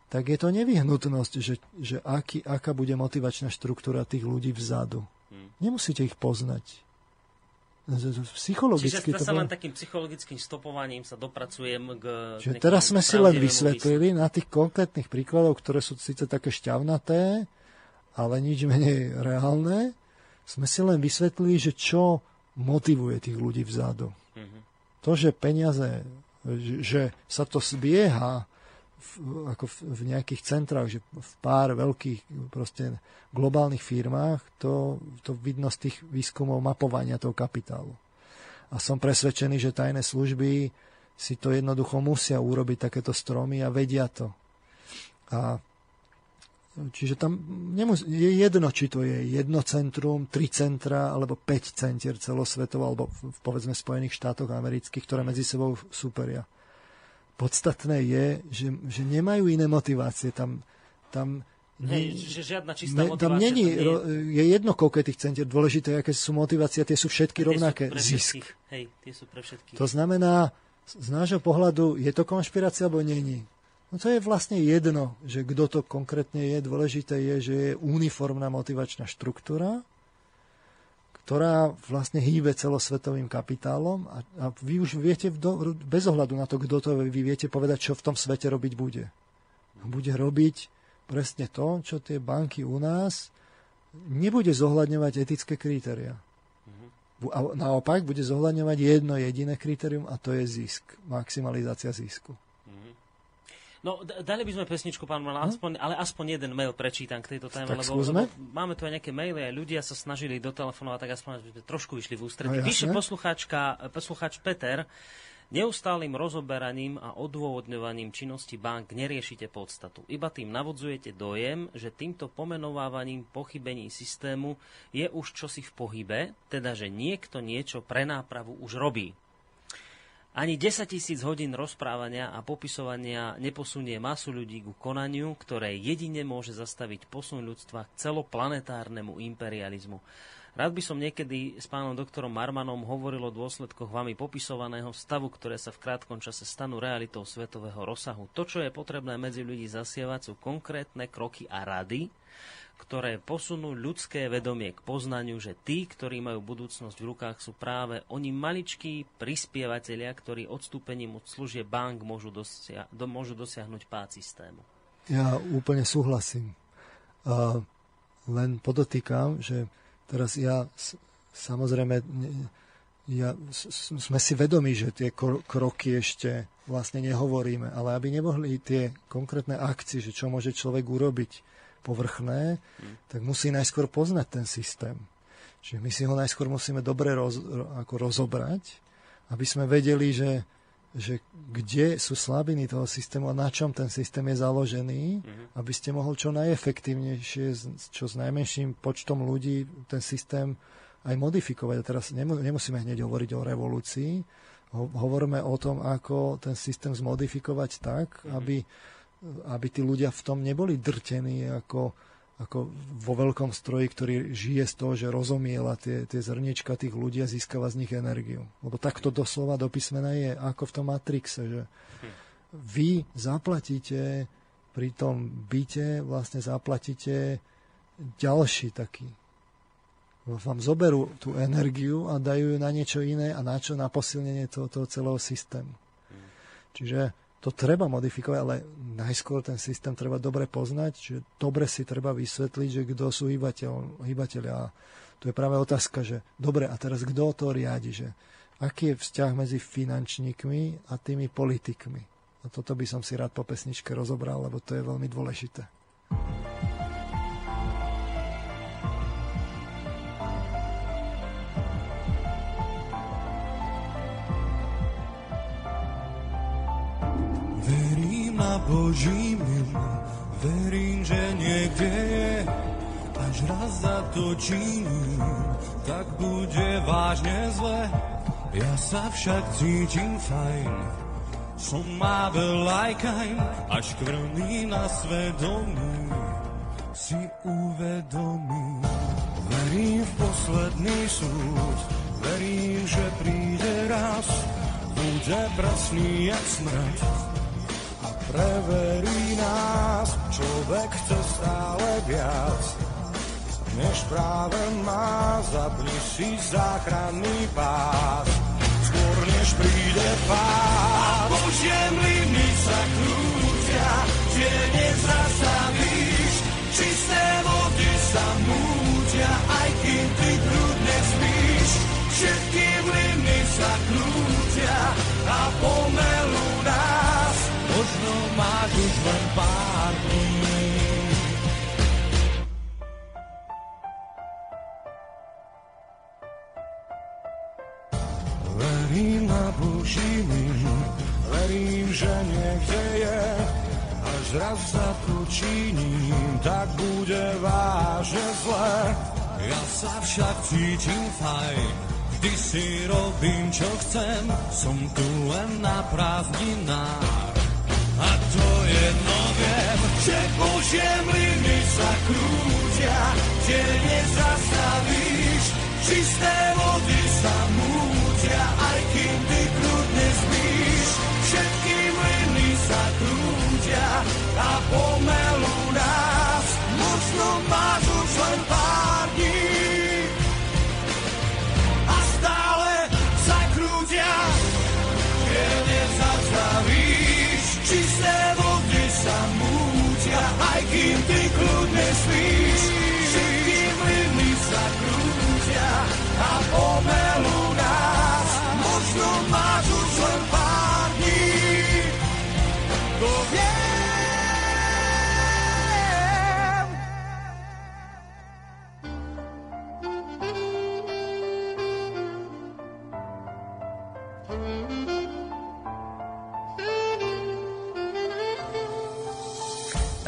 tak je to nevyhnutnosť, že, že aký, aká bude motivačná štruktúra tých ľudí vzadu. Hmm. Nemusíte ich poznať. Psychologicky Čiže to sa len takým psychologickým stopovaním sa dopracujem k... Čiže teraz sme si len vysvetlili na tých konkrétnych príkladoch, ktoré sú síce také šťavnaté, ale nič menej reálne, sme si len vysvetlili, že čo motivuje tých ľudí vzadu. Mm-hmm. To, že peniaze, že sa to zbieha v, ako v, v nejakých centrách, že v pár veľkých proste globálnych firmách, to, to vidno z tých výskumov mapovania toho kapitálu. A som presvedčený, že tajné služby si to jednoducho musia urobiť takéto stromy a vedia to. A Čiže tam nemus- je jedno, či to je jedno centrum, tri centra, alebo 5 centier celosvetovo, alebo v, povedzme Spojených štátoch amerických, ktoré medzi sebou súperia podstatné je, že, že nemajú iné motivácie. Tam, tam že žiadna čistá ne, Tam není, nie je. je jedno, koľko je tých centier. Dôležité, aké sú motivácie, tie sú všetky tie rovnaké. Sú Zisk. Hej, tie sú pre všetkých. To znamená, z nášho pohľadu, je to konšpirácia, alebo není? No to je vlastne jedno, že kto to konkrétne je. Dôležité je, že je uniformná motivačná štruktúra ktorá vlastne hýbe celosvetovým kapitálom a, a vy už viete, do, bez ohľadu na to, kto to vy viete povedať, čo v tom svete robiť bude. Bude robiť presne to, čo tie banky u nás nebude zohľadňovať etické kritéria. A naopak bude zohľadňovať jedno jediné kritérium a to je zisk, maximalizácia zisku. No, dali by sme pesničku, pán Mal, hm? aspoň, ale aspoň jeden mail prečítam k tejto téme, lebo, lebo máme tu aj nejaké maily a ľudia sa snažili dotelefonovať, tak aspoň by sme trošku vyšli v ústretí. No, Píše poslucháčka, poslucháč Peter, Neustálým rozoberaním a odôvodňovaním činnosti bank neriešite podstatu. Iba tým navodzujete dojem, že týmto pomenovávaním pochybení systému je už čosi v pohybe, teda že niekto niečo pre nápravu už robí. Ani 10 tisíc hodín rozprávania a popisovania neposunie masu ľudí ku konaniu, ktoré jedine môže zastaviť posun ľudstva k celoplanetárnemu imperializmu. Rád by som niekedy s pánom doktorom Marmanom hovoril o dôsledkoch vami popisovaného stavu, ktoré sa v krátkom čase stanú realitou svetového rozsahu. To, čo je potrebné medzi ľudí zasievať, sú konkrétne kroky a rady, ktoré posunú ľudské vedomie k poznaniu, že tí, ktorí majú budúcnosť v rukách, sú práve oni maličkí prispievateľia, ktorí odstúpením od služie bank môžu, dosia- do, môžu dosiahnuť pád systému. Ja úplne súhlasím. A len podotýkam, že teraz ja samozrejme ja, sme si vedomi, že tie kroky ešte vlastne nehovoríme, ale aby nemohli tie konkrétne akcie, že čo môže človek urobiť povrchné, hmm. tak musí najskôr poznať ten systém. Čiže my si ho najskôr musíme dobre roz, ako rozobrať, aby sme vedeli, že, že kde sú slabiny toho systému a na čom ten systém je založený, hmm. aby ste mohli čo najefektívnejšie, čo s najmenším počtom ľudí ten systém aj modifikovať. A teraz nemusíme hneď hovoriť o revolúcii, hovoríme o tom, ako ten systém zmodifikovať tak, mm-hmm. aby, aby tí ľudia v tom neboli drtení ako, ako vo veľkom stroji, ktorý žije z toho, že rozomiela tie, tie zrniečka tých ľudí a získava z nich energiu. Lebo takto doslova do písmena je, ako v tom Matrixe, že vy zaplatíte pri tom byte, vlastne zaplatíte ďalší taký vám zoberú tú energiu a dajú ju na niečo iné a na čo? Na posilnenie toho, toho celého systému. Hmm. Čiže to treba modifikovať, ale najskôr ten systém treba dobre poznať, že dobre si treba vysvetliť, že kto sú hýbateľ, hýbateľia. A tu je práve otázka, že dobre, a teraz kto to riadi, že aký je vzťah medzi finančníkmi a tými politikmi. A toto by som si rád po pesničke rozobral, lebo to je veľmi dôležité. Boží mil, verím, že niekde je, až raz zatočím, tak bude vážne zle. Ja sa však cítim fajn, som mladý lajkajn, až krvný na svedomí si uvedomí. Verím v posledný súd, verím, že príde raz, bude prasný jak smrť, preverí nás. Človek chce stále viac, než práve má. Zapni si záchranný pás, skôr než príde pád. Božie mlyny sa krútia, že nezastavíš. Čisté vody sa mútia, aj kým ty trudne spíš. Všetky mlyny sa krútia a pomelú nás možno máš už len pár dní. Verím na Boží mír, verím, že niekde je, až raz za to činím, tak bude vážne zle. Ja sa však cítim fajn, vždy si robím, čo chcem, som tu len na prázdninách. A to jedno viem, že Božie mlyny sa krútia, kde nezastavíš. Čisté vody sa mútia, aj kým ty krútne spíš. Všetky mlyny sa krútia a pomelú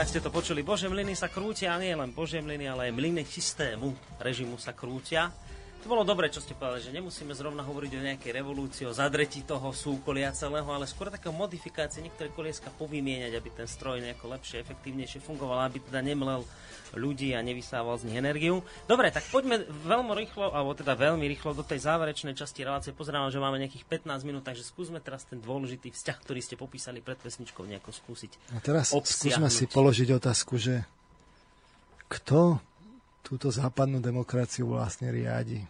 Tak ste to počuli. Bože mlyny sa krútia, nie len Bože mlyny, ale aj mlyny systému režimu sa krútia. To bolo dobre, čo ste povedali, že nemusíme zrovna hovoriť o nejakej revolúcii, o zadretí toho súkolia celého, ale skôr také modifikácie, niektoré kolieska povymieňať, aby ten stroj nejako lepšie, efektívnejšie fungoval, aby teda nemlel ľudí a nevysával z nich energiu. Dobre, tak poďme veľmi rýchlo, alebo teda veľmi rýchlo do tej záverečnej časti relácie. Pozerám, že máme nejakých 15 minút, takže skúsme teraz ten dôležitý vzťah, ktorý ste popísali pred pesničkou, nejako skúsiť. A teraz skúsme si položiť otázku, že kto túto západnú demokraciu vlastne riadi?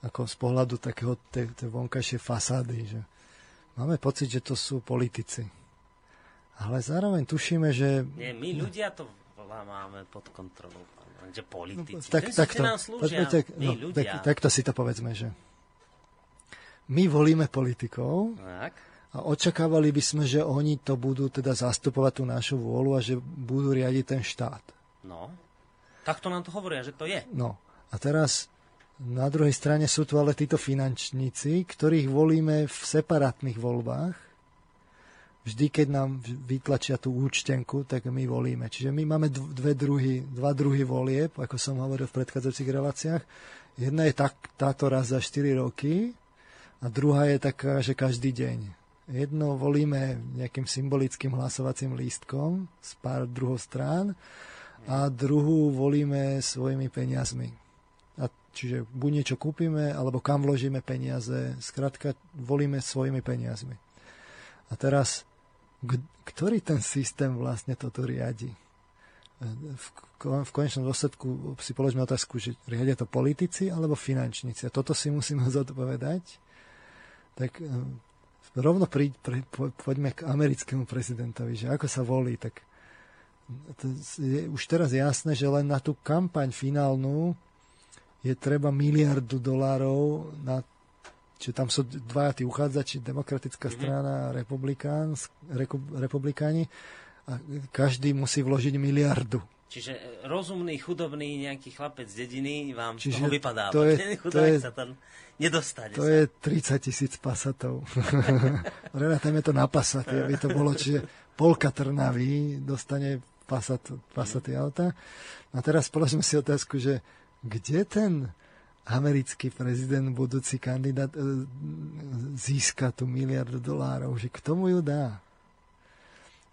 Ako z pohľadu takého tej, tej vonkajšej fasády, že máme pocit, že to sú politici. Ale zároveň tušíme, že... Nie, my ľudia to veľa máme pod kontrolou. Že politici. No, tak, tak to, nám slúžia, tak, no, tak, tak to si to povedzme, že my volíme politikov Tak. a očakávali by sme, že oni to budú teda zastupovať tú našu vôľu a že budú riadiť ten štát. No. Takto nám to hovoria, že to je. No a teraz na druhej strane sú tu ale títo finančníci, ktorých volíme v separátnych voľbách. Vždy, keď nám vytlačia tú účtenku, tak my volíme. Čiže my máme dve druhy, dva druhy volieb, ako som hovoril v predchádzajúcich reláciách. Jedna je tak, táto raz za 4 roky a druhá je taká, že každý deň. Jedno volíme nejakým symbolickým hlasovacím lístkom z pár druhov strán a druhú volíme svojimi peniazmi. A čiže buď niečo kúpime, alebo kam vložíme peniaze. Skrátka, volíme svojimi peniazmi. A teraz, ktorý ten systém vlastne toto riadi? v, konečnom dôsledku si položíme otázku, že riadia to politici alebo finančníci. A toto si musíme *laughs* zodpovedať. Tak e, rovno pri, pri, po, poďme k americkému prezidentovi, že ako sa volí, tak to je už teraz jasné, že len na tú kampaň finálnu je treba miliardu dolárov na Čiže tam sú dvaja tí uchádzači, demokratická mm-hmm. strana a republikáni a každý musí vložiť miliardu. Čiže e, rozumný, chudobný nejaký chlapec z dediny vám Čiže toho vypadá. To *laughs* je, to je, sa tam nedostane. To sa. je 30 tisíc pasatov. *laughs* Relátame to na pasaty, aby to bolo, čiže polka Trnavy dostane pasat, pasaty auta. A teraz položíme si otázku, že kde ten americký prezident, budúci kandidát e, získa tú miliardu dolárov, že k tomu ju dá.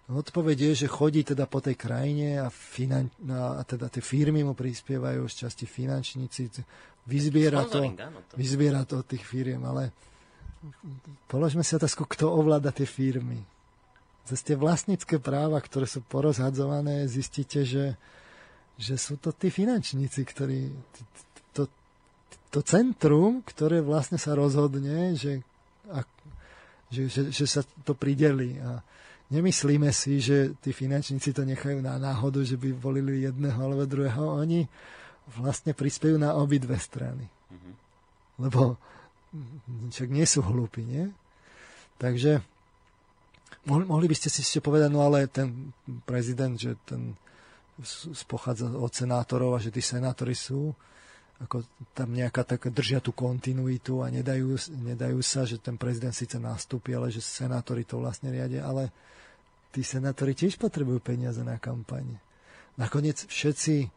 Odpoveď je, že chodí teda po tej krajine a, finan- a teda tie firmy mu prispievajú z časti finančníci, vyzbiera to, vyzbiera to od tých firiem, ale položme si otázku, kto ovláda tie firmy. Cez tie vlastnícke práva, ktoré sú porozhadzované, zistíte, že, že sú to tí finančníci, ktorí to, to centrum, ktoré vlastne sa rozhodne, že, a, že, že, že sa to prideli. A, Nemyslíme si, že tí finančníci to nechajú na náhodu, že by volili jedného alebo druhého. Oni vlastne prispiejú na obidve strany. Mm-hmm. Lebo však nie sú hlúpi, nie? Takže mohli, mohli by ste si ešte povedať, no ale ten prezident, že ten pochádza od senátorov a že tí senátori sú ako tam nejaká tak držia tú kontinuitu a nedajú, nedajú sa, že ten prezident síce nastúpi, ale že senátori to vlastne riadia, ale tí senátori tiež potrebujú peniaze na kampaň. Nakoniec všetci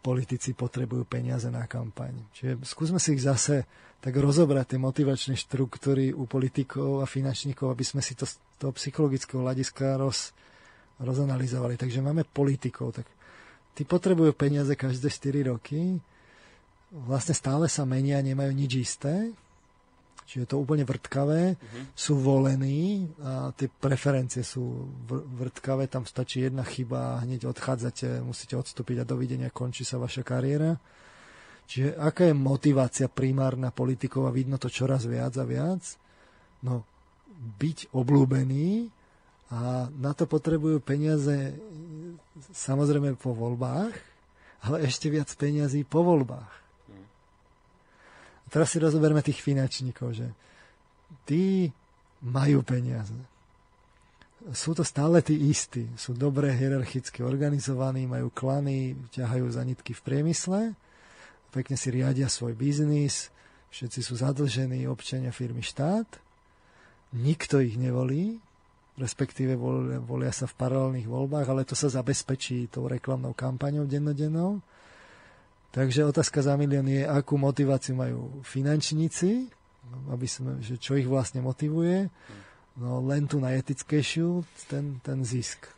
politici potrebujú peniaze na kampaň. Čiže skúsme si ich zase tak rozobrať tie motivačné štruktúry u politikov a finančníkov, aby sme si to z toho psychologického hľadiska roz, rozanalizovali. Takže máme politikov, tak tí potrebujú peniaze každé 4 roky, vlastne stále sa menia, nemajú nič isté, čiže je to úplne vrtkavé, uh-huh. sú volení a tie preferencie sú vrtkavé, tam stačí jedna chyba a hneď odchádzate, musíte odstúpiť a dovidenia, končí sa vaša kariéra. Čiže aká je motivácia primárna politikov a vidno to čoraz viac a viac? No, byť oblúbený a na to potrebujú peniaze samozrejme po voľbách, ale ešte viac peniazí po voľbách teraz si rozoberme tých finančníkov, že tí majú peniaze. Sú to stále tí istí. Sú dobre hierarchicky organizovaní, majú klany, ťahajú za nitky v priemysle, pekne si riadia svoj biznis, všetci sú zadlžení, občania firmy štát, nikto ich nevolí, respektíve volia, sa v paralelných voľbách, ale to sa zabezpečí tou reklamnou kampaňou dennodennou. Takže otázka za milión je, akú motiváciu majú finančníci, aby sme, že čo ich vlastne motivuje. No len tú najetickejšiu, ten, ten zisk.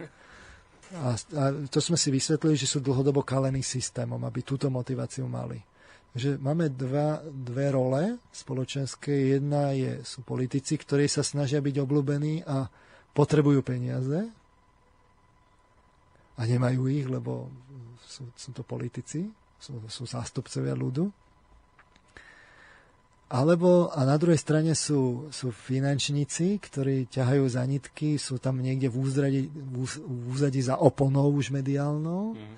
A, a to sme si vysvetlili, že sú dlhodobo kalení systémom, aby túto motiváciu mali. Takže máme dva, dve role spoločenské. Jedna je, sú politici, ktorí sa snažia byť obľúbení a potrebujú peniaze a nemajú ich, lebo sú, sú to politici sú, sú zástupcovia ľudu. Alebo, a na druhej strane sú, sú finančníci, ktorí ťahajú za nitky, sú tam niekde v úzadi, v úzadi za oponou už mediálnou mm.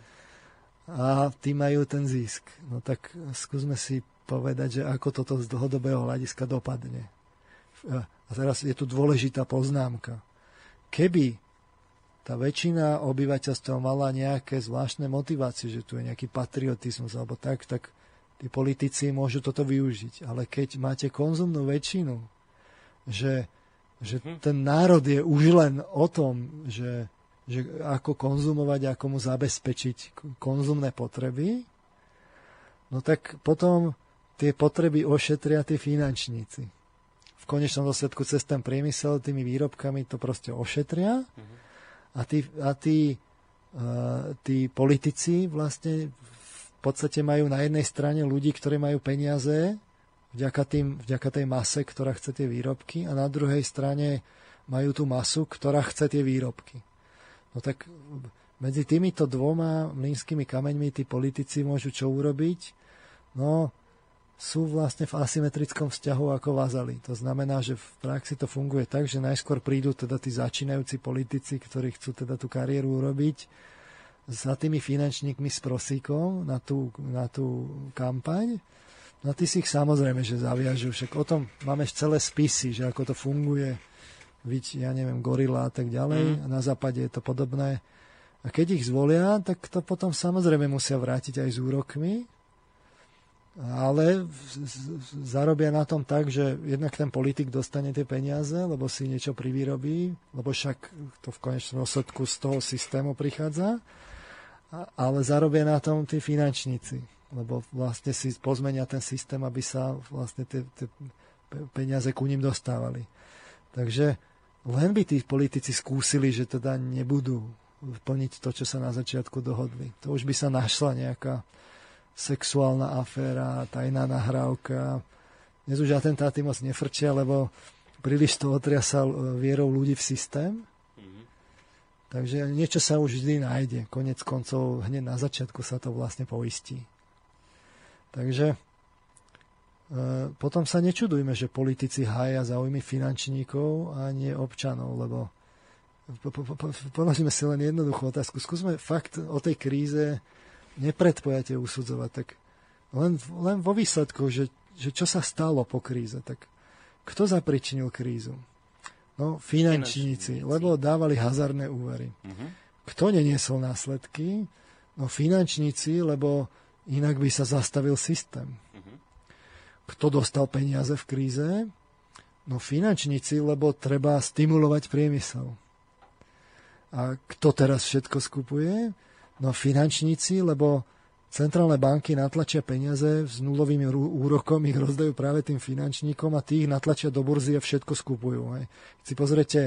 a tí majú ten zisk. No tak skúsme si povedať, že ako toto z dlhodobého hľadiska dopadne. a teraz je tu dôležitá poznámka. Keby tá väčšina obyvateľstva mala nejaké zvláštne motivácie, že tu je nejaký patriotizmus alebo tak, tak tí politici môžu toto využiť. Ale keď máte konzumnú väčšinu, že, že mhm. ten národ je už len o tom, že, že ako konzumovať, ako mu zabezpečiť konzumné potreby, no tak potom tie potreby ošetria tí finančníci. V konečnom dôsledku cez ten priemysel tými výrobkami to proste ošetria. Mm-hmm a tí, a tí, uh, tí politici vlastne v podstate majú na jednej strane ľudí, ktorí majú peniaze vďaka, tým, vďaka tej mase, ktorá chce tie výrobky a na druhej strane majú tú masu, ktorá chce tie výrobky. No tak medzi týmito dvoma mlínskymi kameňmi tí politici môžu čo urobiť? No, sú vlastne v asymetrickom vzťahu ako vazali. To znamená, že v praxi to funguje tak, že najskôr prídu teda tí začínajúci politici, ktorí chcú teda tú kariéru urobiť za tými finančníkmi s prosíkom na tú, na tú kampaň. No ty si ich samozrejme, že zaviažu. Však o tom máme celé spisy, že ako to funguje. Viď, ja neviem, gorila a tak ďalej. Mm. A na západe je to podobné. A keď ich zvolia, tak to potom samozrejme musia vrátiť aj s úrokmi ale zarobia na tom tak, že jednak ten politik dostane tie peniaze, lebo si niečo privyrobí, lebo však to v konečnom dôsledku z toho systému prichádza, ale zarobia na tom tí finančníci, lebo vlastne si pozmenia ten systém, aby sa vlastne tie, tie peniaze ku ním dostávali. Takže len by tí politici skúsili, že teda nebudú plniť to, čo sa na začiatku dohodli. To už by sa našla nejaká sexuálna aféra, tajná nahrávka. Dnes už atentáty moc nefrčia, lebo príliš to otriasal e, vierou ľudí v systém. Mm-hmm. Takže niečo sa už vždy nájde. Konec koncov hneď na začiatku sa to vlastne poistí. Takže e, potom sa nečudujme, že politici hája záujmy finančníkov a nie občanov, lebo položíme si len jednoduchú otázku. Skúsme fakt o tej kríze nepredpojate usudzovať, tak len, len vo výsledku, že, že čo sa stalo po kríze, tak kto zapričinil krízu? No, finančníci, lebo dávali hazardné úvery. Uh-huh. Kto neniesol následky? No, finančníci, lebo inak by sa zastavil systém. Uh-huh. Kto dostal peniaze v kríze? No, finančníci, lebo treba stimulovať priemysel. A kto teraz všetko skupuje? No finančníci, lebo centrálne banky natlačia peniaze s nulovým úrokom, ich rozdajú práve tým finančníkom a tí ich natlačia do burzy a všetko skupujú. Keď si pozrete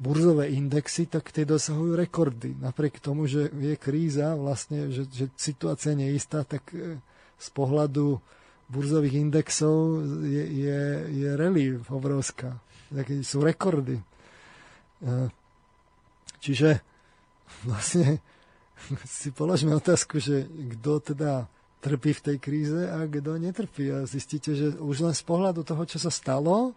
burzové indexy, tak tie dosahujú rekordy. Napriek tomu, že je kríza, vlastne, že, že situácia neistá, tak e, z pohľadu burzových indexov je, je, je relief obrovská. Tak sú rekordy. E, čiže *laughs* vlastne *laughs* si položme otázku, že kto teda trpí v tej kríze a kto netrpí. A zistíte, že už len z pohľadu toho, čo sa stalo,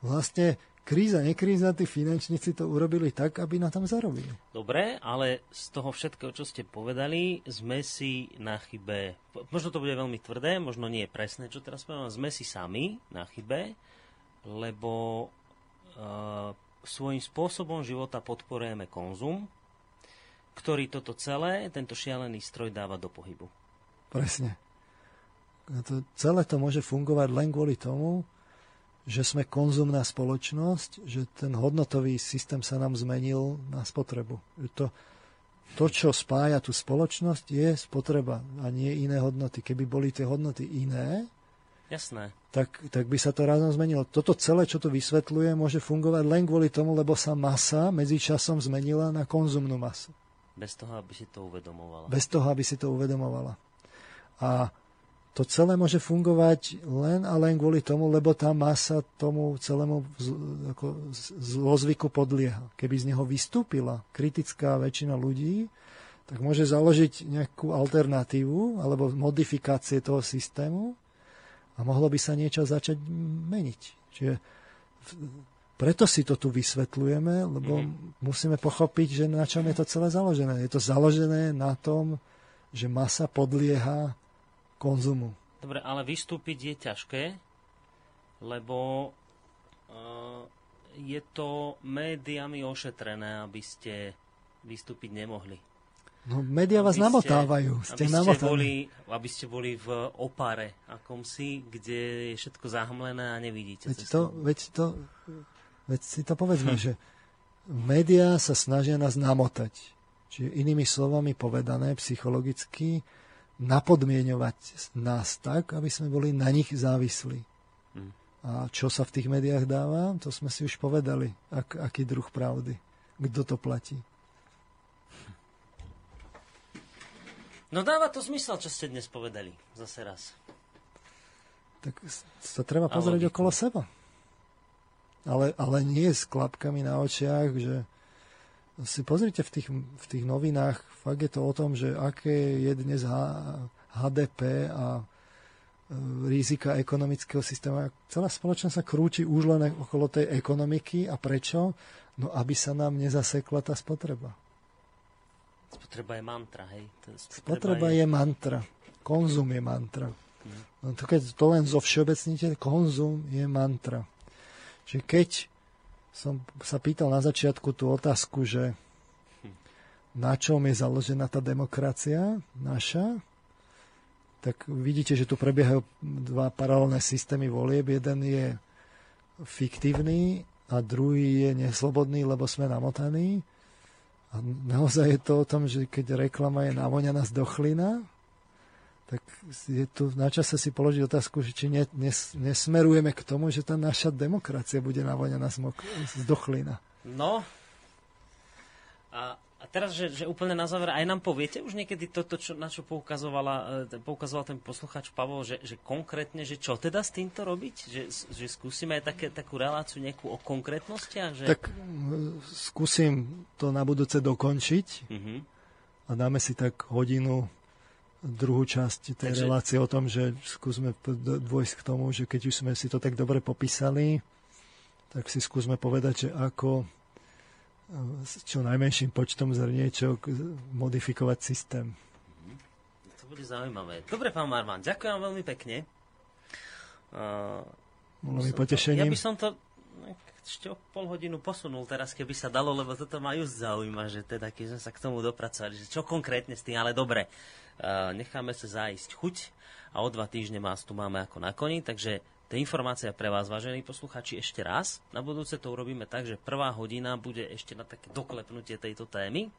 vlastne kríza, nekríza, tí finančníci to urobili tak, aby na tom zarobili. Dobre, ale z toho všetkého, čo ste povedali, sme si na chybe, možno to bude veľmi tvrdé, možno nie je presné, čo teraz poviem, sme si sami na chybe, lebo uh, svojím spôsobom života podporujeme konzum, ktorý toto celé, tento šialený stroj dáva do pohybu. Presne. To, celé to môže fungovať len kvôli tomu, že sme konzumná spoločnosť, že ten hodnotový systém sa nám zmenil na spotrebu. To, to, čo spája tú spoločnosť, je spotreba a nie iné hodnoty. Keby boli tie hodnoty iné, Jasné. Tak, tak by sa to razom zmenilo. Toto celé, čo to vysvetľuje, môže fungovať len kvôli tomu, lebo sa masa medzi časom zmenila na konzumnú masu. Bez toho, aby si to uvedomovala. Bez toho, aby si to uvedomovala. A to celé môže fungovať len a len kvôli tomu, lebo tá masa tomu celému ako zlozvyku podlieha. Keby z neho vystúpila kritická väčšina ľudí, tak môže založiť nejakú alternatívu alebo modifikácie toho systému a mohlo by sa niečo začať meniť. Čiže preto si to tu vysvetľujeme, lebo mm. musíme pochopiť, že na čom je to celé založené. Je to založené na tom, že masa podlieha konzumu. Dobre, ale vystúpiť je ťažké, lebo je to médiami ošetrené, aby ste vystúpiť nemohli. No, média vás namotávajú. Ste, aby, ste boli, aby ste boli v opare akomsi, kde je všetko zahmlené a nevidíte. Veď to, veď to, veď si to povedzme, hm. že médiá sa snažia nás namotať. Čiže inými slovami povedané, psychologicky, napodmienovať nás tak, aby sme boli na nich závislí. Hm. A čo sa v tých médiách dáva, to sme si už povedali, ak, aký druh pravdy. Kto to platí. No dáva to zmysel, čo ste dnes povedali. Zase raz. Tak sa treba pozrieť okolo seba. Ale, ale nie s klapkami na očiach, že si pozrite v tých, v tých novinách, fakt je to o tom, že aké je dnes HDP a e, rizika ekonomického systému. Celá spoločnosť sa krúti už len okolo tej ekonomiky. A prečo? No, aby sa nám nezasekla tá spotreba. Spotreba je mantra, hej? Spotreba, spotreba je... je mantra. Konzum je mantra. Hm. No to keď to len zo všeobecnite, konzum je mantra. Čiže keď som sa pýtal na začiatku tú otázku, že na čom je založená tá demokracia naša, tak vidíte, že tu prebiehajú dva paralelné systémy volieb. Jeden je fiktívny a druhý je neslobodný, lebo sme namotaní. A naozaj je to o tom, že keď reklama je navoňaná z dochlina, tak je tu na čase si položiť otázku, že či ne, nes, nesmerujeme k tomu, že tá naša demokracia bude navoňaná z, mok, z dochlina. No, a a teraz, že, že úplne na záver, aj nám poviete už niekedy toto, čo, na čo poukazovala, e, poukazoval ten posluchač Pavol, že, že konkrétne, že čo teda s týmto robiť? Že, že skúsime aj také, takú reláciu nejakú o konkrétnostiach? Že... Tak skúsim to na budúce dokončiť uh-huh. a dáme si tak hodinu druhú časť tej Takže... relácie o tom, že skúsme dôjsť k tomu, že keď už sme si to tak dobre popísali, tak si skúsme povedať, že ako s čo najmenším počtom zrniečok modifikovať systém. To bude zaujímavé. Dobre, pán Marman, ďakujem veľmi pekne. Uh, Bolo mi potešením. To, ja by som to ešte o pol hodinu posunul teraz, keby sa dalo, lebo toto ma just zaujíma, že teda keď sme sa k tomu dopracovali, že čo konkrétne s tým, ale dobre, necháme sa zájsť chuť a o dva týždne vás tu máme ako na koni, takže to je informácia pre vás, vážení posluchači, ešte raz. Na budúce to urobíme tak, že prvá hodina bude ešte na také doklepnutie tejto témy.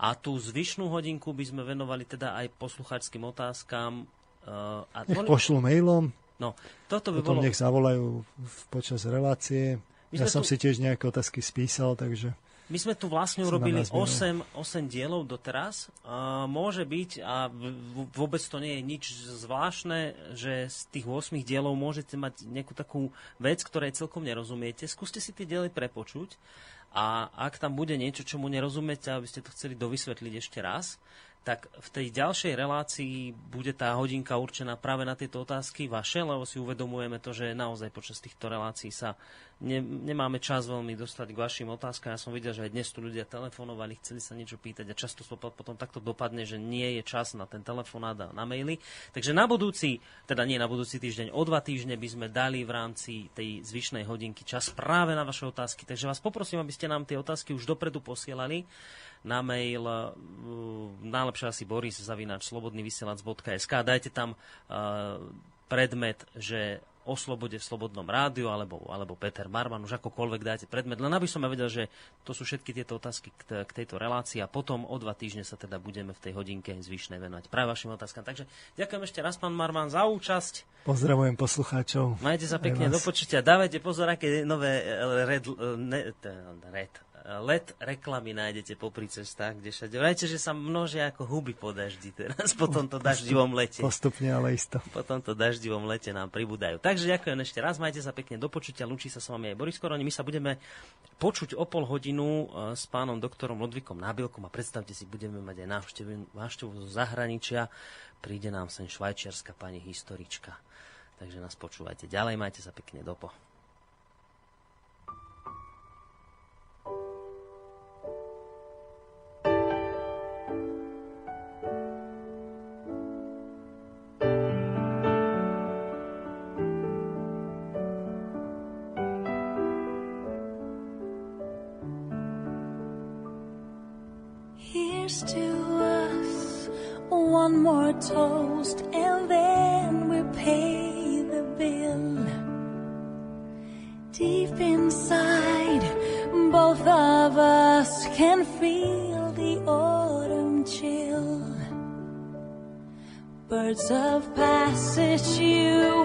A tú zvyšnú hodinku by sme venovali teda aj posluchačským otázkam. Uh, a nech pošlu mailom. No, toto by Potom bolo... nech zavolajú počas relácie. ja som tu... si tiež nejaké otázky spísal, takže... My sme tu vlastne urobili 8, 8 dielov doteraz. Uh, môže byť, a vôbec to nie je nič zvláštne, že z tých 8 dielov môžete mať nejakú takú vec, ktorej celkom nerozumiete. Skúste si tie diely prepočuť a ak tam bude niečo, čomu nerozumiete, aby ste to chceli dovysvetliť ešte raz, tak v tej ďalšej relácii bude tá hodinka určená práve na tieto otázky vaše, lebo si uvedomujeme to, že naozaj počas týchto relácií sa ne, nemáme čas veľmi dostať k vašim otázkam. Ja som videl, že aj dnes tu ľudia telefonovali, chceli sa niečo pýtať a často to potom takto dopadne, že nie je čas na ten telefonát a na maily. Takže na budúci, teda nie na budúci týždeň, o dva týždne by sme dali v rámci tej zvyšnej hodinky čas práve na vaše otázky. Takže vás poprosím, aby ste nám tie otázky už dopredu posielali na mail uh, najlepšie asi boris zavinač slobodnyvysielac.sk dajte tam uh, predmet, že o slobode v Slobodnom rádiu, alebo, alebo Peter Marman, už akokoľvek dáte predmet. Len aby som ja vedel, že to sú všetky tieto otázky k, k tejto relácii a potom o dva týždne sa teda budeme v tej hodinke zvyšnej venovať práve vašim otázkam. Takže ďakujem ešte raz, pán Marman, za účasť. Pozdravujem poslucháčov. Majte sa pekne do počutia. Dávajte pozor, aké nové red, ne, red, let reklamy nájdete popri cestách, kde všade. Vrajte, že sa množia ako huby po daždi teraz, po tomto daždivom lete. Postupne, ale isto. Po tomto daždivom lete nám pribúdajú. Takže ďakujem ešte raz, majte sa pekne do počutia, lúči sa s vami aj Boris Koroni. My sa budeme počuť o pol hodinu e, s pánom doktorom Lodvikom Nábilkom a predstavte si, budeme mať aj návštevu, návštevu zo zahraničia. Príde nám sem švajčiarska pani historička. Takže nás počúvajte ďalej, majte sa pekne dopo. cost and then we pay the bill. Deep inside, both of us can feel the autumn chill. Birds of passage, you